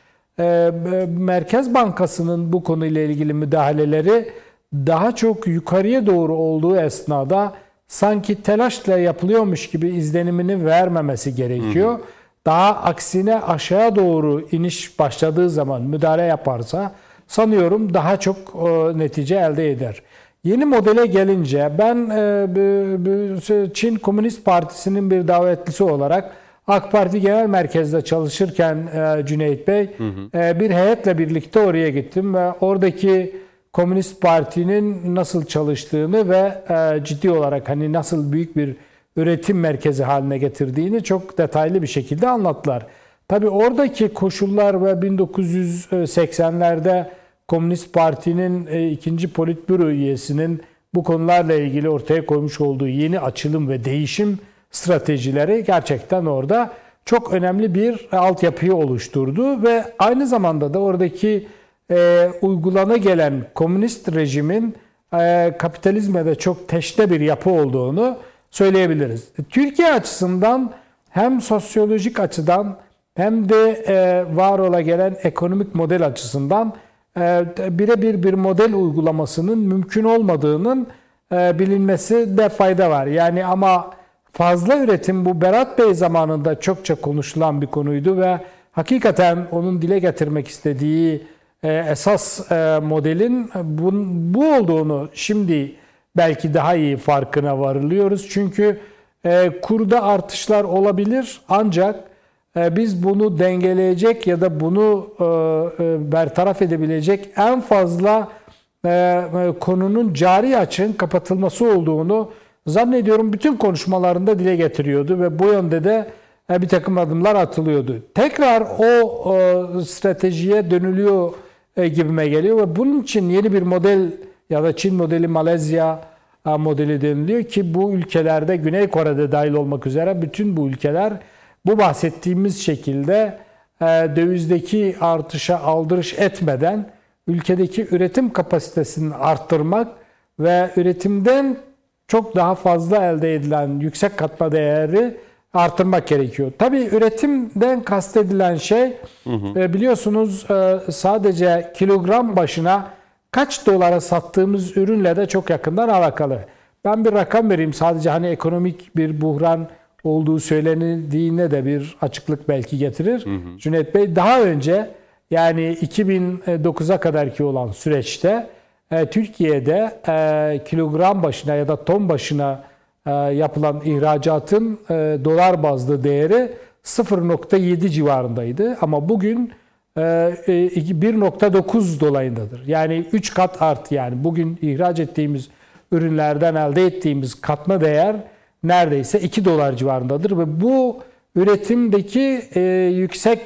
Merkez Bankası'nın bu konuyla ilgili müdahaleleri daha çok yukarıya doğru olduğu esnada sanki telaşla yapılıyormuş gibi izlenimini vermemesi gerekiyor. Daha aksine aşağı doğru iniş başladığı zaman müdahale yaparsa sanıyorum daha çok e, netice elde eder. Yeni modele gelince ben e, Çin Komünist Partisi'nin bir davetlisi olarak AK Parti Genel Merkez'de çalışırken e, Cüneyt Bey e, bir heyetle birlikte oraya gittim ve oradaki Komünist Parti'nin nasıl çalıştığını ve e, ciddi olarak hani nasıl büyük bir üretim merkezi haline getirdiğini çok detaylı bir şekilde anlattılar. Tabii oradaki koşullar ve 1980'lerde Komünist Parti'nin e, ikinci politbüro üyesinin bu konularla ilgili ortaya koymuş olduğu yeni açılım ve değişim stratejileri gerçekten orada çok önemli bir altyapıyı oluşturdu ve aynı zamanda da oradaki e, uygulana gelen komünist rejimin e, kapitalizme de çok teşne bir yapı olduğunu söyleyebiliriz. Türkiye açısından hem sosyolojik açıdan hem de e, var ola gelen ekonomik model açısından e, birebir bir model uygulamasının mümkün olmadığının e, bilinmesi de fayda var. Yani ama fazla üretim bu Berat Bey zamanında çokça konuşulan bir konuydu ve hakikaten onun dile getirmek istediği e, esas e, modelin bu, olduğunu şimdi belki daha iyi farkına varılıyoruz. Çünkü e, kurda artışlar olabilir ancak biz bunu dengeleyecek ya da bunu bertaraf edebilecek en fazla konunun cari açığın kapatılması olduğunu zannediyorum bütün konuşmalarında dile getiriyordu ve bu yönde de e, bir takım adımlar atılıyordu. Tekrar o e, stratejiye dönülüyor e, gibime geliyor ve bunun için yeni bir model ya da Çin modeli, Malezya modeli deniliyor ki bu ülkelerde Güney Kore'de dahil olmak üzere bütün bu ülkeler bu bahsettiğimiz şekilde dövizdeki artışa aldırış etmeden ülkedeki üretim kapasitesini arttırmak ve üretimden çok daha fazla elde edilen yüksek katma değeri artırmak gerekiyor. Tabii üretimden kastedilen şey hı hı. E, biliyorsunuz e, sadece kilogram başına kaç dolara sattığımız ürünle de çok yakından alakalı. Ben bir rakam vereyim sadece hani ekonomik bir buhran olduğu söylenildiğine de bir açıklık belki getirir. Hı hı. Cüneyt Bey daha önce yani 2009'a kadarki olan süreçte Türkiye'de kilogram başına ya da ton başına e, yapılan ihracatın e, dolar bazlı değeri 0.7 civarındaydı. Ama bugün 1.9 e, dolayındadır. Yani 3 kat art yani bugün ihraç ettiğimiz ürünlerden elde ettiğimiz katma değer neredeyse 2 dolar civarındadır ve bu üretimdeki yüksek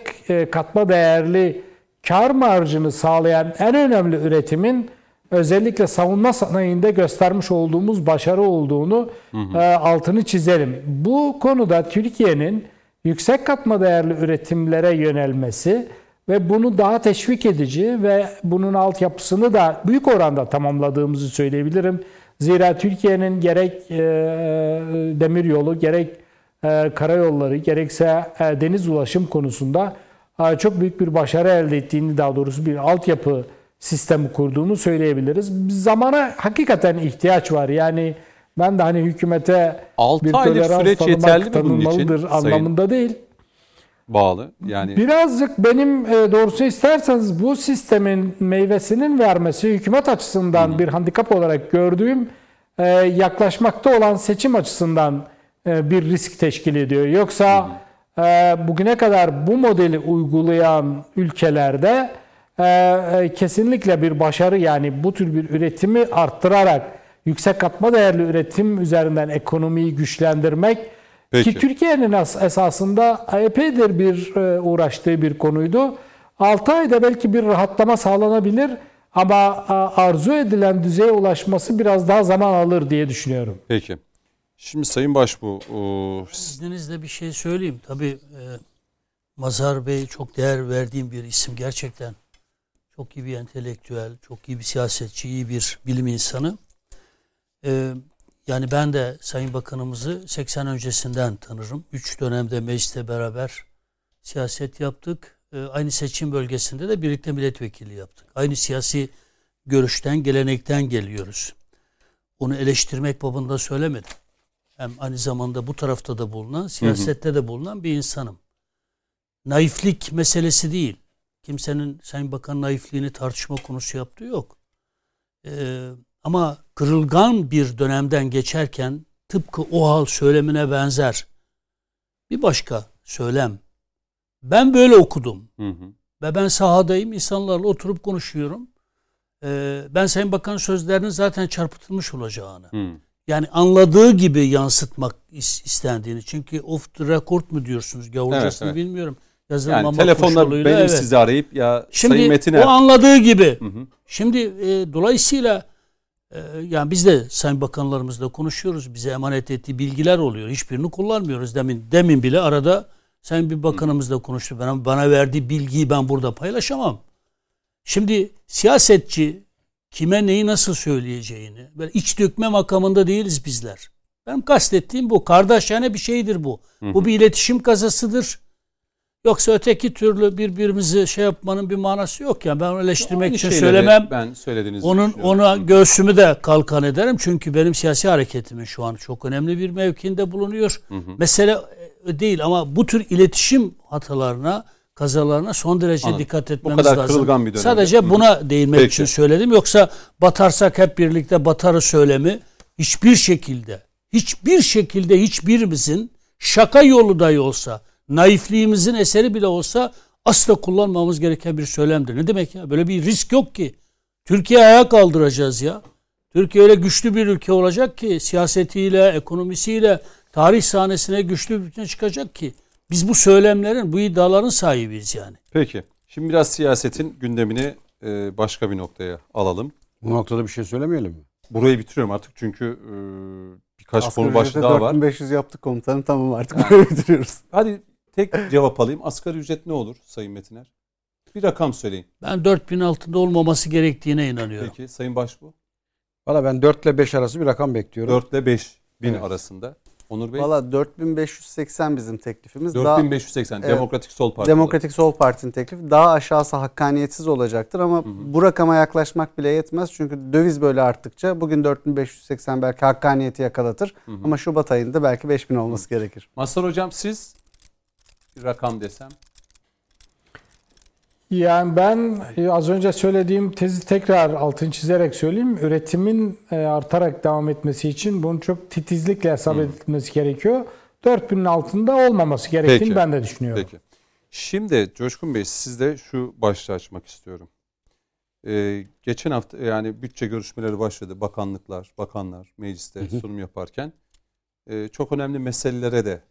katma değerli kar marjını sağlayan en önemli üretimin özellikle savunma sanayinde göstermiş olduğumuz başarı olduğunu hı hı. E, altını çizerim. Bu konuda Türkiye'nin yüksek katma değerli üretimlere yönelmesi ve bunu daha teşvik edici ve bunun altyapısını da büyük oranda tamamladığımızı söyleyebilirim. Zira Türkiye'nin gerek e, demir yolu, gerek e, karayolları, gerekse e, deniz ulaşım konusunda e, çok büyük bir başarı elde ettiğini, daha doğrusu bir altyapı sistemi kurduğunu söyleyebiliriz. Zamana hakikaten ihtiyaç var. Yani ben de hani hükümete 6 bir tolerans süreç yeterli tanınmalıdır anlamında sayın? değil. Bağlı. Yani birazcık benim e, doğrusu isterseniz bu sistemin meyvesinin vermesi hükümet açısından Hı. bir handikap olarak gördüğüm e, yaklaşmakta olan seçim açısından e, bir risk teşkil ediyor. Yoksa Hı. bugüne kadar bu modeli uygulayan ülkelerde kesinlikle bir başarı yani bu tür bir üretimi arttırarak yüksek katma değerli üretim üzerinden ekonomiyi güçlendirmek Peki. ki Türkiye'nin esasında epeydir bir e, uğraştığı bir konuydu. 6 ayda belki bir rahatlama sağlanabilir ama arzu edilen düzeye ulaşması biraz daha zaman alır diye düşünüyorum. Peki. Şimdi Sayın Başbuğ... O... İzninizle bir şey söyleyeyim. Tabii e, Mazhar Bey çok değer verdiğim bir isim gerçekten. Çok iyi bir entelektüel, çok iyi bir siyasetçi, iyi bir bilim insanı. Ee, yani ben de Sayın Bakanımızı 80 öncesinden tanırım. Üç dönemde mecliste beraber siyaset yaptık. Ee, aynı seçim bölgesinde de birlikte milletvekili yaptık. Aynı siyasi görüşten, gelenekten geliyoruz. Onu eleştirmek babında söylemedim. Hem aynı zamanda bu tarafta da bulunan, siyasette de bulunan bir insanım. Naiflik meselesi değil kimsenin Sayın Bakan naifliğini tartışma konusu yaptığı yok. Ee, ama kırılgan bir dönemden geçerken tıpkı o hal söylemine benzer bir başka söylem. Ben böyle okudum. Hı hı. Ve ben sahadayım, insanlarla oturup konuşuyorum. Ee, ben Sayın Bakan sözlerinin zaten çarpıtılmış olacağını. Hı. Yani anladığı gibi yansıtmak istendiğini. Çünkü off the record mu diyorsunuz? Gavurcasını evet, evet. bilmiyorum yazılmama yani telefonla benim evet. sizi arayıp ya Şimdi, Sayın Metiner. o anladığı gibi. Hı hı. Şimdi e, dolayısıyla e, yani biz de Sayın Bakanlarımızla konuşuyoruz. Bize emanet ettiği bilgiler oluyor. Hiçbirini kullanmıyoruz. Demin demin bile arada Sayın bir bakanımızla konuştu. Bana, bana verdiği bilgiyi ben burada paylaşamam. Şimdi siyasetçi kime neyi nasıl söyleyeceğini, böyle iç dökme makamında değiliz bizler. Benim kastettiğim bu. Kardeşane bir şeydir bu. Bu bir iletişim kazasıdır. Yoksa öteki türlü birbirimizi şey yapmanın bir manası yok ya. Ben eleştirmek Aynı için söylemem. Ben söylediğinizi Onun ona göğsümü de kalkan ederim. Çünkü benim siyasi hareketimin şu an çok önemli bir mevkinde bulunuyor. Mesele e, değil ama bu tür iletişim hatalarına, kazalarına son derece Anladım. dikkat Bu etmemiz kadar lazım. kırılgan bir dönemde. Sadece Hı hı. buna değinmek Peki. için söyledim. Yoksa batarsak hep birlikte batarı söylemi hiçbir şekilde, hiçbir şekilde hiçbirimizin şaka yolu dahi olsa, naifliğimizin eseri bile olsa asla kullanmamız gereken bir söylemdir. Ne demek ya? Böyle bir risk yok ki. Türkiye ayağa kaldıracağız ya. Türkiye öyle güçlü bir ülke olacak ki siyasetiyle, ekonomisiyle tarih sahnesine güçlü bir ülke çıkacak ki biz bu söylemlerin, bu iddiaların sahibiyiz yani. Peki. Şimdi biraz siyasetin gündemini e, başka bir noktaya alalım. Bu noktada bir şey söylemeyelim mi? Burayı bitiriyorum artık çünkü e, birkaç Asgari konu başlığı daha var. 4500 yaptık komutanım tamam artık *laughs* böyle bitiriyoruz. Hadi tek cevap alayım. Asgari ücret ne olur Sayın Metiner? Bir rakam söyleyin. Ben 4000 altında olmaması gerektiğine inanıyorum. Peki Sayın Başbuğ? Valla ben 4 ile 5 arası bir rakam bekliyorum. 4 ile 5 bin Evet. arasında. Onur Bey? Valla 4580 bizim teklifimiz. Daha 4580 Evet. Demokratik Sol Parti. Demokratik Sol Parti'nin teklifi daha aşağısı hakkaniyetsiz olacaktır ama bu rakama yaklaşmak bile yetmez. Çünkü döviz böyle arttıkça bugün 4580 belki hakkaniyeti yakalatır ama Şubat ayında belki 5000 olması gerekir. Mazhar Hocam siz bir rakam desem. Yani ben e, az önce söylediğim tezi tekrar altını çizerek söyleyeyim. Üretimin e, artarak devam etmesi için bunun çok titizlikle hesap edilmesi gerekiyor. 4000'in altında olmaması gerektiğini Peki. ben de düşünüyorum. Peki. Şimdi Coşkun Bey sizde şu başlığı açmak istiyorum. Ee, geçen hafta yani bütçe görüşmeleri başladı. Bakanlıklar, bakanlar mecliste sunum yaparken e, çok önemli meselelere de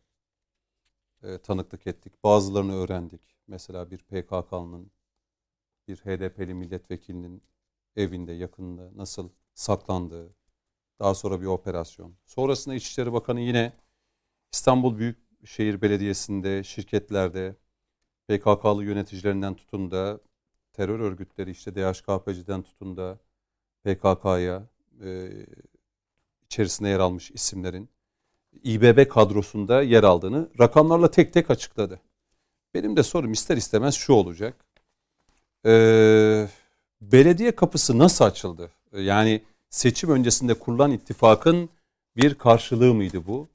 e, tanıklık ettik. Bazılarını öğrendik. Mesela bir PKK'nın, bir HDP'li milletvekilinin evinde, yakınında nasıl saklandığı, daha sonra bir operasyon. Sonrasında İçişleri Bakanı yine İstanbul Büyükşehir Belediyesi'nde, şirketlerde PKK'lı yöneticilerinden tutun da terör örgütleri işte DHKPC'den tutun da PKK'ya e, içerisinde yer almış isimlerin İBB kadrosunda yer aldığını rakamlarla tek tek açıkladı. Benim de sorum ister istemez şu olacak. Ee, belediye kapısı nasıl açıldı? Yani seçim öncesinde kurulan ittifakın bir karşılığı mıydı bu?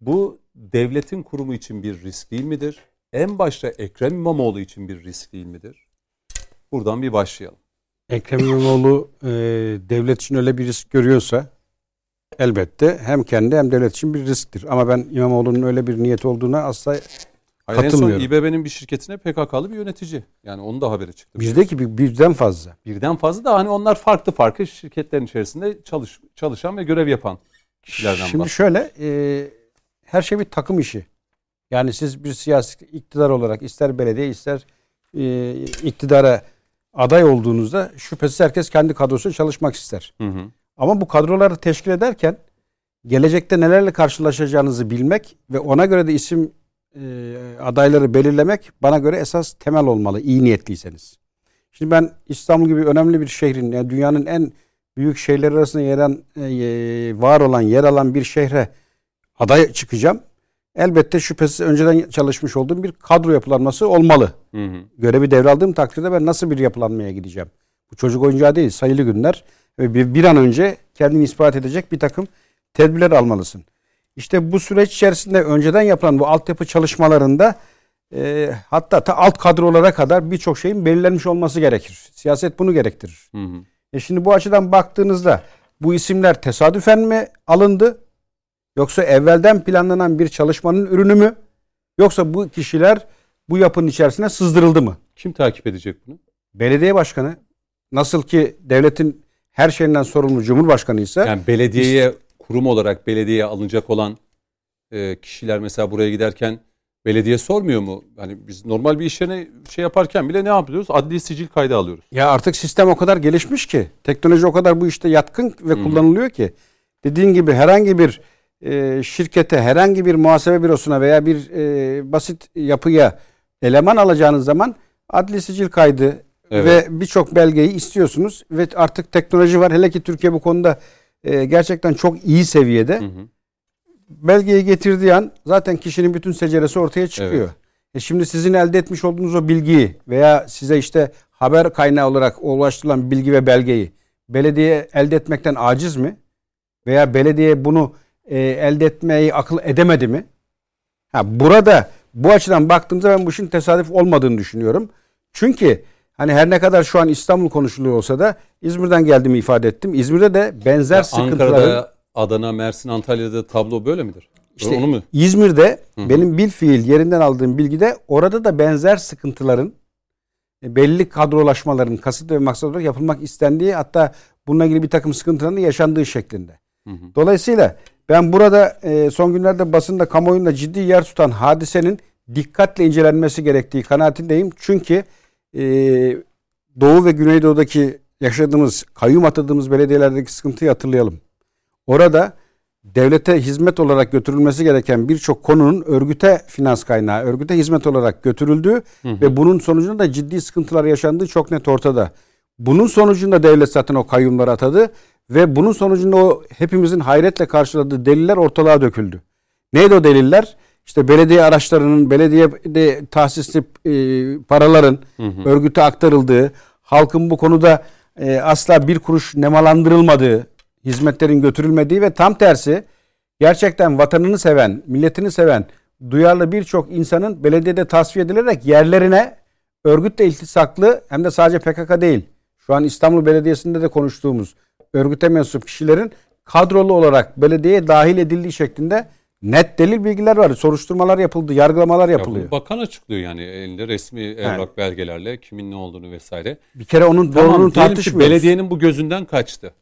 Bu devletin kurumu için bir risk değil midir? En başta Ekrem İmamoğlu için bir risk değil midir? Buradan bir başlayalım. Ekrem İmamoğlu e, devlet için öyle bir risk görüyorsa elbette hem kendi hem devlet için bir risktir. Ama ben İmamoğlu'nun öyle bir niyeti olduğuna asla Hayır, en son Katılmıyorum. İBB'nin bir şirketine PKK'lı bir yönetici. Yani onun da haberi çıktı. bizdeki bir, birden fazla. Birden fazla da hani onlar farklı farklı şirketlerin içerisinde çalış, çalışan ve görev yapan kişilerden Şimdi şöyle e, her şey bir takım işi. Yani siz bir siyasi iktidar olarak ister belediye ister e, iktidara aday olduğunuzda şüphesiz herkes kendi kadrosuyla çalışmak ister. Hı hı. Ama bu kadroları teşkil ederken gelecekte nelerle karşılaşacağınızı bilmek ve ona göre de isim e, adayları belirlemek bana göre esas temel olmalı iyi niyetliyseniz. Şimdi ben İstanbul gibi önemli bir şehrin yani dünyanın en büyük şehirler arasında yer alan, e, var olan yer alan bir şehre aday çıkacağım. Elbette şüphesiz önceden çalışmış olduğum bir kadro yapılanması olmalı. Hı hı. Görevi devraldığım takdirde ben nasıl bir yapılanmaya gideceğim? Bu çocuk oyuncağı değil sayılı günler ve bir, bir an önce kendini ispat edecek bir takım tedbirler almalısın. İşte bu süreç içerisinde önceden yapılan bu altyapı çalışmalarında e, hatta ta alt kadrolara kadar birçok şeyin belirlenmiş olması gerekir. Siyaset bunu gerektirir. Hı hı. E şimdi bu açıdan baktığınızda bu isimler tesadüfen mi alındı? Yoksa evvelden planlanan bir çalışmanın ürünü mü? Yoksa bu kişiler bu yapının içerisine sızdırıldı mı? Kim takip edecek bunu? Belediye başkanı nasıl ki devletin her şeyinden sorumlu Cumhurbaşkanı ise Yani belediyeye kurum olarak belediyeye alınacak olan e, kişiler mesela buraya giderken belediye sormuyor mu? Hani biz normal bir iş yerine şey yaparken bile ne yapıyoruz? Adli sicil kaydı alıyoruz. ya artık sistem o kadar gelişmiş ki teknoloji o kadar bu işte yatkın ve kullanılıyor ki dediğin gibi herhangi bir e, şirkete herhangi bir muhasebe bürosuna veya bir e, basit yapıya eleman alacağınız zaman adli sicil kaydı Evet. ve birçok belgeyi istiyorsunuz ve artık teknoloji var. Hele ki Türkiye bu konuda e, gerçekten çok iyi seviyede. Hı hı. Belgeyi getirdiği an zaten kişinin bütün seceresi ortaya çıkıyor. Evet. E şimdi sizin elde etmiş olduğunuz o bilgiyi veya size işte haber kaynağı olarak ulaştırılan bilgi ve belgeyi belediye elde etmekten aciz mi? Veya belediye bunu e, elde etmeyi akıl edemedi mi? Ha, burada bu açıdan baktığımda ben bu işin tesadüf olmadığını düşünüyorum. Çünkü hani her ne kadar şu an İstanbul konuşuluyor olsa da İzmir'den geldiğimi ifade ettim. İzmir'de de benzer Ya sıkıntıların Ankara'da, Adana, Mersin, Antalya'da tablo böyle midir? işte Onu mu? İzmir'de benim bil fiil yerinden aldığım bilgide orada da benzer sıkıntıların e, belli kadrolaşmaların kasıt ve maksat olarak yapılmak istendiği hatta bununla ilgili bir takım sıkıntıların yaşandığı şeklinde. Hı hı. Dolayısıyla ben burada e, son günlerde basında kamuoyunda ciddi yer tutan hadisenin dikkatle incelenmesi gerektiği kanaatindeyim. Çünkü e, Doğu ve Güneydoğu'daki yaşadığımız, kayyum atadığımız belediyelerdeki sıkıntıyı hatırlayalım. Orada devlete hizmet olarak götürülmesi gereken birçok konunun örgüte finans kaynağı, örgüte hizmet olarak götürüldüğü ve bunun sonucunda da ciddi sıkıntılar yaşandığı çok net ortada. Bunun sonucunda devlet zaten o kayyumları atadı ve bunun sonucunda o hepimizin hayretle karşıladığı deliller ortalığa döküldü. Neydi o deliller? İşte belediye araçlarının, belediyede tahsisli e, paraların örgüte aktarıldığı, halkın bu konuda e, asla bir kuruş nemalandırılmadığı, hizmetlerin götürülmediği ve tam tersi gerçekten vatanını seven, milletini seven, duyarlı birçok insanın belediyede tasfiye edilerek yerlerine örgütle iltisaklı hem de sadece PKK değil. Şu an İstanbul Belediyesi'nde de konuştuğumuz örgüte mensup kişilerin kadrolu olarak belediyeye dahil edildiği şeklinde net delil bilgiler var. Soruşturmalar yapıldı, yargılamalar Ya yapılıyor. bunu bakan açıklıyor yani elinde resmi evrak belgelerle kimin ne olduğunu vesaire. Bir kere onun Tamam doğruluğunu tartışmıyoruz. belediyenin bu gözünden kaçtı.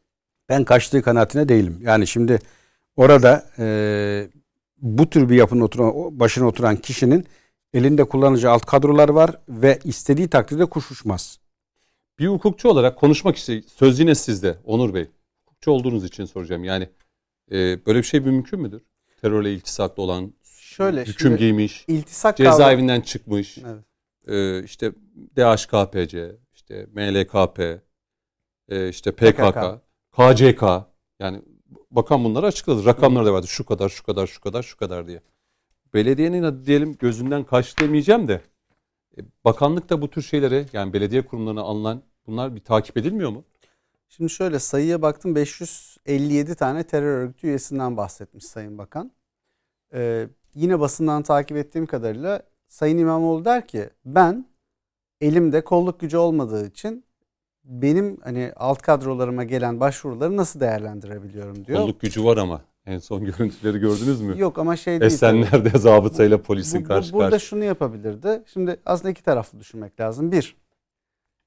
Ben kaçtığı kanaatine değilim. Yani şimdi orada e, bu tür bir yapının oturan, başına oturan kişinin elinde kullanıcı alt kadrolar var ve istediği takdirde kuş uçmaz. Bir hukukçu olarak konuşmak istedim. Söz yine sizde Onur Bey. Hukukçu olduğunuz için soracağım. Yani e, böyle bir şey mümkün müdür? Terörle iltisaklı olan Şöyle hüküm giymiş, iltisak cezaevinden çıkmış, Evet. e, işte DHKPC, işte MLKP, e, işte PKK, KCK. Yani bakan bunları açıkladı. Rakamlar da vardı. Şu kadar, şu kadar, şu kadar, şu kadar diye. Belediyenin hadi diyelim gözünden kaç demeyeceğim de e, bakanlık da bu tür şeyleri yani belediye kurumlarına alınan bunlar bir takip edilmiyor mu? Şimdi şöyle sayıya baktım 557 tane terör örgütü üyesinden bahsetmiş Sayın Bakan. Ee, yine basından takip ettiğim kadarıyla Sayın İmamoğlu der ki ben elimde kolluk gücü olmadığı için benim hani alt kadrolarıma gelen başvuruları nasıl değerlendirebiliyorum diyor. Kolluk gücü var ama en son görüntüleri gördünüz mü? Yok ama şey değil. Esenler'de *laughs* zabıtayla polisin Bu- bu- karşı burada karşı. şunu yapabilirdi. Şimdi aslında iki taraflı düşünmek lazım. Bir,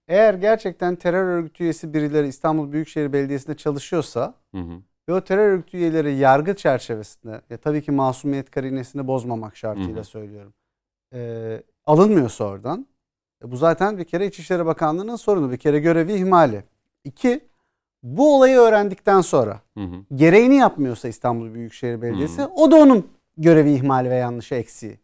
eğer gerçekten terör örgütü üyesi birileri İstanbul Büyükşehir Belediyesi'nde çalışıyorsa Hı hı. ve o terör örgütü üyeleri yargı çerçevesinde ya tabii ki masumiyet karinesini bozmamak şartıyla Hı hı. söylüyorum. e, alınmıyorsa oradan e, bu zaten bir kere İçişleri Bakanlığı'nın sorunu. Bir kere görevi ihmali. İki, bu olayı öğrendikten sonra Hı hı. gereğini yapmıyorsa İstanbul Büyükşehir Belediyesi o da onun görevi ihmali ve yanlışı eksiği.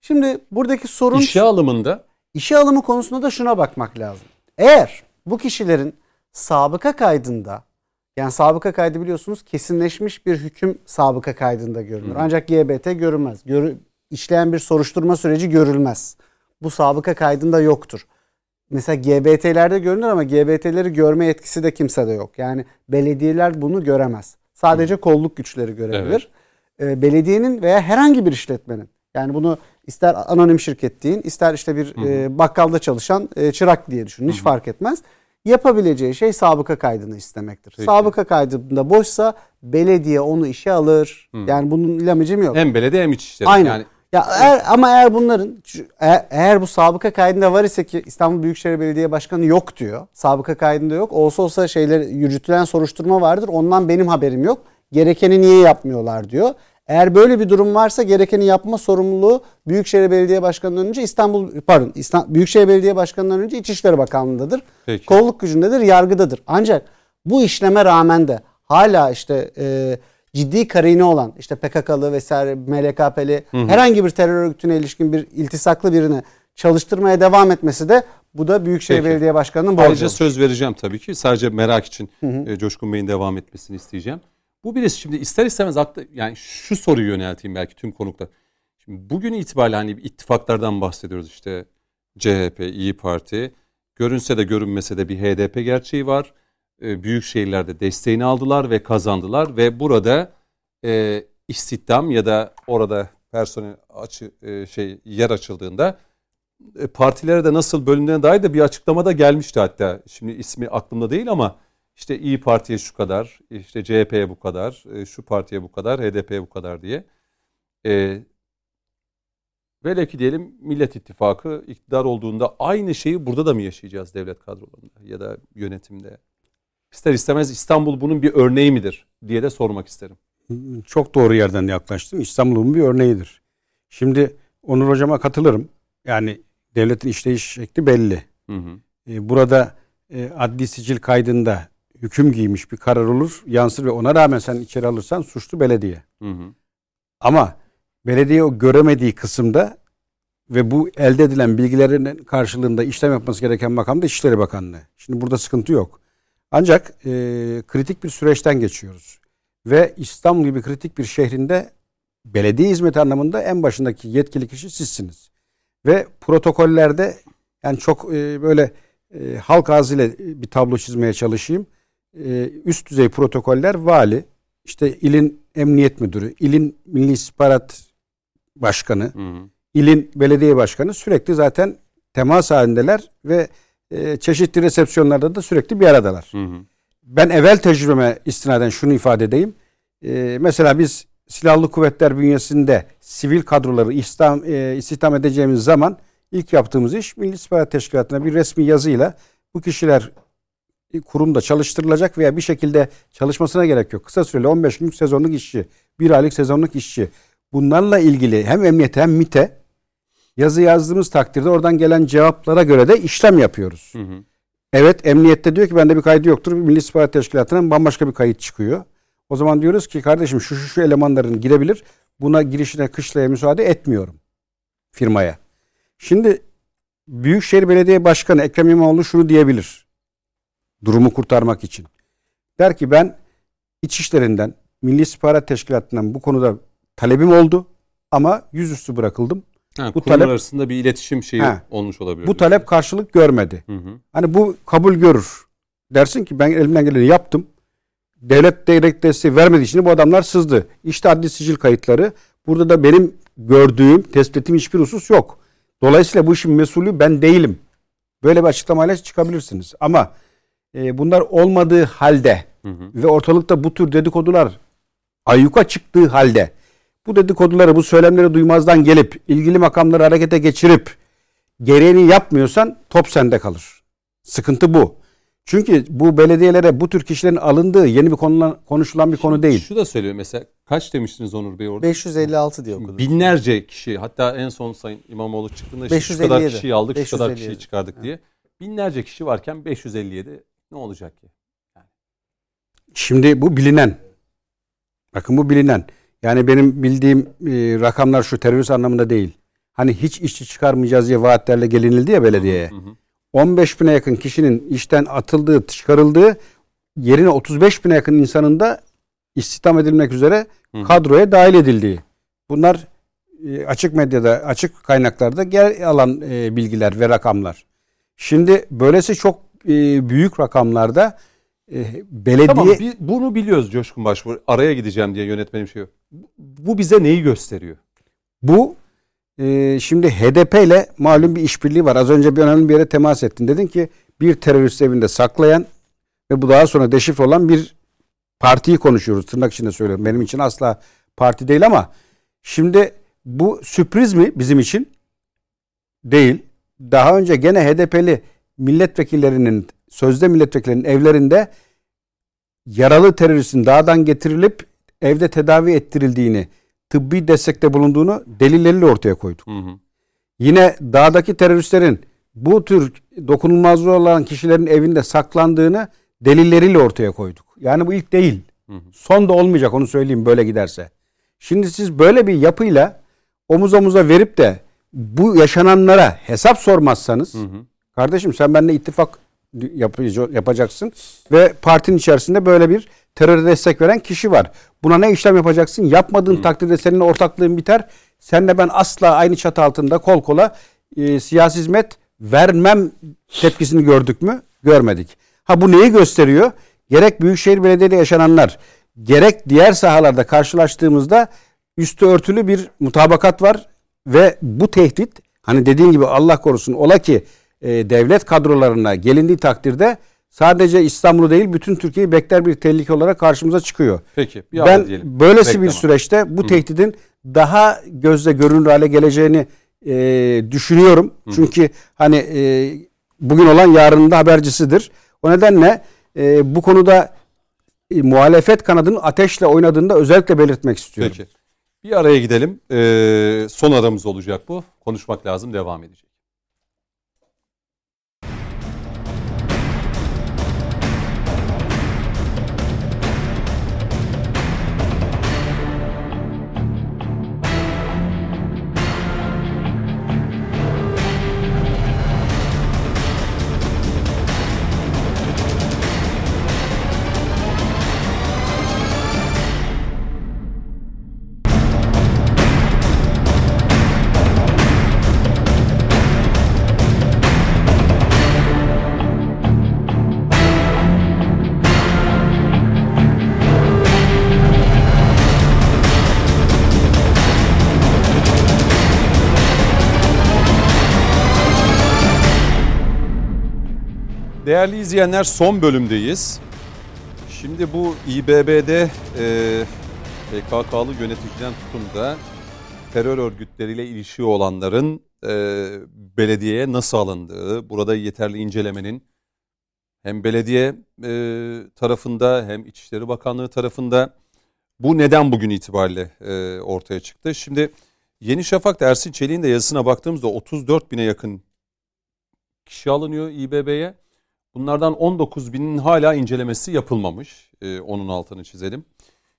Şimdi buradaki sorun İşe alımında işe alımı konusunda da şuna bakmak lazım. Eğer bu kişilerin sabıka kaydında yani sabıka kaydı biliyorsunuz kesinleşmiş bir hüküm sabıka kaydında görünür. Ancak GBT görülmez. Görü, işleyen bir soruşturma süreci görülmez. Bu sabıka kaydında yoktur. Mesela GBT'lerde görünür ama GBT'leri görme yetkisi de kimsede yok. Yani belediyeler bunu göremez. Sadece kolluk güçleri görebilir. Ee, belediyenin veya herhangi bir işletmenin yani bunu ister anonim şirket deyin, ister işte bir e, bakkalda çalışan e, çırak diye düşünün. Hiç fark etmez. Yapabileceği şey sabıka kaydını istemektir. Peki. Sabıka kaydında boşsa belediye onu işe alır. Yani bunun ilamicim yok. hem belediye hem İçişleri. Aynen. Yani Ya eğer, ama eğer bunların eğer, eğer bu sabıka kaydında var ise ki İstanbul Büyükşehir Belediye Başkanı yok diyor. Sabıka kaydında yok. Olsa olsa şeyler yürütülen soruşturma vardır. Ondan benim haberim yok. Gerekeni niye yapmıyorlar diyor. Eğer böyle bir durum varsa gerekeni yapma sorumluluğu Büyükşehir Belediye Başkanı'ndan önce İstanbul pardon İstanbul, Büyükşehir Belediye Başkanı'ndan önce İçişleri Bakanlığı'ndadır. Peki. Kolluk gücündedir, yargıdadır. Ancak bu işleme rağmen de hala işte e, ciddi karine olan işte PKK'lı vesaire MLKP'li herhangi bir terör örgütüne ilişkin bir iltisaklı birine çalıştırmaya devam etmesi de bu da Büyükşehir Peki. Belediye Başkanı'nın borcu. Ayrıca söz vereceğim tabii ki. Sadece merak için Hı hı. e, Coşkun Bey'in devam etmesini isteyeceğim. Bu birisi şimdi ister istemez aklı, yani şu soruyu yönelteyim belki tüm konukta. Şimdi bugün itibariyle hani ittifaklardan bahsediyoruz işte CHP, İyi Parti. Görünse de görünmese de bir HDP gerçeği var. E, büyük şehirlerde desteğini aldılar ve kazandılar ve burada e, istihdam ya da orada personel açı e, şey yer açıldığında e, partilere de nasıl bölündüğüne dair de bir açıklamada gelmişti hatta. Şimdi ismi aklımda değil ama işte İyi Parti'ye şu kadar, işte CHP'ye bu kadar, e, şu partiye bu kadar, HDP'ye bu kadar diye. E, velev ki diyelim Millet İttifakı iktidar olduğunda aynı şeyi burada da mı yaşayacağız devlet kadrolarında ya da yönetimde? İster istemez İstanbul bunun bir örneği midir diye de sormak isterim. Çok doğru yerden yaklaştın. İstanbul'un bir örneğidir. Şimdi Onur Hocam'a katılırım. Yani devletin işleyiş şekli belli. Hı hı. E, Burada e, adli sicil kaydında hüküm giymiş bir karar olur, yansır ve ona rağmen sen içeri alırsan suçlu belediye. Hı hı. Ama belediye o göremediği kısımda ve bu elde edilen bilgilerin karşılığında işlem yapması gereken makam da İçişleri Bakanlığı. Şimdi burada sıkıntı yok. Ancak e, kritik bir süreçten geçiyoruz. Ve İstanbul gibi kritik bir şehrinde belediye hizmeti anlamında en başındaki yetkili kişi sizsiniz. Ve protokollerde yani çok e, böyle e, halk ağzıyla bir tablo çizmeye çalışayım. E, üst düzey protokoller vali, işte ilin emniyet müdürü, ilin milli istihbarat başkanı, Hı hı. ilin belediye başkanı sürekli zaten temas halindeler ve e, çeşitli resepsiyonlarda da sürekli bir aradalar. Hı hı. Ben evvel tecrübeme istinaden şunu ifade edeyim. E, mesela biz silahlı kuvvetler bünyesinde sivil kadroları istihdam, e, istihdam edeceğimiz zaman ilk yaptığımız iş Milli İstihbarat Teşkilatı'na bir resmi yazıyla bu kişiler kurumda çalıştırılacak veya bir şekilde çalışmasına gerek yok. Kısa süreli 15 günlük sezonluk işçi, bir aylık sezonluk işçi. Bunlarla ilgili hem emniyete hem MIT'e yazı yazdığımız takdirde oradan gelen cevaplara göre de işlem yapıyoruz. Hı hı. Evet emniyette diyor ki bende bir kaydı yoktur. Milli İstihbarat Teşkilatı'ndan bambaşka bir kayıt çıkıyor. O zaman diyoruz ki kardeşim şu şu şu elemanların girebilir. Buna girişine kışlaya müsaade etmiyorum firmaya. Şimdi Büyükşehir Belediye Başkanı Ekrem İmamoğlu şunu diyebilir. Durumu kurtarmak için. Der ki ben İçişlerinden, Milli İstihbarat Teşkilatı'ndan bu konuda talebim oldu ama yüzüstü bırakıldım. Ha, Bu talep- arasında bir iletişim şeyi Ha. olmuş olabilir. Bu talep karşılık görmedi. Hı hı. Hani bu kabul görür. Dersin ki ben elimden geleni yaptım. Devlet direkt desteği vermediği için bu adamlar sızdı. İşte adli sicil kayıtları. Burada da benim gördüğüm, tespit ettiğim hiçbir husus yok. Dolayısıyla bu işin mesulü ben değilim. Böyle bir açıklamayla çıkabilirsiniz. Ama e, bunlar olmadığı halde Hı hı. ve ortalıkta bu tür dedikodular ayyuka çıktığı halde bu dedikoduları, bu söylemleri duymazdan gelip ilgili makamları harekete geçirip gereğini yapmıyorsan top sende kalır. Sıkıntı bu. Çünkü bu belediyelere bu tür kişilerin alındığı yeni bir konulan, konuşulan bir konu değil. Şu da söylüyor mesela kaç demiştiniz Onur Bey orada? 556 diye okudum. Binlerce kişi hatta en son Sayın İmamoğlu çıktığında işte şu kadar 557. kişiyi aldık şu kadar 557. kişiyi çıkardık diye. Binlerce kişi varken 557 ne olacak ki? Şimdi bu bilinen. Bakın bu bilinen. Yani benim bildiğim e, rakamlar şu terörist anlamında değil. Hani hiç işçi çıkarmayacağız diye vaatlerle gelinildi ya belediyeye. Hı hı. 15 bine yakın kişinin işten atıldığı, çıkarıldığı yerine 35 bine yakın insanın da istihdam edilmek üzere Hı hı. kadroya dahil edildiği. Bunlar e, açık medyada, açık kaynaklarda gel alan e, bilgiler ve rakamlar. Şimdi böylesi çok e, büyük rakamlarda e, belediye Tamam bi- bunu biliyoruz Coşkun Başvuru. Araya gideceğim diye yönetmenim şey yok. Bu- Bu bize neyi gösteriyor? Bu e, şimdi HDP ile malum bir işbirliği var. Az önce bir önemli bir yere temas ettin. Dedin ki bir terörist evinde saklayan ve bu daha sonra deşifre olan bir partiyi konuşuyoruz. Tırnak içinde söylüyorum. Benim için asla parti değil ama şimdi bu sürpriz mi bizim için? Değil. Daha önce gene HDP'li milletvekillerinin sözde milletvekillerinin evlerinde yaralı teröristin dağdan getirilip evde tedavi ettirildiğini, tıbbi destekte bulunduğunu delilleriyle ortaya koyduk. Hı hı. Yine dağdaki teröristlerin bu tür dokunulmazlığı olan kişilerin evinde saklandığını delilleriyle ortaya koyduk. Yani bu ilk değil. Hı hı. Son da olmayacak onu söyleyeyim böyle giderse. Şimdi siz böyle bir yapıyla omuz omuza verip de bu yaşananlara hesap sormazsanız kardeşim sen benimle ittifak yapacaksın ve partinin içerisinde böyle bir teröre destek veren kişi var. Buna ne işlem yapacaksın? Yapmadığın takdirde seninle ortaklığın biter. Senle ben asla aynı çatı altında kol kola e, siyasi hizmet vermem tepkisini gördük mü? Görmedik. Ha bu neyi gösteriyor? Gerek Büyükşehir Belediye'de yaşananlar, gerek diğer sahalarda karşılaştığımızda üstü örtülü bir mutabakat var ve bu tehdit hani dediğin gibi Allah korusun ola ki e, devlet kadrolarına gelindiği takdirde sadece İstanbul'u değil bütün Türkiye'yi bekler bir tehlike olarak karşımıza çıkıyor. Peki. Bir ben diyelim. böylesi Reklama. bir süreçte bu tehdidin daha gözle görünür hale geleceğini e, düşünüyorum. Çünkü hani e, bugün olan yarının da habercisidir. O nedenle e, bu konuda e, muhalefet kanadının ateşle oynadığını da özellikle belirtmek istiyorum. Peki. Bir araya gidelim. Ee, son aramız olacak bu. Konuşmak lazım devam edecek. Değerli izleyenler son bölümdeyiz. Şimdi bu İBB'de e, PKK'lı yöneticiden tutun da terör örgütleriyle ilişiği olanların e, belediyeye nasıl alındığı, burada yeterli incelemenin hem belediye e, tarafında hem İçişleri Bakanlığı tarafında bu neden bugün itibariyle e, ortaya çıktı. Şimdi Yeni Şafak'ta Ersin Çelik'in de yazısına baktığımızda 34 bine yakın kişi alınıyor İBB'ye. Bunlardan 19 binin hala incelemesi yapılmamış. Ee, onun altını çizelim.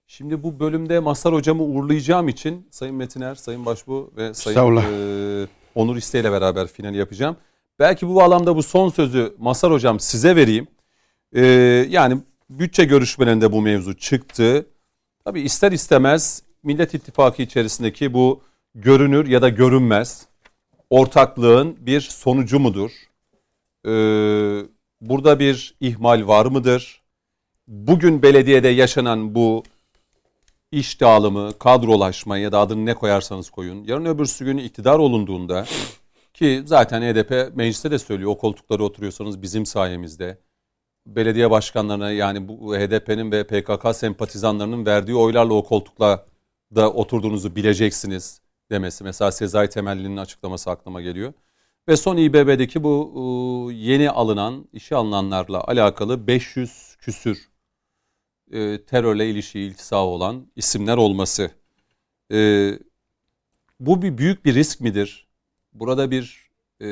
Şimdi bu bölümde Masar hocamı uğurlayacağım için Sayın Metiner, Sayın Başbu ve Sayın e, Onur İste ile beraber finali yapacağım. Belki bu bağlamda bu son sözü Masar hocam size vereyim. Ee, yani bütçe görüşmelerinde bu mevzu çıktı. Tabii ister istemez Millet İttifakı içerisindeki bu görünür ya da görünmez ortaklığın bir sonucu mudur? Ee, burada bir ihmal var mıdır? Bugün belediyede yaşanan bu iş dağılımı, kadrolaşma ya da adını ne koyarsanız koyun. Yarın öbürsü gün iktidar olunduğunda ki zaten HDP mecliste de söylüyor o koltuklara oturuyorsanız bizim sayemizde. Belediye başkanlarına yani bu HDP'nin ve PKK sempatizanlarının verdiği oylarla o koltuklarda oturduğunuzu bileceksiniz demesi. Mesela Sezai Temelli'nin açıklaması aklıma geliyor. Ve son İBB'deki bu yeni alınan, işe alınanlarla alakalı 500 küsür e, terörle ilişiği, iltisağı olan isimler olması. E, bu bir büyük bir risk midir? Burada bir e,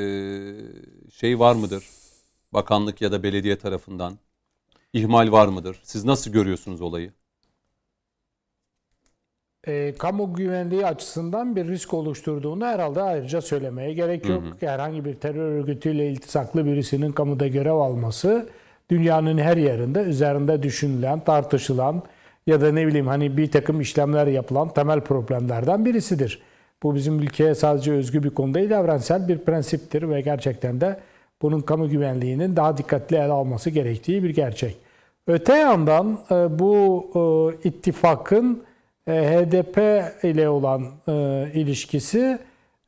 şey var mıdır? Bakanlık ya da belediye tarafından ihmal var mıdır? Siz nasıl görüyorsunuz olayı? E, kamu güvenliği açısından bir risk oluşturduğunu herhalde ayrıca söylemeye gerek yok. Herhangi bir terör örgütüyle iltisaklı birisinin kamuda görev alması dünyanın her yerinde üzerinde düşünülen, tartışılan ya da ne bileyim hani bir takım işlemler yapılan temel problemlerden birisidir. Bu bizim ülkeye sadece özgü bir konu değil, evrensel bir prensiptir ve gerçekten de bunun kamu güvenliğinin daha dikkatli ele alması gerektiği bir gerçek. Öte yandan e, bu e, ittifakın HDP ile olan e, ilişkisi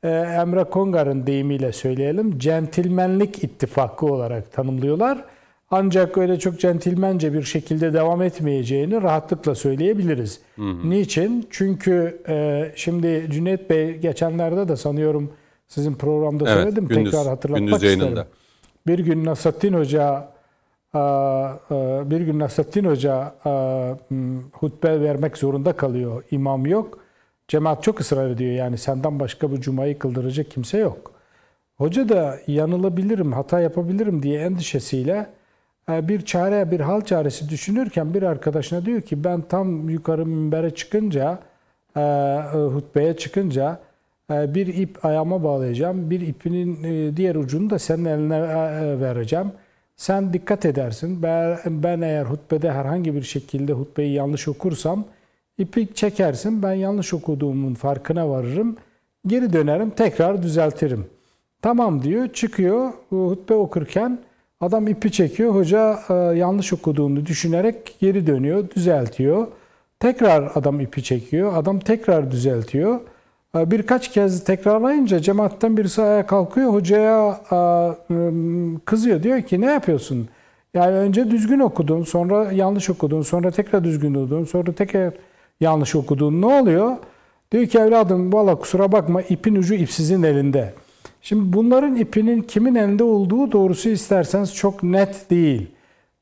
e, Emre Kongar'ın deyimiyle söyleyelim centilmenlik ittifakı olarak tanımlıyorlar. Ancak öyle çok centilmence bir şekilde devam etmeyeceğini rahatlıkla söyleyebiliriz. Niçin? Çünkü e, şimdi Cüneyt Bey geçenlerde de sanıyorum sizin programda Evet, söyledim. gündüz- Tekrar hatırlatmak gündüz yayınında. isterim. Bir gün Nasrettin Hoca e, e, bir gün Nasrettin Hoca e, hutbe vermek zorunda kalıyor. İmam yok. Cemaat çok ısrar ediyor. Yani senden başka bu cumayı kıldıracak kimse yok. Hoca da yanılabilirim, hata yapabilirim diye endişesiyle e, bir çare, bir hal çaresi düşünürken bir arkadaşına diyor ki ben tam yukarı minbere çıkınca, e, e, hutbeye çıkınca e, e, bir ip ayağıma bağlayacağım. Bir ipinin e, diğer ucunu da senin eline e, vereceğim. Sen dikkat edersin. Ben, ben eğer hutbede herhangi bir şekilde hutbeyi yanlış okursam ipi çekersin. Ben yanlış okuduğumun farkına varırım. Geri dönerim tekrar düzeltirim. Tamam diyor çıkıyor hutbe okurken adam ipi çekiyor. Hoca yanlış okuduğunu düşünerek geri dönüyor düzeltiyor. Tekrar adam ipi çekiyor. Adam tekrar düzeltiyor. Birkaç kez tekrarlayınca cemaatten birisi ayağa kalkıyor. Hocaya e, kızıyor. Diyor ki ne yapıyorsun? Yani önce düzgün okudun, sonra yanlış okudun, sonra tekrar düzgün okudun, sonra tekrar yanlış okudun. Ne oluyor? Diyor ki evladım valla kusura bakma ipin ucu ipsizin elinde. Şimdi bunların ipinin kimin elinde olduğu doğrusu isterseniz çok net değil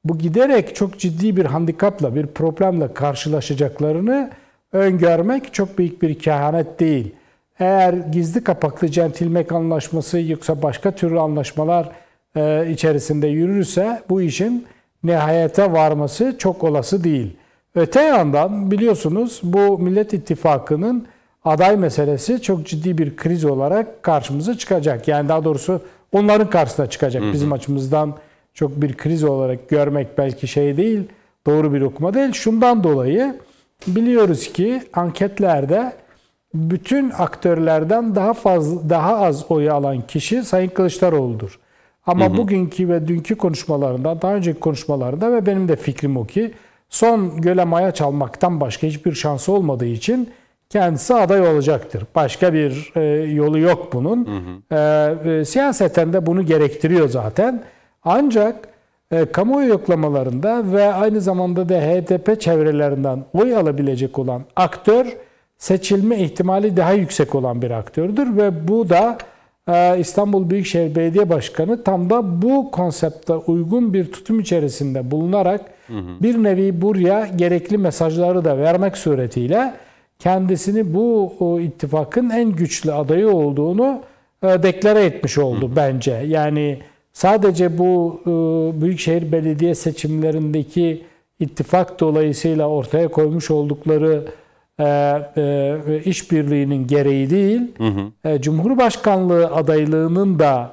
bu giderek çok ciddi bir handikapla, bir problemle karşılaşacaklarını öngörmek çok büyük bir kehanet değil. Eğer gizli kapaklı centilmek anlaşması yoksa başka türlü anlaşmalar e, içerisinde yürürse bu işin nihayete varması çok olası değil. Öte yandan biliyorsunuz bu Millet İttifakı'nın aday meselesi çok ciddi bir kriz olarak karşımıza çıkacak. Yani daha doğrusu onların karşısına çıkacak bizim açımızdan çok bir kriz olarak görmek belki şey değil, doğru bir okuma değil. Şundan dolayı biliyoruz ki anketlerde bütün aktörlerden daha fazla daha az oy alan kişi Sayın Kılıçdaroğlu'dur. Ama hı hı. bugünkü ve dünkü konuşmalarında, daha önceki konuşmalarında ve benim de fikrim o ki son göle maya çalmaktan başka hiçbir şansı olmadığı için kendisi aday olacaktır. Başka bir e, yolu yok bunun. Hı hı. E, e, siyaseten de bunu gerektiriyor zaten. Ancak e, kamuoyu yoklamalarında ve aynı zamanda da HDP çevrelerinden oy alabilecek olan aktör seçilme ihtimali daha yüksek olan bir aktördür ve bu da e, İstanbul Büyükşehir Belediye Başkanı tam da bu konsepte uygun bir tutum içerisinde bulunarak hı hı. bir nevi buraya gerekli mesajları da vermek suretiyle kendisini bu ittifakın en güçlü adayı olduğunu e, deklare etmiş oldu hı hı. bence. Yani Sadece bu e, Büyükşehir Belediye seçimlerindeki ittifak dolayısıyla ortaya koymuş oldukları işbirliğinin gereği değil, hı hı. Cumhurbaşkanlığı adaylığının da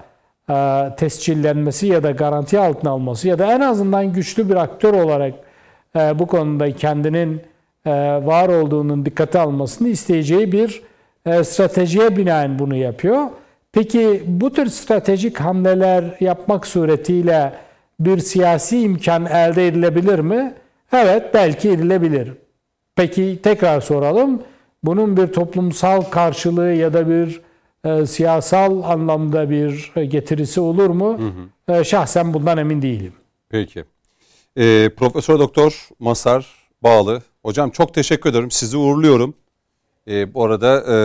tescillenmesi ya da garanti altına alması ya da en azından güçlü bir aktör olarak bu konuda kendinin var olduğunun dikkate almasını isteyeceği bir stratejiye binaen bunu yapıyor. Peki bu tür stratejik hamleler yapmak suretiyle bir siyasi imkan elde edilebilir mi? Evet belki edilebilir. Peki tekrar soralım. Bunun bir toplumsal karşılığı ya da bir e, siyasal anlamda bir getirisi olur mu? Hı hı. E, şahsen bundan emin değilim. Peki. E, Profesör Doktor Masar Bağlı. Hocam çok teşekkür ederim. Sizi uğurluyorum. E, bu arada e,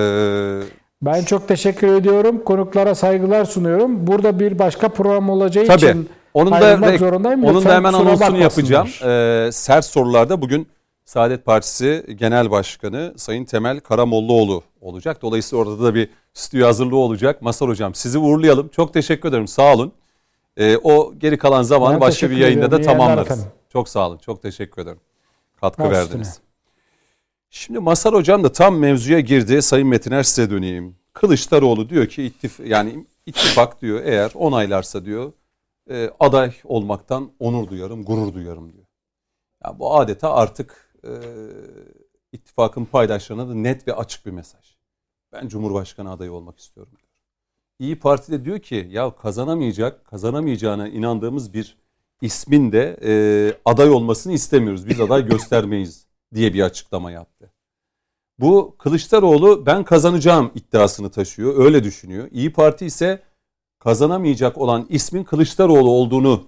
ben çok teşekkür ediyorum. Konuklara saygılar sunuyorum. Burada bir başka program olacağı Tabii. için onun da zorundayım. Onun da hemen anonsunu yapacağım. Ee, sert sorularda bugün Saadet Partisi Genel Başkanı Sayın Temel Karamollaoğlu olacak. Dolayısıyla orada da bir stüdyo hazırlığı olacak. Masar Hocam sizi uğurlayalım. Çok teşekkür ederim. Sağ olun. Ee, o geri kalan zamanı ben başka bir yayında da tamamlarız. Çok sağ olun. Çok teşekkür ederim. Katkı Baş verdiniz. Üstüne. Şimdi Masar Hocam da tam mevzuya girdi. Sayın Metiner size döneyim. Kılıçdaroğlu diyor ki ittif yani ittifak diyor eğer onaylarsa diyor e, aday olmaktan onur duyarım, gurur duyarım diyor. Yani bu adeta artık e, ittifakın paydaşlarına da net ve açık bir mesaj. Ben Cumhurbaşkanı adayı olmak istiyorum. İyi Parti de diyor ki ya kazanamayacak, kazanamayacağına inandığımız bir ismin de e, aday olmasını istemiyoruz. Biz aday göstermeyiz diye bir açıklama yaptı. Bu Kılıçdaroğlu ben kazanacağım iddiasını taşıyor. Öyle düşünüyor. İyi Parti ise kazanamayacak olan ismin Kılıçdaroğlu olduğunu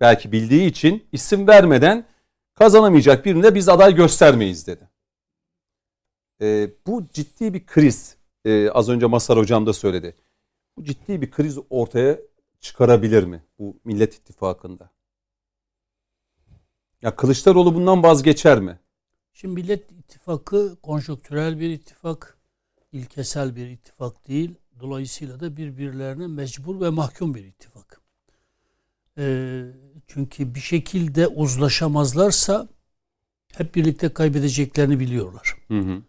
belki bildiği için isim vermeden kazanamayacak birine biz aday göstermeyiz dedi. E, bu ciddi bir kriz. E, az önce Masar Hocam da söyledi. Bu ciddi bir kriz ortaya çıkarabilir mi bu Millet İttifakı'nda? Ya Kılıçdaroğlu bundan vazgeçer mi? Şimdi Millet İttifakı konjonktürel bir ittifak, ilkesel bir ittifak değil. Dolayısıyla da birbirlerine mecbur ve mahkum bir ittifak. E, çünkü bir şekilde uzlaşamazlarsa hep birlikte kaybedeceklerini biliyorlar. Hı hı.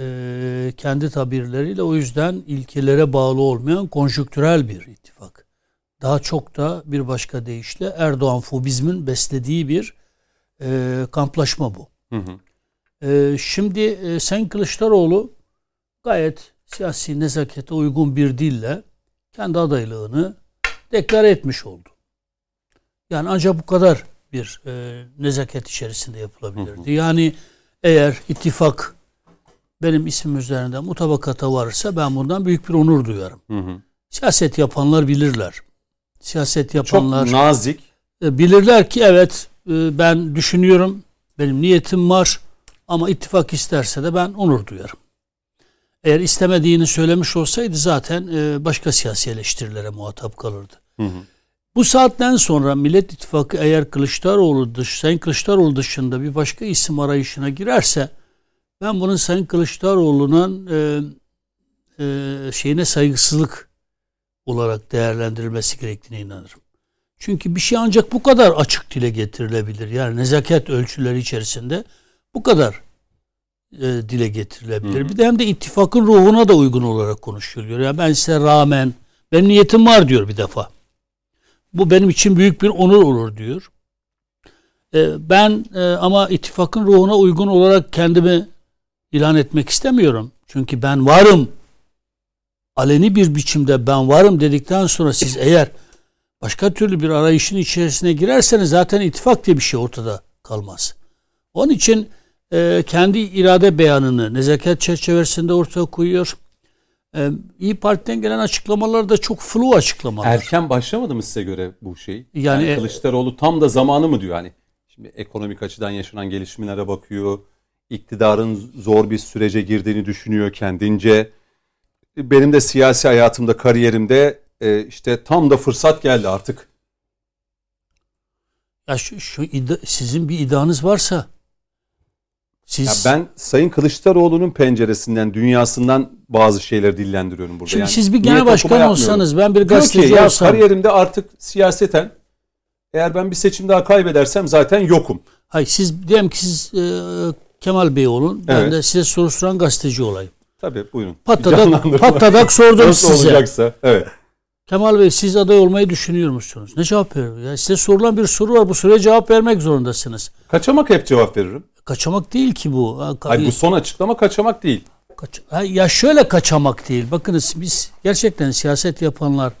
e, kendi tabirleriyle o yüzden ilkelere bağlı olmayan konjüktürel bir ittifak. Daha çok da bir başka deyişle Erdoğan fobizmin beslediği bir e, kamplaşma bu. Hı hı. E, şimdi e, Sayın Kılıçdaroğlu gayet siyasi nezakete uygun bir dille kendi adaylığını deklare etmiş oldu. Yani ancak bu kadar bir e, nezaket içerisinde yapılabilirdi. Yani eğer ittifak benim ismim üzerinde mutabakata varırsa ben bundan büyük bir onur duyarım. Hı hı. Siyaset yapanlar bilirler. Siyaset Çok yapanlar nazik. e, bilirler ki evet e, ben düşünüyorum, benim niyetim var ama ittifak isterse de ben onur duyarım. Eğer istemediğini söylemiş olsaydı zaten e, başka siyasi eleştirilere muhatap kalırdı. Hı hı. Bu saatten sonra Millet İttifakı eğer Kılıçdaroğlu dış, Sayın Kılıçdaroğlu dışında bir başka isim arayışına girerse ben bunun Sayın Kılıçdaroğlu'nun e, e, şeyine saygısızlık olarak değerlendirilmesi gerektiğine inanırım. Çünkü bir şey ancak bu kadar açık dile getirilebilir. Yani nezaket ölçüleri içerisinde bu kadar e, dile getirilebilir. Hı hı. Bir de hem de ittifakın ruhuna da uygun olarak konuşuluyor. Yani ben size rağmen benim niyetim var diyor bir defa. Bu benim için büyük bir onur olur diyor. E, ben e, ama ittifakın ruhuna uygun olarak kendimi ilan etmek istemiyorum. Çünkü ben varım. Aleni bir biçimde ben varım dedikten sonra siz eğer başka türlü bir arayışın içerisine girerseniz zaten ittifak diye bir şey ortada kalmaz. Onun için e, kendi irade beyanını nezaket çerçevesinde ortaya koyuyor. E, İyi Parti'den gelen açıklamalar da çok flu açıklamalar. Erken başlamadı mı size göre bu şey? Yani, Yani, e- Kılıçdaroğlu tam da zamanı mı diyor hani? Şimdi ekonomik açıdan yaşanan gelişmelere bakıyor. iktidarın zor bir sürece girdiğini düşünüyor kendince. Benim de siyasi hayatımda, kariyerimde e, işte tam da fırsat geldi artık. Ya şu, şu ida- sizin bir iddianız varsa siz Ya ben Sayın Kılıçdaroğlu'nun penceresinden, dünyasından bazı şeyleri dillendiriyorum burada. şimdi Yani siz bir genel başkan olsanız ben bir ki gazeteci ya olsam kariyerimde artık siyaseten eğer ben bir seçim daha kaybedersem zaten yokum. hayır siz diyelim ki siz e, Kemal Bey olun ben Evet. de size soru soran gazeteci olayım. Tabii buyurun. Canlandırma. patadak sordum Nasıl size. olacaksa. Evet. Kemal Bey siz aday olmayı düşünüyor musunuz? Ne cevap veriyor? Ya size sorulan bir soru var. Bu soruya cevap vermek zorundasınız. Kaçamak hep cevap veririm. Kaçamak değil ki bu. Ha, Hayır bu son açıklama kaçamak değil. Kaç- Ha, ya şöyle kaçamak değil. Bakınız biz gerçekten siyaset yapanlar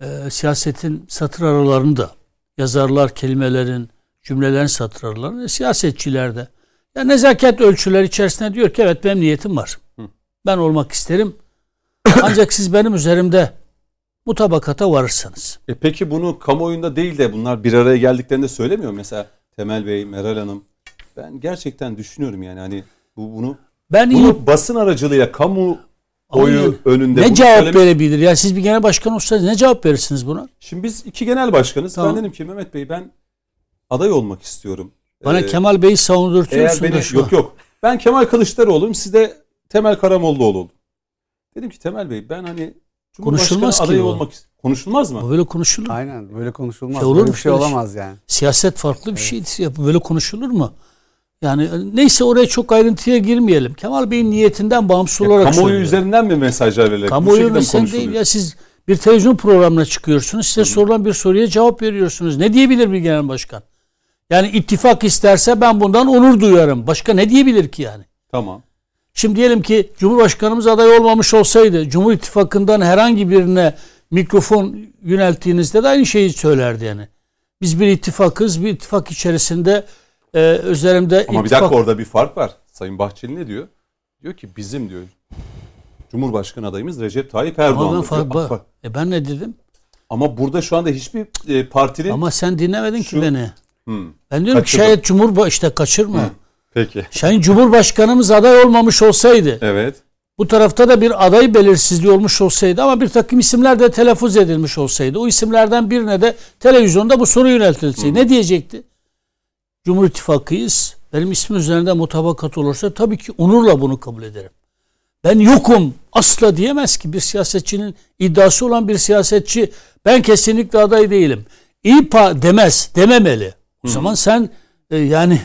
e, siyasetin satır aralarını da yazarlar kelimelerin, cümlelerin satır aralarını, siyasetçiler de. Ya nezaket ölçüleri içerisinde diyor ki evet benim niyetim var. Ben olmak isterim. Ancak siz benim üzerimde mutabakata varırsanız. E peki bunu kamuoyunda değil de bunlar bir araya geldiklerinde söylemiyor? Mesela Temel Bey, Meral Hanım. Ben gerçekten düşünüyorum yani hani bu bunu Ben iyi bunu basın aracılığıyla kamu oyu önünde ne cevap söylemek- verebilir? Ya siz bir genel başkan olsanız ne cevap verirsiniz buna? Şimdi biz iki genel başkanız. Tamam. Ben dedim ki Mehmet Bey ben aday olmak istiyorum. Bana Ee, Kemal Bey'i savundurtuyorsun da beni şu yok an. yok. Ben Kemal Kılıçdaroğlu'yum. Siz de Temel Karamollaoğlu olun. Dedim ki Temel Bey ben hani Konuşulmaz ki adayı bu. olmak Konuşulmaz mı? Bu böyle konuşulur. Aynen böyle konuşulmaz. Şey olur böyle bir şey şey? olamaz yani. Siyaset farklı bir şeydir. Ya Böyle konuşulur mu? Yani e, neyse oraya çok ayrıntıya girmeyelim. Kemal Bey'in niyetinden bağımsız Ya olarak kamuoyu söylüyorum. üzerinden mi mesajlar verilir? Kamuoyu mesele değil ya siz bir televizyon programına çıkıyorsunuz. Size sorulan bir soruya cevap veriyorsunuz. Ne diyebilir bir genel başkan? Yani ittifak isterse ben bundan onur duyarım. Başka ne diyebilir ki yani? Tamam. Şimdi diyelim ki Cumhurbaşkanımız aday olmamış olsaydı Cumhur İttifakı'ndan herhangi birine mikrofon yönelttiğinizde de aynı şeyi söylerdi yani. Biz bir ittifakız, bir ittifak içerisinde e, üzerimde Ama bir ittifak... dakika orada bir fark var. Sayın Bahçeli ne diyor? Diyor ki bizim diyor. Cumhurbaşkanı adayımız Recep Tayyip Erdoğan. Ama ben, diyor. fa- Bak- e ben ne dedim? Ama burada şu anda hiçbir e, partinin... Ama sen dinlemedin ki Şu- beni. Hmm, Ben diyorum ki Kaçırdım. şayet Cumhurba işte kaçırma. peki. Sayın Cumhurbaşkanımız aday olmamış olsaydı, Evet. bu tarafta da bir aday belirsizliği olmuş olsaydı ama bir takım isimler de telaffuz edilmiş olsaydı, o isimlerden birine de televizyonda bu soru yöneltilseydi ne diyecekti? Cumhur İttifakı'yız. Benim ismim üzerinde mutabakat olursa tabii ki onurla bunu kabul ederim. Ben yokum asla diyemez ki bir siyasetçinin iddiası olan bir siyasetçi ben kesinlikle aday değilim. İPA demez, dememeli. O zaman sen e, yani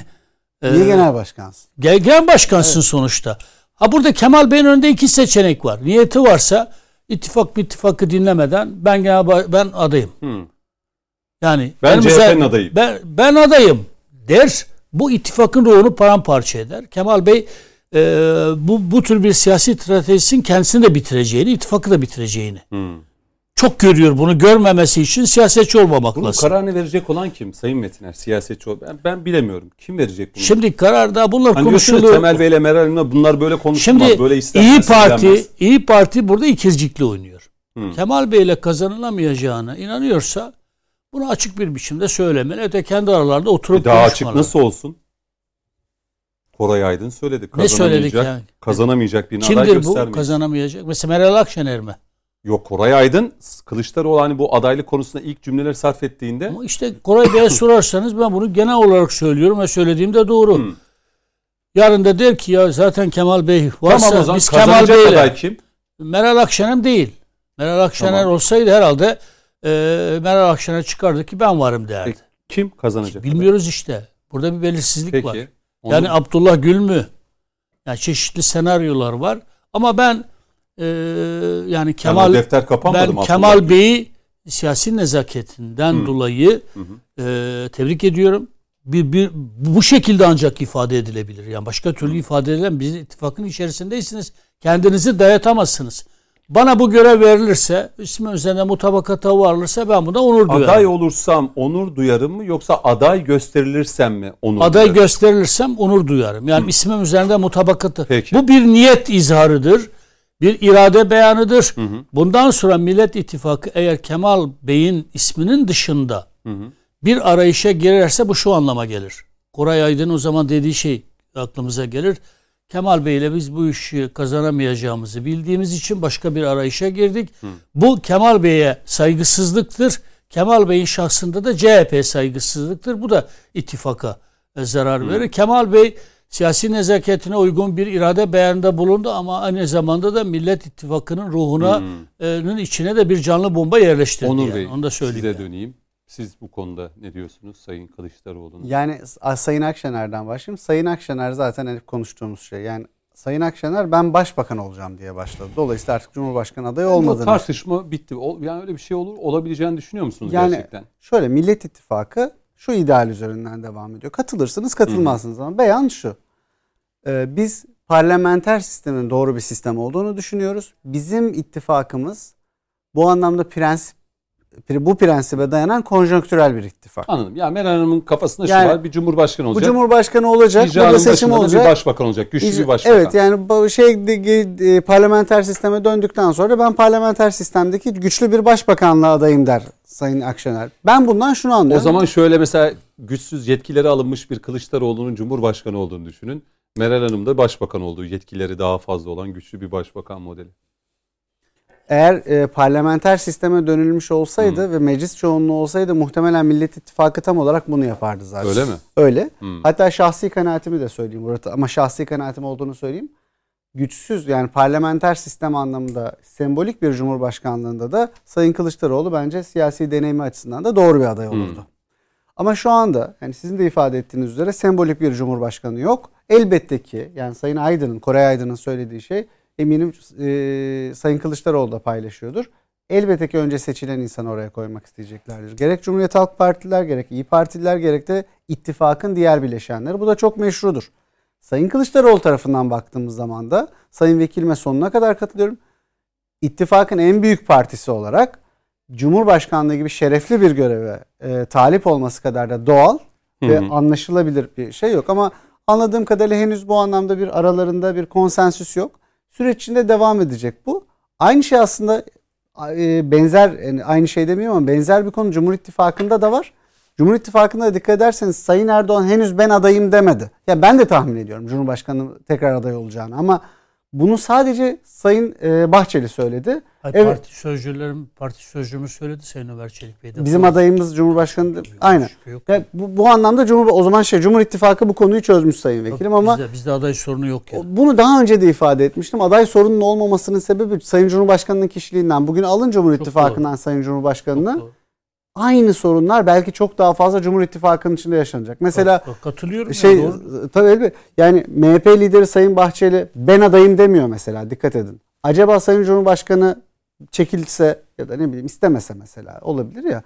e, Niye genel başkansın? Gel- Genel başkansın sonuçta. Ha burada Kemal Bey'in önünde iki seçenek var. Niyeti varsa ittifak bir ittifakı dinlemeden ben genel ben adayım. Hı. Yani Ben CHP'nin adayıyım. Ben, ben adayım der. Bu ittifakın ruhunu paramparça eder. Kemal Bey e, bu bu tür bir siyasi stratejisinin kendisini de bitireceğini, ittifakı da bitireceğini. Hı. Çok görüyor bunu. Görmemesi için siyasetçi olmamak Bunun lazım. kararını verecek olan kim? Sayın Metiner, siyasetçi ol. Ben, ben bilemiyorum. Kim verecek bunu? Şimdi kararda bunlar hani konuşuluyor. Temel Bey'le Meral Hanım'la bunlar böyle konuşulmaz, Şimdi böyle istenmez. İyi Parti istenmez. İyi Parti burada ikizcikli oynuyor. Hı. Kemal Bey ile kazanılamayacağına inanıyorsa bunu açık bir biçimde söylemeli. Öte kendi aralarında oturup E daha açık nasıl olsun? Koray Aydın söyledi. Ne söyledik yani? Kazanamayacak bir aday Kimdir bu göstermeyiz. kazanamayacak? Mesela Meral Akşener mi? Yok Koray Aydın Kılıçdaroğlu hani bu adaylık konusunda ilk cümleler sarf ettiğinde Ama işte Koray Bey'e *coughs* sorarsanız ben bunu genel olarak söylüyorum ve söylediğim de doğru. Hı. Yarın da der ki ya zaten Kemal Bey varsa tamam o zaman biz Kemal Bey'le kim? Meral Akşener değil. Meral Akşener Tamam. olsaydı herhalde e, Meral Akşener çıkardı ki ben varım derdi. Peki, Kim kazanacak? Bilmiyoruz işte. Burada bir belirsizlik aday? var. Peki. Onu- Yani Abdullah Gül mü? Yani çeşitli senaryolar var. Ama ben e, yani Yani Kemal o defter kapanmadı ben mı? Kemal? Bey'i siyasi nezaketinden Hı. dolayı Hı hı. e, tebrik ediyorum. Bir, bir bu şekilde ancak ifade edilebilir. Yani başka türlü ifade edilen biz ittifakın içerisindeysiniz. Kendinizi dayatamazsınız. Bana bu görev verilirse, ismi üzerinde mutabakata varılırsa ben buna onur duyarım. Aday olursam onur duyarım mı yoksa aday gösterilirsem mi onur aday duyarım? gösterilirsem onur duyarım. Yani ismim üzerinde mutabakatı. Peki. Bu bir niyet izharıdır. Bir irade beyanıdır. Hı hı. Bundan sonra Millet İttifakı eğer Kemal Bey'in isminin dışında Hı hı. bir arayışa girerse bu şu anlama gelir. Koray Aydın o zaman dediği şey aklımıza gelir. Kemal Bey ile biz bu işi kazanamayacağımızı bildiğimiz için başka bir arayışa girdik. Bu Kemal Bey'e saygısızlıktır. Kemal Bey'in şahsında da CHP saygısızlıktır. Bu da ittifaka e, zarar verir. Kemal Bey siyasi nezaketine uygun bir irade beyanında bulundu ama aynı zamanda da Millet İttifakı'nın ruhuna e, içine de bir canlı bomba yerleştirdi. Onur yani. Bey Onu da söyleyeyim. size yani. döneyim. Siz bu konuda ne diyorsunuz Sayın Kılıçdaroğlu'na? Yani Sayın Akşener'den başlayayım. Sayın Akşener zaten hep konuştuğumuz şey. Yani Sayın Akşener ben başbakan olacağım diye başladı. Dolayısıyla artık Cumhurbaşkanı adayı Bu olmadığını. tartışma bitti. Yani öyle bir şey olur olabileceğini düşünüyor musunuz Yani gerçekten? şöyle Millet İttifakı şu ideal üzerinden devam ediyor. Katılırsınız katılmazsınız ama beyan şu. Ee, biz parlamenter sistemin doğru bir sistem olduğunu düşünüyoruz. Bizim ittifakımız bu anlamda prensip bu prensibe dayanan konjonktürel bir ittifak. Anladım. Ya Meral Hanım'ın kafasında Yani şu var. Bir cumhurbaşkanı Bu olacak. Cumhurbaşkanı olacak, İcranın burada seçim olacak. bir başbakan olacak. Güçlü İcra- bir başbakan. Evet yani bu şey e, parlamenter sisteme döndükten sonra ben parlamenter sistemdeki güçlü bir başbakanlığa adayım der Sayın Akşener. Ben bundan şunu O anlıyorum. zaman şöyle mesela güçsüz yetkileri alınmış bir Kılıçdaroğlu'nun Cumhurbaşkanı olduğunu düşünün. Meral Hanım da başbakan olduğu yetkileri daha fazla olan güçlü bir başbakan modeli. Eğer e, parlamenter sisteme dönülmüş olsaydı ve meclis çoğunluğu olsaydı muhtemelen Millet İttifakı tam olarak bunu yapardı zaten. Öyle mi? Öyle. Hmm. Hatta şahsi kanaatimi de söyleyeyim burada ama şahsi kanaatim olduğunu söyleyeyim. Güçsüz yani parlamenter sistem anlamında sembolik bir cumhurbaşkanlığında da Sayın Kılıçdaroğlu bence siyasi deneyimi açısından da doğru bir aday olurdu. Ama şu anda yani sizin de ifade ettiğiniz üzere sembolik bir cumhurbaşkanı yok. Elbette ki yani Sayın Aydın'ın, Koray Aydın'ın söylediği şey eminim e, Sayın Kılıçdaroğlu da paylaşıyordur. Elbette ki önce seçilen insanı oraya koymak isteyeceklerdir. Gerek Cumhuriyet Halk Partiler, gerek İyi Partiler, gerek de ittifakın diğer bileşenleri. Bu da çok meşrudur. Sayın Kılıçdaroğlu tarafından baktığımız zaman da Sayın Vekilime sonuna kadar katılıyorum. İttifakın en büyük partisi olarak Cumhurbaşkanlığı gibi şerefli bir göreve e, talip olması kadar da doğal Hı ve anlaşılabilir bir şey yok. Ama anladığım kadarıyla henüz bu anlamda bir aralarında bir konsensüs yok. Süreç içinde devam edecek bu. Aynı şey aslında e, benzer yani aynı şey demiyorum ama benzer bir konu Cumhur İttifakı'nda da var. Cumhur İttifakı'nda da dikkat ederseniz Sayın Erdoğan henüz ben adayım demedi. Ya ben de tahmin ediyorum Cumhurbaşkanı tekrar aday olacağını ama bunu sadece Sayın e, Bahçeli söyledi. Ay, Evet. Parti sözcülerim, parti sözcümüz söyledi Sayın Ömer Çelik Bey de. Bizim adayımız Cumhurbaşkanı aynen. Şüphe yok. Ya bu, bu anlamda Cumhur o zaman şey Cumhur İttifakı bu konuyu çözmüş Sayın Vekilim ama bizde, bizde aday sorunu yok ya. bunu daha önce de ifade etmiştim. Aday sorunun olmamasının sebebi Sayın Cumhurbaşkanı'nın kişiliğinden. Bugün alın Cumhur Çok İttifakı'ndan Sayın Cumhurbaşkanı'na. Doğru. Aynı sorunlar belki çok daha fazla Cumhur İttifakı'nın içinde yaşanacak. Mesela katılıyorum. şey ya, doğru. tabii elbette yani MHP lideri Sayın Bahçeli ben adayım demiyor mesela dikkat edin. Acaba Sayın Cumhurbaşkanı çekilse ya da ne bileyim istemese mesela olabilir ya.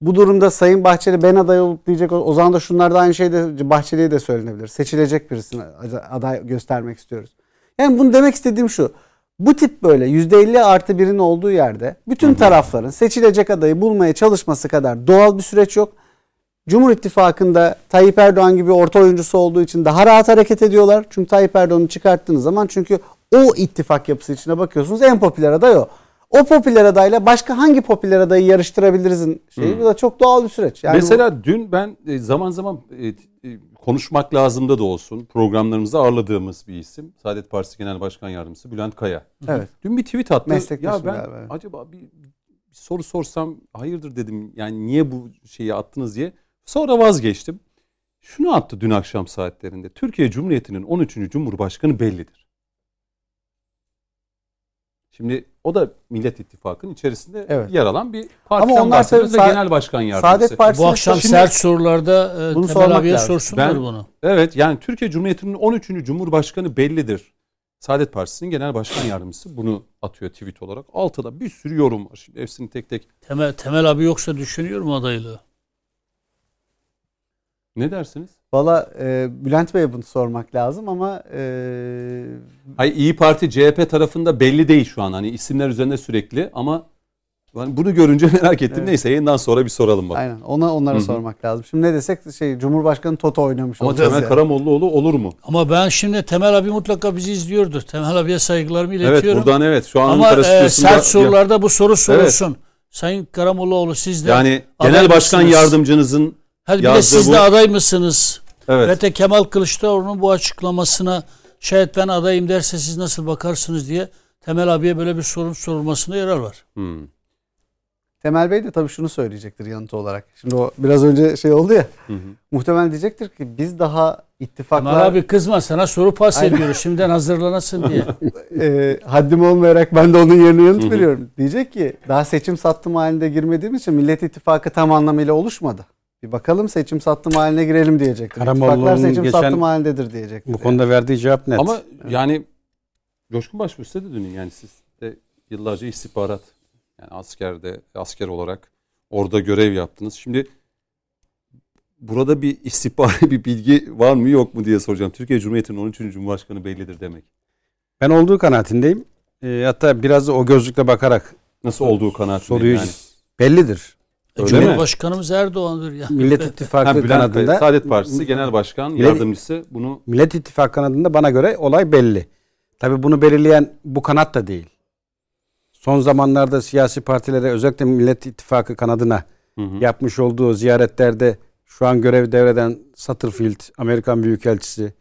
Bu durumda Sayın Bahçeli ben aday olup diyecek o zaman da şunlar da aynı şey de Bahçeli'ye de söylenebilir. Seçilecek birisine aday göstermek istiyoruz. Yani bunu demek istediğim şu. Bu tip böyle %50 artı birin olduğu yerde bütün tarafların seçilecek adayı bulmaya çalışması kadar doğal bir süreç yok. Cumhur İttifakı'nda Tayyip Erdoğan gibi orta oyuncusu olduğu için daha rahat hareket ediyorlar. Çünkü Tayyip Erdoğan'ı çıkarttığınız zaman çünkü o ittifak yapısı içine bakıyorsunuz en popüler aday o. O popüler adayla başka hangi popüler adayı yarıştırabilirizin şeyi bu da çok doğal bir süreç. Yani Mesela dün ben e, zaman zaman e, e, konuşmak lazımda da olsun programlarımızda ağırladığımız bir isim. Saadet Partisi Genel Başkan Yardımcısı Bülent Kaya. evet. Dün bir tweet attı. Meslektaşım Ya ben galiba, acaba bir, bir soru sorsam hayırdır dedim. Yani niye bu şeyi attınız diye. Sonra vazgeçtim. Şunu attı dün akşam saatlerinde. Türkiye Cumhuriyeti'nin 13. Cumhurbaşkanı bellidir. Şimdi o da Millet İttifakı'nın içerisinde Evet. yer alan bir partiden Ama onlar tabii ve genel başkan yardımcısı. Saadet Partisi Bu akşam Şimdi- sert sorularda e, Bunu Temel abiye lazım. sorsunlar Ben- bunu. Evet yani Türkiye Cumhuriyeti'nin 13. Cumhurbaşkanı bellidir. Saadet Partisi'nin genel başkan yardımcısı bunu atıyor tweet olarak. Altıda bir sürü yorum var. Şimdi hepsini tek tek Temel, Temel abi yoksa düşünüyor mu adaylığı? ne dersiniz? Valla e, Bülent Bey'e bunu sormak lazım ama e, Hayır İyi Parti CHP tarafında belli değil şu an. Hani isimler üzerinde sürekli ama ben bunu görünce *laughs* merak ettim. Evet. Neyse yayından sonra bir soralım bak. aynen ona onlara Hı hı. sormak lazım. Şimdi ne desek şey Cumhurbaşkanı Toto oynamış Ama Temel yani. Karamollaoğlu olur mu? Ama ben şimdi Temel abi mutlaka bizi izliyordur. Temel abiye saygılarımı Evet iletiyorum. buradan evet şu an Ama e, sert sorularda bu soru sorulsun. Sayın Karamollaoğlu siz de yani genel başkan yardımcınızın Hadi bir de siz bu- de aday mısınız? evet Ve de Kemal Kılıçdaroğlu'nun bu açıklamasına şayet ben adayım derse siz nasıl bakarsınız diye Temel abiye böyle bir sorun sorulmasına yarar var. Hmm. Temel Bey de tabii şunu söyleyecektir yanıt olarak. Şimdi o biraz önce şey oldu ya. Hı hı. Muhtemelen diyecektir ki biz daha ittifaklar Temel abi kızma sana soru pas Aynen. ediyoruz şimdiden hazırlanasın diye. *laughs* e, haddim olmayarak ben de onun yerine yanıt veriyorum. Diyecek ki daha seçim sattım halinde girmediğimiz için Millet İttifakı tam anlamıyla oluşmadı. Bir bakalım seçim sattım haline girelim. Karamollaoğlu'nun İttifaklar seçim geçen- sattım halindedir diyecektir. Bu konuda verdiği cevap net. Ama yani Coşkun Başbuğ size de dönün yani siz de yıllarca istihbarat yani askerde asker olarak orada görev yaptınız. Şimdi burada bir istihbari *laughs* bir bilgi var mı yok mu diye soracağım. Türkiye Cumhuriyeti'nin 13. Cumhurbaşkanı bellidir demek. ben olduğu kanaatindeyim. E, hatta biraz da o gözlükle bakarak Nasıl olduğu kanaatindeyim soruyu yani. bellidir. Öyle mi? Cumhurbaşkanımız Erdoğan'dır ya. Millet İttifakı Bülent kanadında Bey, Saadet Partisi Genel Başkan Millet- Yardımcısı bunu Millet İttifakı kanadında bana göre olay belli. Tabii bunu belirleyen bu kanat da değil. Son zamanlarda siyasi partilere özellikle Millet İttifakı kanadına Hı hı. yapmış olduğu ziyaretlerde şu an görev devreden Satterfield, Amerikan Büyükelçisi,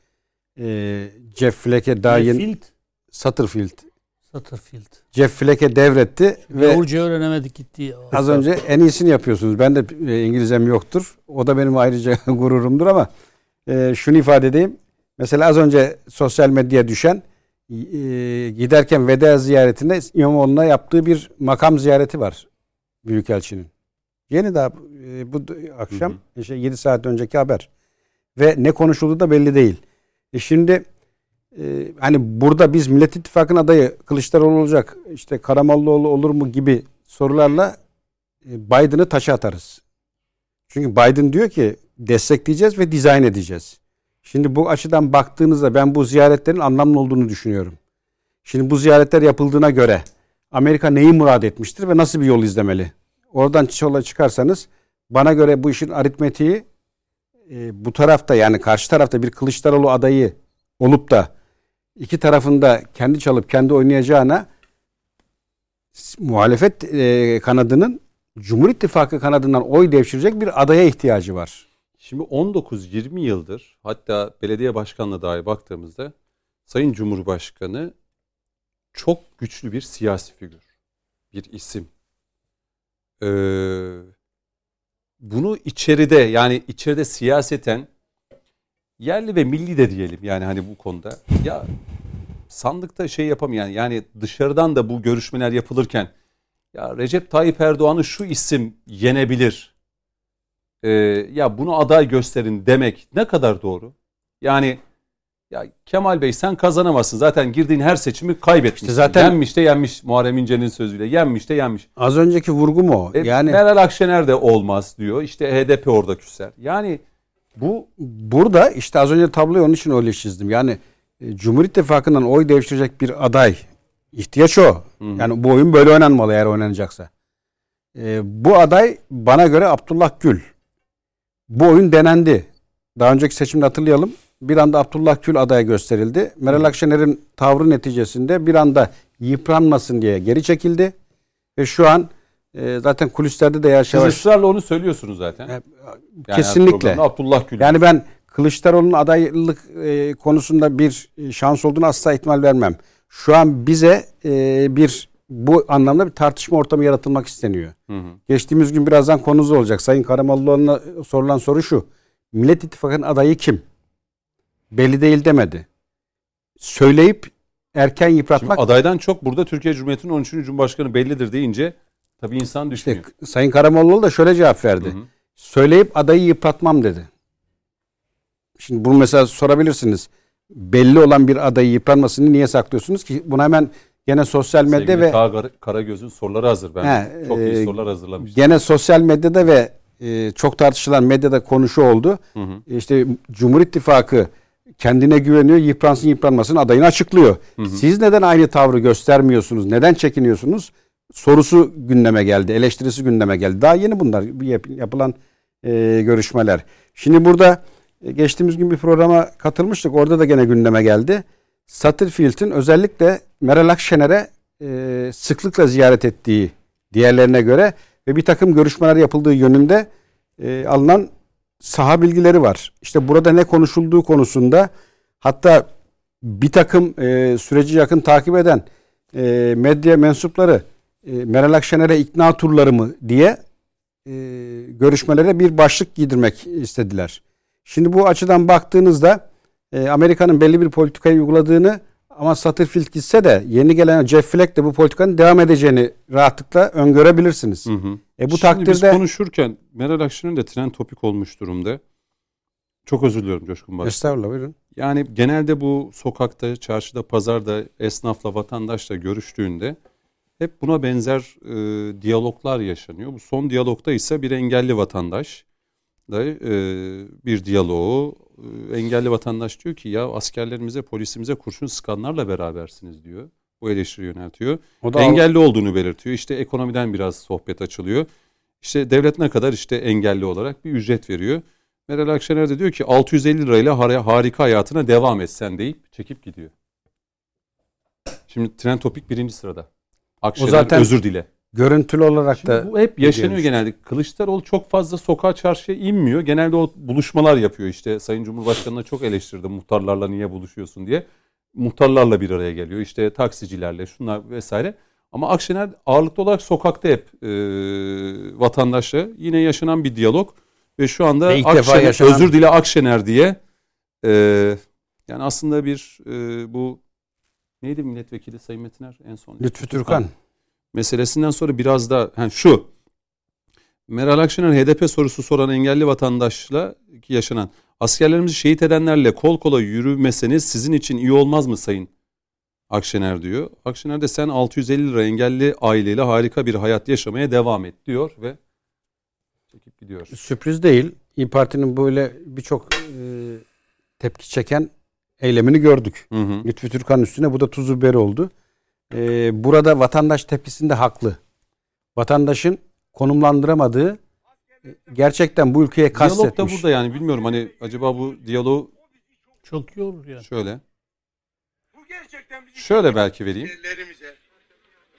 e, Jeff dair Field, Satterfield, Satterfield. Jeff Flake'e devretti ve Yavurca öğrenemedik gitti ya. az önce en iyisini yapıyorsunuz. Ben de e, İngilizcem yoktur. O da benim ayrıca *laughs* gururumdur ama e, şunu ifade edeyim. Mesela az önce sosyal medyaya düşen e, giderken veda ziyaretinde İmamoğlu'na yaptığı bir makam ziyareti var Büyükelçinin. Yeni daha e, bu akşam işte 7 saat önceki haber. Ve ne konuşulduğu da belli değil. E şimdi e, hani burada biz Millet İttifakı'nın adayı Kılıçdaroğlu olacak, işte Karamollaoğlu olur mu gibi sorularla e, Biden'ı taşa atarız. Çünkü Biden diyor ki destekleyeceğiz ve dizayn edeceğiz. Şimdi bu açıdan baktığınızda ben bu ziyaretlerin anlamlı olduğunu düşünüyorum. Şimdi bu ziyaretler yapıldığına göre Amerika neyi murad etmiştir ve nasıl bir yol izlemeli? Oradan yola çıkarsanız bana göre bu işin aritmetiği e, bu tarafta yani karşı tarafta bir Kılıçdaroğlu adayı olup da iki tarafında kendi çalıp kendi oynayacağına muhalefet e, kanadının Cumhur İttifakı kanadından oy devşirecek bir adaya ihtiyacı var. Şimdi 19-20 yıldır hatta belediye başkanlığı dahi baktığımızda Sayın Cumhurbaşkanı çok güçlü bir siyasi figür. Bir isim. Ee, bunu içeride yani içeride siyaseten yerli ve milli de diyelim yani hani bu konuda ya sandıkta şey yapamayan yani dışarıdan da bu görüşmeler yapılırken ya Recep Tayyip Erdoğan'ı şu isim yenebilir e, ya bunu aday gösterin demek ne kadar doğru? Yani ya Kemal Bey sen kazanamazsın. Zaten girdiğin her seçimi kaybetmişsin. İşte zaten- yenmiş de yenmiş Muharrem İnce'nin sözüyle. Yenmiş de yenmiş. Az önceki vurgum o. E, yani Meral Akşener de olmaz diyor. İşte HDP orada küser. Yani bu burada işte az önce tabloyu onun için öyle çizdim. Yani e, Cumhur İttifakı'ndan oy devşirecek bir aday ihtiyaç o. Yani bu oyun böyle oynanmalı eğer oynanacaksa. E, bu aday bana göre Abdullah Gül. Bu oyun denendi. Daha önceki seçimde hatırlayalım. Bir anda Abdullah Gül aday gösterildi. Meral Akşener'in tavrı neticesinde bir anda yıpranmasın diye geri çekildi. Ve şu an e, zaten kulislerde de yavaş yavaş ısrarla onu söylüyorsunuz zaten. E, Yani kesinlikle. Abdullah Gül. Yani ben Kılıçdaroğlu'nun adaylık e, konusunda bir e, şans olduğunu asla ihtimal vermem. Şu an bize e, bir bu anlamda bir tartışma ortamı yaratılmak isteniyor. Hı hı. Geçtiğimiz gün birazdan konumuz olacak. Sayın Karamollaoğlu'na sorulan soru şu. Millet İttifakı'nın adayı kim? Belli değil demedi. Söyleyip erken Şimdi yıpratmak adaydan çok burada Türkiye Cumhuriyeti'nin 13. Cumhurbaşkanı bellidir deyince tabii insan işte düşünüyor. Sayın Karamollaoğlu da şöyle cevap verdi. Hı hı. söyleyip adayı yıpratmam dedi. Şimdi bunu mesela sorabilirsiniz. Belli olan bir adayı yıpranmasını niye saklıyorsunuz ki? Buna hemen gene sosyal medya Sevgili ve Kara- Karagöz'ün soruları hazır. Ben He, çok iyi e, sorular hazırlamıştım. gene sosyal medyada ve e, çok tartışılan medyada konuşu oldu. Hı hı. İşte Cumhur İttifakı kendine güveniyor, yıpransın yıpranmasın adayını açıklıyor. Siz neden aynı tavrı göstermiyorsunuz? Neden çekiniyorsunuz? Sorusu gündeme geldi, eleştirisi gündeme geldi. Daha yeni bunlar bu yap- yapılan e, görüşmeler. Şimdi burada e, geçtiğimiz gün bir programa katılmıştık. Orada da gene gündeme geldi. Satterfield'in özellikle Meral Akşener'e e, sıklıkla ziyaret ettiği diğerlerine göre ve bir takım görüşmeler yapıldığı yönünde e, alınan saha bilgileri var. İşte burada ne konuşulduğu konusunda hatta bir takım e, süreci yakın takip eden e, medya mensupları e, Meral Akşener'e ikna turları mı diye e, görüşmelere bir başlık giydirmek istediler. Şimdi bu açıdan baktığınızda e, Amerika'nın belli bir politikayı uyguladığını ama Satterfield gitse de yeni gelen Jeff Flake de bu politikanın devam edeceğini rahatlıkla öngörebilirsiniz. Hı hı. E bu Şimdi biz takdirde konuşurken Meral Akşener de tren topik olmuş durumda. Çok özür diliyorum Coşkun Başkan. Estağfurullah buyurun. Yani genelde bu sokakta, çarşıda, pazarda esnafla, vatandaşla görüştüğünde hep buna benzer e, diyaloglar yaşanıyor. Bu son diyalogda ise bir engelli vatandaş da e, bir diyaloğu e, engelli vatandaş diyor ki ya askerlerimize, polisimize kurşun sıkanlarla berabersiniz diyor. Bu eleştiri yöneltiyor. O da engelli olduğunu belirtiyor. İşte ekonomiden biraz sohbet açılıyor. İşte devlet ne kadar işte engelli olarak bir ücret veriyor. Meral Akşener de diyor ki 650 lirayla har- harika hayatına devam et sen deyip çekip gidiyor. Şimdi tren topik birinci sırada. Akşener zaten- özür dile. görüntülü olarak Şimdi da bu hep yaşanıyor diyormuş. genelde. Kılıçdaroğlu çok fazla sokağa çarşıya inmiyor. Genelde o buluşmalar yapıyor işte. Sayın Cumhurbaşkanı'na çok eleştirdi muhtarlarla niye buluşuyorsun diye. Muhtarlarla bir araya geliyor. İşte taksicilerle şunlar vesaire. Ama Akşener ağırlıklı olarak sokakta hep e, vatandaşla yine yaşanan bir diyalog. Ve şu anda Ve Akşener, yaşanan- özür dile Akşener diye e, yani aslında bir e, bu neydi milletvekili Sayın Metiner en son? Lütfü Türkan. meselesinden sonra biraz da yani şu Meral Akşener HDP sorusu soran engelli vatandaşla yaşanan askerlerimizi şehit edenlerle kol kola yürümeseniz sizin için iyi olmaz mı Sayın Akşener diyor. Akşener de sen 650 lira engelli aileyle harika bir hayat yaşamaya devam et diyor ve çekip gidiyor. Sürpriz değil. İyi Parti'nin böyle birçok e, tepki çeken eylemini gördük. Hı hı. Lütfü Türkan'ın üstüne bu da tuzu biberi oldu. E, burada vatandaş tepkisinde haklı. Vatandaşın konumlandıramadığı e, gerçekten bu ülkeye Diyalog da kastetmiş. burada yani bilmiyorum hani acaba bu diyaloğu Çok iyi olur yani. şöyle Bu gerçekten bizim şöyle belki vereyim. askerlerimize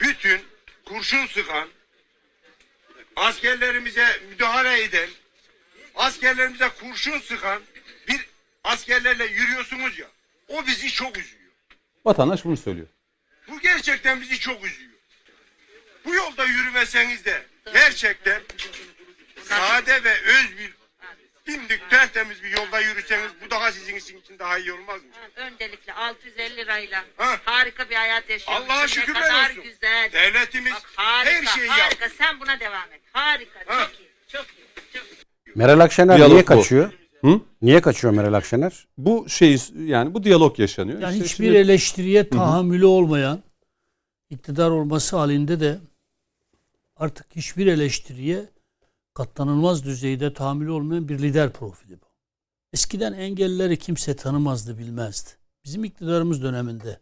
bütün kurşun sıkan, askerlerimize müdahale eden, askerlerimize kurşun sıkan askerlerle yürüyorsunuz ya. O bizi çok üzüyor. Vatandaş bunu söylüyor. Bu gerçekten bizi çok üzüyor. Bu yolda yürümeseniz de gerçekten sade ve öz bir dimdik tertemiz bir yolda yürüseniz bu daha sizin için daha iyi olmaz mı? Öncelikle 650 lirayla Ha. harika bir hayat yaşıyorsun. Allah'a Ne şükürler kadar olsun. güzel. Devletimiz Bak harika, her şeyi harika. yaptı. Sen buna devam et. Harika. Ha. Çok iyi. Çok iyi. Çok iyi. Meral Akşener Diyalog niye bu. kaçıyor? Hı? Niye kaçıyor Meral Akşener? Bu şey yani bu diyalog yaşanıyor. Yani İşte hiçbir şimdi- eleştiriye tahammülü olmayan iktidar olması halinde de artık hiçbir eleştiriye katlanılmaz düzeyde tahammülü olmayan bir lider profili bu. Eskiden engellileri kimse tanımazdı, bilmezdi. Bizim iktidarımız döneminde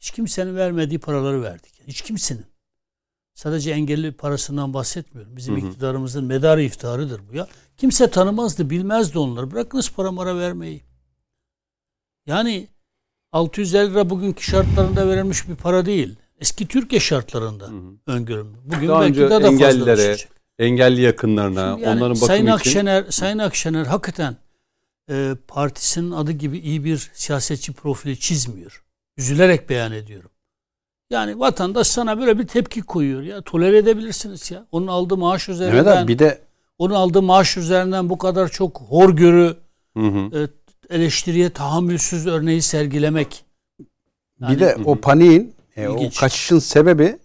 hiç kimsenin vermediği paraları verdik. Hiç kimsenin. Sadece engelli parasından bahsetmiyorum. Bizim Hı hı. iktidarımızın medarı iftiharıdır bu ya. Kimse tanımazdı, bilmezdi onları. Bırakınız para mara vermeyi. Yani 650 lira bugünkü şartlarında verilmiş bir para değil. Eski Türkiye şartlarında Hı hı. öngörüm. Bugün Daha belki önce daha da fazla engellilere, düşecek. engelli yakınlarına, Şimdi yani onların bakımı Sayın için Akşener, Sayın Akşener hakikaten e, partisinin adı gibi iyi bir siyasetçi profili çizmiyor. Üzülerek beyan ediyorum. Yani vatandaş sana böyle bir tepki koyuyor ya. Tolere edebilirsiniz ya. Onun aldığı maaş üzerinden, abi bir de onun aldığı maaş üzerinden bu kadar çok horgörü, Hı hı. e, eleştiriye tahammülsüz örneği sergilemek. Yani- bir de o paniğin, e, o kaçışın sebebi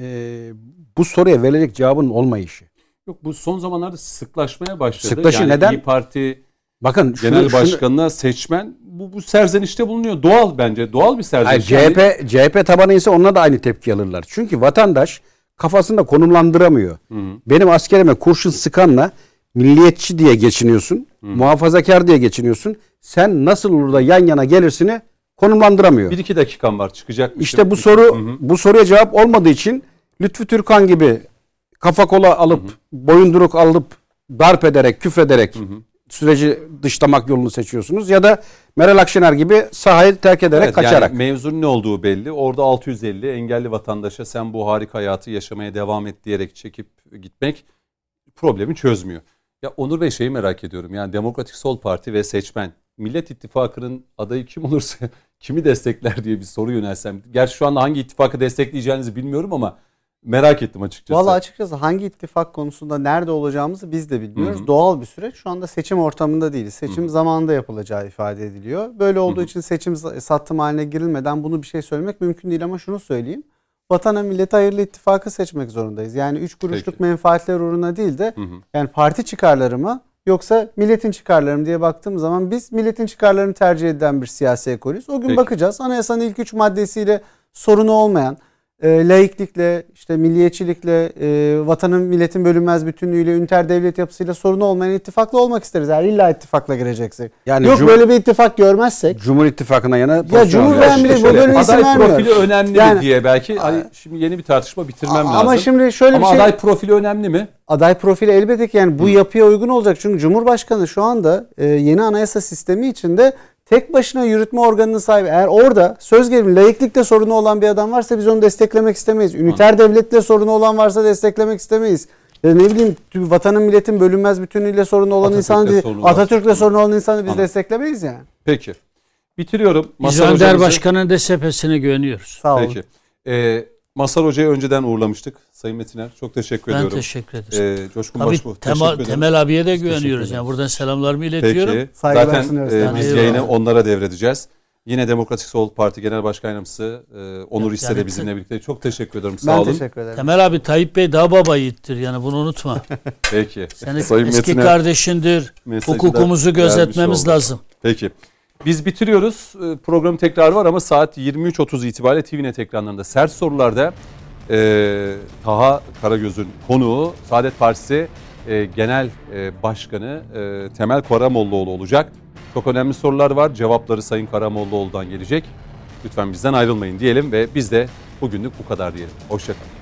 e, bu soruya verilecek cevabın olmayışı. Yok bu son zamanlarda sıklaşmaya başladı. Sıklaşıyor. Yani Neden? İyi Parti Bakın şunu, genel şunu- başkanına seçmen bu, bu serzenişte bulunuyor. Doğal bence. Doğal bir Hayır, serzeniş. Yani- CHP CHP tabanı ise onunla da aynı tepki alırlar. Çünkü vatandaş kafasında konumlandıramıyor. Hı hı. Benim askerime kurşun sıkanla milliyetçi diye geçiniyorsun, muhafazakar diye geçiniyorsun. Sen nasıl olur da yan yana gelirsini konumlandıramıyor. Bir iki dakikam var çıkacak. İşte bu soru bu soruya cevap olmadığı için Lütfü Türkan gibi kafa kola alıp boyunduruk alıp darp ederek, küfrederek süreci dışlamak yolunu seçiyorsunuz ya da Meral Akşener gibi sahayı terk ederek Evet, kaçarak. Yani mevzunun ne olduğu belli. Orada 650 engelli vatandaşa sen bu harika hayatı yaşamaya devam et diyerek çekip gitmek problemi çözmüyor. Ya Onur Bey şeyi merak ediyorum. Yani Demokratik Sol Parti ve seçmen Millet İttifakı'nın adayı kim olursa *laughs* kimi destekler diye bir soru yönelsem. Gerçi şu anda hangi ittifakı destekleyeceğinizi bilmiyorum ama merak ettim açıkçası. Valla açıkçası hangi ittifak konusunda nerede olacağımızı biz de bilmiyoruz. Hı hı. Doğal bir süreç. Şu anda seçim ortamında değiliz. Seçim zamanında yapılacağı ifade ediliyor. Böyle olduğu Hı hı. için seçim sattım haline girilmeden bunu bir şey söylemek mümkün değil ama şunu söyleyeyim. Vatana millete hayırlı ittifakı seçmek zorundayız. Yani üç kuruşluk Peki. menfaatler uğruna değil de Hı hı. yani parti çıkarları mı yoksa milletin çıkarları mı diye baktığım zaman biz milletin çıkarlarını tercih eden bir siyasi ekolüz. O gün Peki. bakacağız. Anayasanın ilk üç maddesiyle sorunu olmayan, e, laiklikle, işte milliyetçilikle, e, vatanın milletin bölünmez bütünlüğüyle, üniter devlet yapısıyla sorunu olmayan ittifakla olmak isteriz. Eğer illa ittifakla gireceksek. Yani Yok cum- böyle bir ittifak görmezsek. Cumhur İttifakı'na yana Ya Cumhur beğen bile bu şöyle, bölüm isim aday vermiyor. profili önemli Yani- mi diye belki hani şimdi yeni bir tartışma bitirmem lazım. Ama şimdi şöyle Ama bir şey aday profili önemli mi? aday profili elbette ki yani bu yapıya uygun olacak. Çünkü Cumhurbaşkanı şu anda e, yeni anayasa sistemi içinde tek başına yürütme organının sahibi. Eğer orada söz gelimi laiklikte sorunu olan bir adam varsa biz onu desteklemek istemeyiz. Üniter devletle sorunu olan varsa desteklemek istemeyiz. Ya ne bileyim vatanın milletin bölünmez bütünlüğüyle sorunu olan Atatürk'le insanı var. Atatürk'le sorunu olan insanı biz Anladım. desteklemeyiz yani. Peki. Bitiriyorum. Mazhar Önder hocamızı- Başkan'ın DSP'sine güveniyoruz. Sağ olun. Peki. Ee, Masar Hoca'yı önceden uğurlamıştık. Sayın Metiner çok teşekkür Ben ediyorum. teşekkür ederim. Ee, Coşkun Tabii Başbuğ Temel, teşekkür ederim. Temel abiye de güveniyoruz. Yani buradan selamlarımı iletiyorum. Peki. Saygılar Zaten sunuyoruz e, biz yayını onlara devredeceğiz. Yine Demokratik Sol Parti Genel Başkan Yardımcısı e, Onur Evet, İsse de yani bizimle birlikte. Çok teşekkür ederim. Sağ Ben olun. teşekkür ederim. Temel abi Tayyip Bey daha baba yiğittir yani bunu unutma. *laughs* Peki. Senin Sayın eski Metin'e kardeşindir. Hukukumuzu gözetmemiz lazım. Peki. Biz bitiriyoruz. Ee, Programın tekrarı var ama saat 23.30 itibariyle TVNet ekranlarında sert sorularda e, Taha Karagöz'ün konuğu Saadet Partisi e, Genel e, Başkanı e, Temel Karamollaoğlu olacak. Çok önemli sorular var. Cevapları Sayın Karamollaoğlu'dan gelecek. Lütfen bizden ayrılmayın diyelim ve biz de bugünlük bu kadar diyelim. Hoşçakalın.